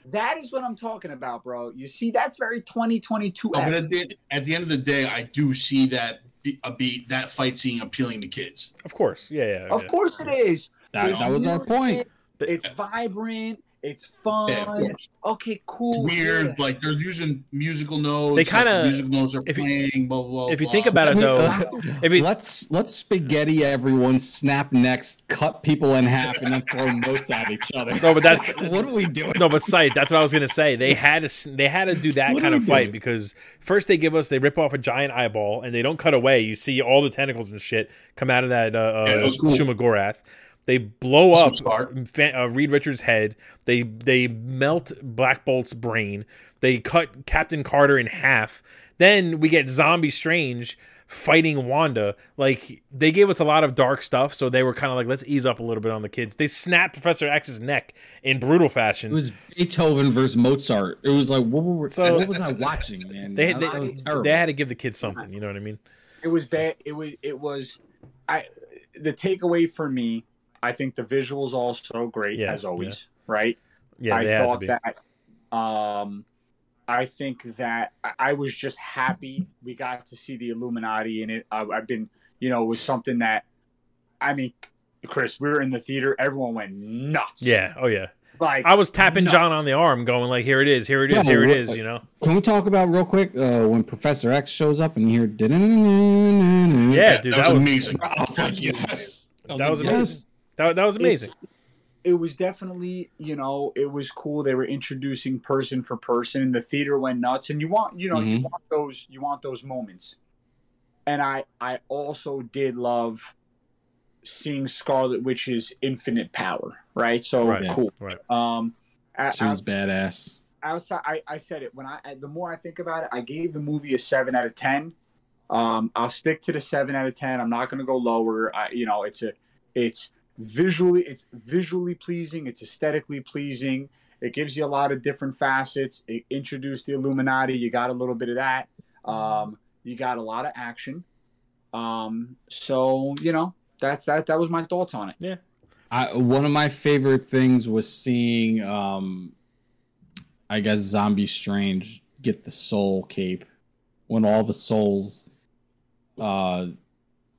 That is what I'm talking about, bro. You see, that's very 2022. No, but at the, at the end of the day, I do see that be, a beat that fight scene appealing to kids. Of course, yeah, yeah. Of yeah. course it is. That, that was our music, point. It's vibrant. It's fun. Yeah. Okay, cool. It's weird. yeah. Like they're using musical notes. They kinda- musical notes are if you- playing. blah blah. if you blah. think about it mean, though, uh, if you let's let's spaghetti everyone, snap necks, cut people in half, and then throw notes at each other. No, but that's- what are we doing? no, but sight. That's what I was gonna say. They had to. They had to do that kind of fight doing? because first they give us they rip off a giant eyeball and they don't cut away. You see all the tentacles and shit come out of that uh, Yeah, uh, that was cool. Shumagorath. They blow Some up start. Uh, Reed Richards' head. They they melt Black Bolt's brain. They cut Captain Carter in half. Then we get Zombie Strange fighting Wanda. Like they gave us a lot of dark stuff, so they were kind of like, let's ease up a little bit on the kids. They snapped Professor X's neck in brutal fashion. It was Beethoven versus Mozart. It was like what, were, So- what was I watching, man? they, that, they, that was terrible. they had to give the kids something. You know what I mean? it was bad. It was. It was. I. The takeaway for me, I think the visuals also great Yeah, as always. Right. Yeah, I they had to thought that. Um, I think that I- I was just happy we got to see the Illuminati in it. I, I've been, you know, it was something that, I mean, Chris, we were in the theater. Everyone went nuts. Yeah. Oh yeah. Like I was tapping nuts. John on the arm, going like, "Here it is. Here it is. Yeah, Here it is," what- is." You know. Can we talk about real quick uh, when Professor X shows up and you hear? Yeah, Yeah, dude, that, that was was amazing. I was like, yes. That was like, amazing. That, that was amazing. it was definitely you know it was cool they were introducing person for person and the theater went nuts and you want you know you Mhm. want those you want those moments and i i also did love seeing scarlet witch's infinite power right so Right. cool Right. um a- She was badass. outside I, I said it when I the more I think about it, I gave the movie a seven out of ten. Um, I'll stick to the seven out of ten. I'm not gonna go lower. I, you know, it's a it's visually it's visually pleasing it's aesthetically pleasing it gives you a lot of different facets it introduced the illuminati you got a little bit of that um, you got a lot of action um, so you know that's that that was my thoughts on it yeah I, one of my favorite things was seeing, um, I guess, Zombie Strange get the soul cape when all the souls. Uh,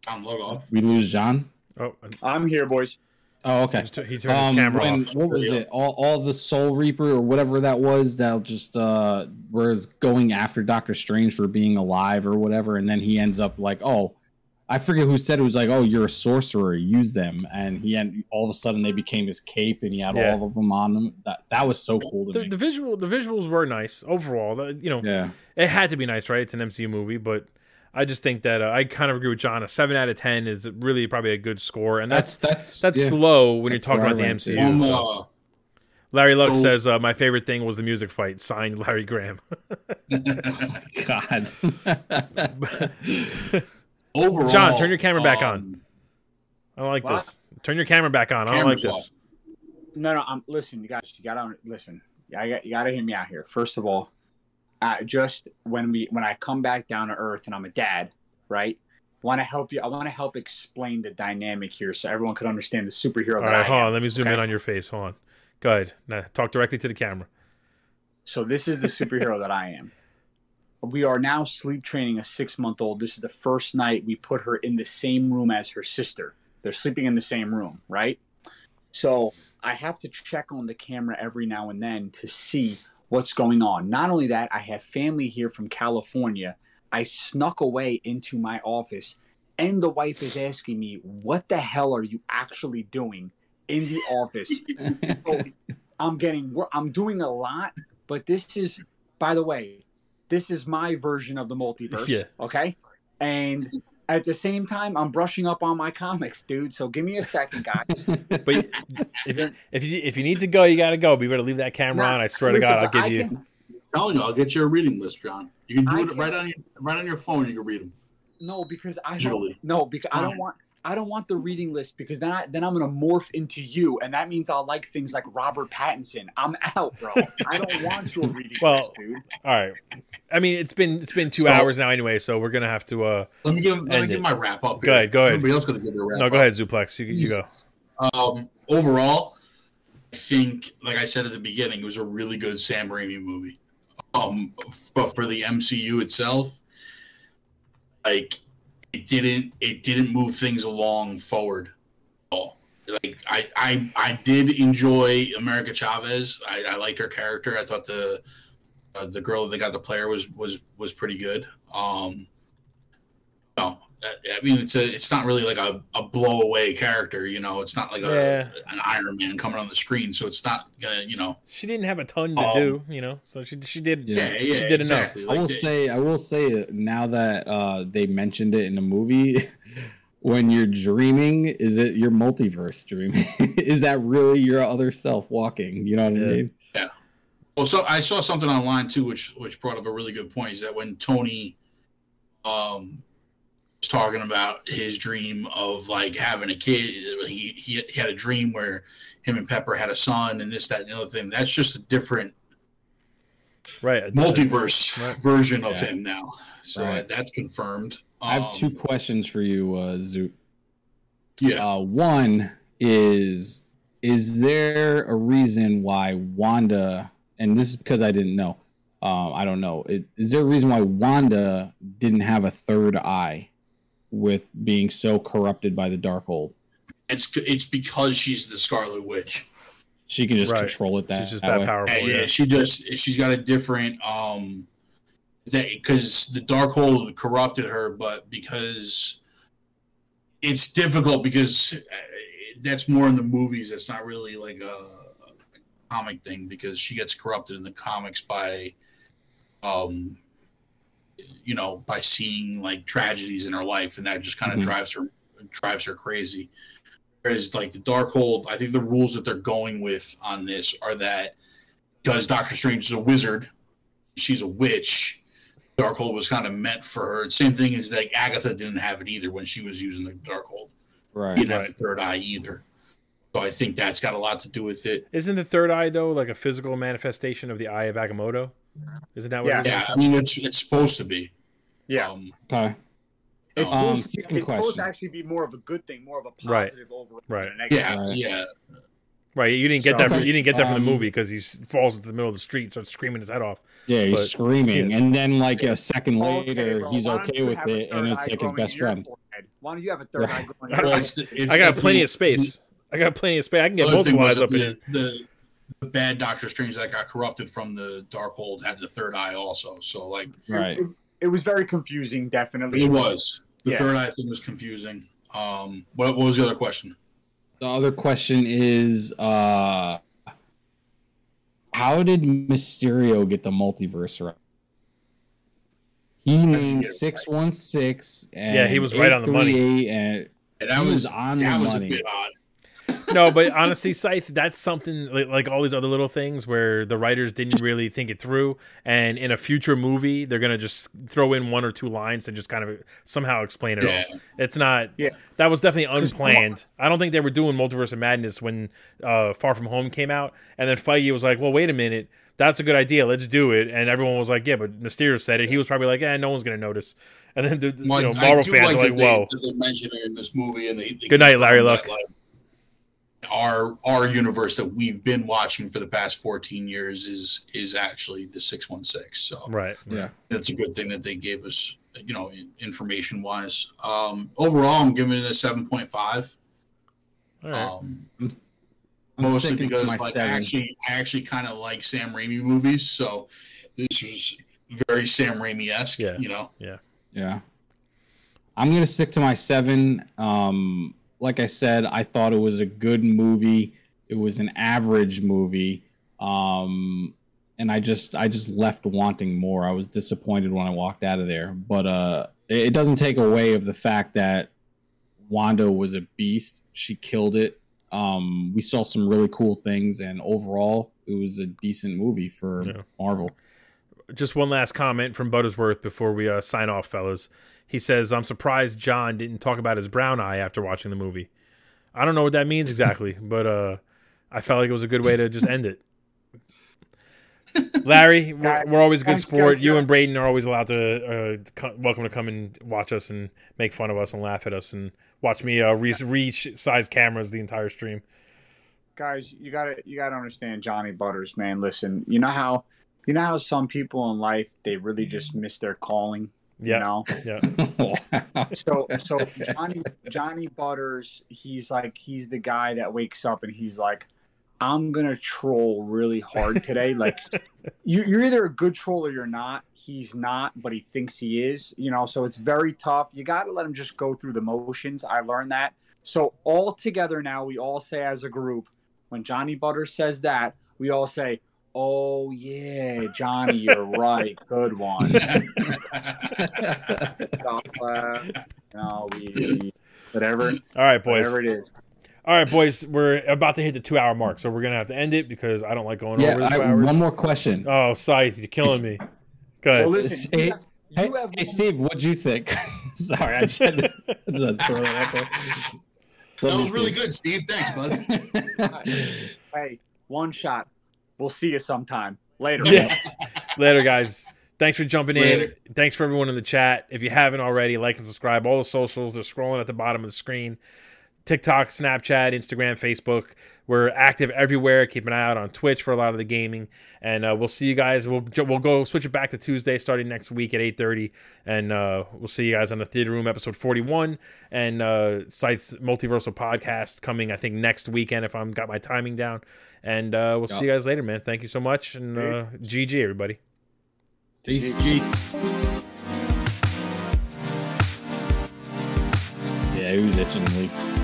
Tom Logo. we lose John. Oh, i'm here boys Oh, okay. he turned his Um, camera when, off. what was it? All, all the Soul Reaper or whatever that was that just uh was going after Doctor Strange for being alive or whatever, and then he ends up like, oh, I forget who said it was like, oh, you're a sorcerer, use them, and he and all of a sudden they became his cape, and he had Yeah. all of them on him. That that was so cool to The, me. the visual, the visuals were nice overall. The- You know, yeah, it had to be nice, right? It's an MCU movie, but I just think that uh, I kind of agree with John. A seven out of ten is really probably a good score, and that's that's that's yeah. slow when you're talking about the I ranked. MCU. Um, uh, Larry Luck so- says uh, my favorite thing was the music fight. Signed Larry Graham. God. overall, John, turn your camera back on. um, I don't like What? this. Turn your camera back on. I don't like this. off. No, no. I'm listen, you guys. You gotta listen. I got you gotta hear me out here. First of all, uh, just when we when I come back down to earth and I'm a dad, right? Want to help you. I want to help explain the dynamic here so everyone could understand the superhero All that right, I hold am. on. Let me zoom okay? in on your face. Hold on. Go ahead. Now, talk directly to the camera. So this is the superhero that I am. We are now sleep training a six month old. This is the first night we put her in the same room as her sister. They're sleeping in the same room, right? So I have to check on the camera every now and then to see what's going on. Not only that, I have family here from California. I snuck away into my office, and the wife is asking me, What the hell are you actually doing in the office? So I'm getting I'm doing a lot, but this is by the way, this is my version of the multiverse. Yeah. Okay. And at the same time, I'm brushing up on my comics, dude. So give me a second, guys. But if, if you if you need to go, you got to go. But you better leave that camera Nah, on. I swear to God, I'll but give I you. can- I'm telling you, I'll get you a reading list, John. You can do I it can- right on your right on your phone. You can read them. no, because I Digitally. don't, no because I don't want I don't want the reading list because then I then I'm gonna morph into you, and that means I'll like things like Robert Pattinson. I'm out, bro. I don't want your reading Well, list, dude. All right. I mean, it's been it's been two So- hours now anyway, so we're gonna have to. uh Let me give let me give it. my wrap up. Go ahead, go ahead. Everybody else gonna give their wrap. No, go up. ahead, Zuplex. You, you go. Um, overall, I think, like I said at the beginning, it was a really good Sam Raimi movie. Um, but for the MCU itself, like it didn't it didn't move things along forward at all. Like I I I did enjoy America Chavez. I, I liked her character. I thought the uh, the girl that they got to play her was was was pretty good. Um, no, I I mean it's a it's not really like a, a blow away character. You know, it's not like a an Iron Man coming on the screen, so it's not gonna you know. She didn't have a ton to Um, do, you know. So she she did. Yeah. Yeah, yeah, She did exactly. I Like will the- say, I will say, now that uh, they mentioned it in the movie, when you're dreaming, is it your multiverse dreaming? is that really your other self walking? You know what Yeah. I mean? Yeah. Well, so I saw something online too, which which brought up a really good point. Is that when Tony, um, was talking about his dream of like having a kid, he he, he had a dream where him and Pepper had a son, and this, that, and the other thing. That's just a different Right. multiverse Right. version of Yeah. him now. So Right. that, that's confirmed. I have Um, two questions for you, uh, Zoot. Yeah, Uh, one is is there a reason why Wanda and this is because I didn't know. Um, I don't know. It, is there a reason why Wanda didn't have a third eye with being so corrupted by the Darkhold? it's it's because she's the Scarlet Witch. She can just Right. control it that, She's just that that way. powerful. And, yeah, yeah. she just she's got a different um that because the dark Darkhold corrupted her, but because it's difficult because uh, that's more in the movies. That's not really like a, a comic thing because she gets corrupted in the comics by um you know by seeing like tragedies in her life and that just kind of Mhm. drives her drives her crazy whereas like the darkhold i think the rules that they're going with on this are that because doctor strange is a wizard she's a witch darkhold was kind of meant for her same thing as like agatha didn't have it either when she was using the darkhold Right. didn't have a third eye either So I think that's got a lot to do with it. Isn't the third eye though like a physical manifestation of the eye of Agamotto? Isn't that what? Yeah. it is? Yeah, I mean it's it's supposed to be. Yeah. Um, Okay. It's Um, supposed, to, second it's supposed to actually be more of a good thing, more of a Right. positive overall Right. than a negative. yeah, Right. yeah. Right. You didn't get So- that. From, you didn't get that from the Um, movie because he falls into the middle of the street, and starts screaming his head off. Yeah, he's But- screaming, and then like a second Okay, later, bro, he's okay with it, and it's like his best friend. forehead? Why don't you have a third eye Well, your Well, forehead? it's the- it's I got the- plenty of space. I got plenty of space. I can get both other thing was vocalized that up in the, the the bad Doctor Strange that got corrupted from the Darkhold had the third eye also. So like Right. It, it was very confusing, definitely. it was the Yeah. third eye thing was confusing. Um, what, what was the other question? The other question is, uh how did Mysterio get the multiverse right? He he named six one six and Yeah, he was right on the money. and And that He was, was on that the was money. a bit odd. No, but honestly, Scythe, that's something like, like all these other little things where the writers didn't really think it through, and in a future movie, they're gonna just throw in one or two lines and just kind of somehow explain it Yeah. all. It's not. Yeah. that was definitely unplanned. I don't think they were doing Multiverse of Madness when uh, Far From Home came out, and then Feige was like, "Well, wait a minute." That's a good idea. Let's do it. And everyone was like, "Yeah," but Mysterio said it. He was probably like, "Eh, no one's gonna notice." And then the you Well, know Marvel fans like are like, "Whoa." that they mentioned it in this movie, and they, they Good night, Larry Luck. Our our universe that we've been watching for the past 14 years is is actually the 616 so Right. yeah. that's a good thing that they gave us you know information wise um overall i'm giving it a 7.5 All right. um I'm mostly sticking to because my like I actually I actually kind of like Sam Raimi movies, so this was very Sam Raimi esque. Yeah. You know, yeah Yeah. I'm gonna stick to my seven. Um, like I said, I thought it was a good movie. It was an average movie. Um, and I just I just left wanting more. I was disappointed when I walked out of there. But uh it, it doesn't take away of the fact that Wanda was a beast. She killed it. Um, we saw some really cool things, and overall, it was a decent movie for Yeah. Marvel. Just one last comment from Buttersworth before we uh, sign off, fellas. He says, "I'm surprised John didn't talk about his brown eye after watching the movie. I don't know what that means exactly, but uh, I felt like it was a good way to just end it." Larry, we're, we're always good sport. You and Braden are always allowed to uh, co- welcome to come and watch us and make fun of us and laugh at us and watch me uh, re- re-size cameras the entire stream. guys you gotta you gotta understand johnny butters man listen you know how you know how some people in life they really just miss their calling you Yeah, know? yeah, so so johnny johnny butters he's like he's the guy that wakes up and he's like i'm gonna troll really hard today. Like you, you're either a good troll or you're not. He's not but he thinks he is you know? So it's very tough. You got to let him just go through the motions. I learned that. So all together now we all say as a group when johnny butters says that we all say oh yeah johnny you're right good one no, we, we- whatever, All right, boys. whatever it is. All right, boys. We're about to hit the two-hour mark, so we're gonna have to end it because I don't like going yeah, over the I, two hours. one more question. Oh, Scythe, you're killing me. Good. Well, listen, Hey, you have, you Hey, have hey, Steve, what'd you think? Sorry, I just had to, I just had to throw it out there. that was really good, Steve. Thanks, bud. hey, one shot. We'll see you sometime later. yeah. Later, guys. Thanks for jumping in. Thanks for everyone in the chat. If you haven't already, like and subscribe. All the socials they're scrolling at the bottom of the screen. TikTok, Snapchat, Instagram, Facebook. We're active everywhere. Keep an eye out on Twitch for a lot of the gaming, and uh, we'll see you guys. We'll we'll go switch it back to Tuesday starting next week at eight thirty, and uh, we'll see you guys on the Theater Room episode forty one and uh, Scythe's Multiversal podcast coming I think next weekend if I'm got my timing down, and uh, we'll see you guys later, man. Thank you so much, and uh, GG everybody. GG. Yeah, he was itching to leave.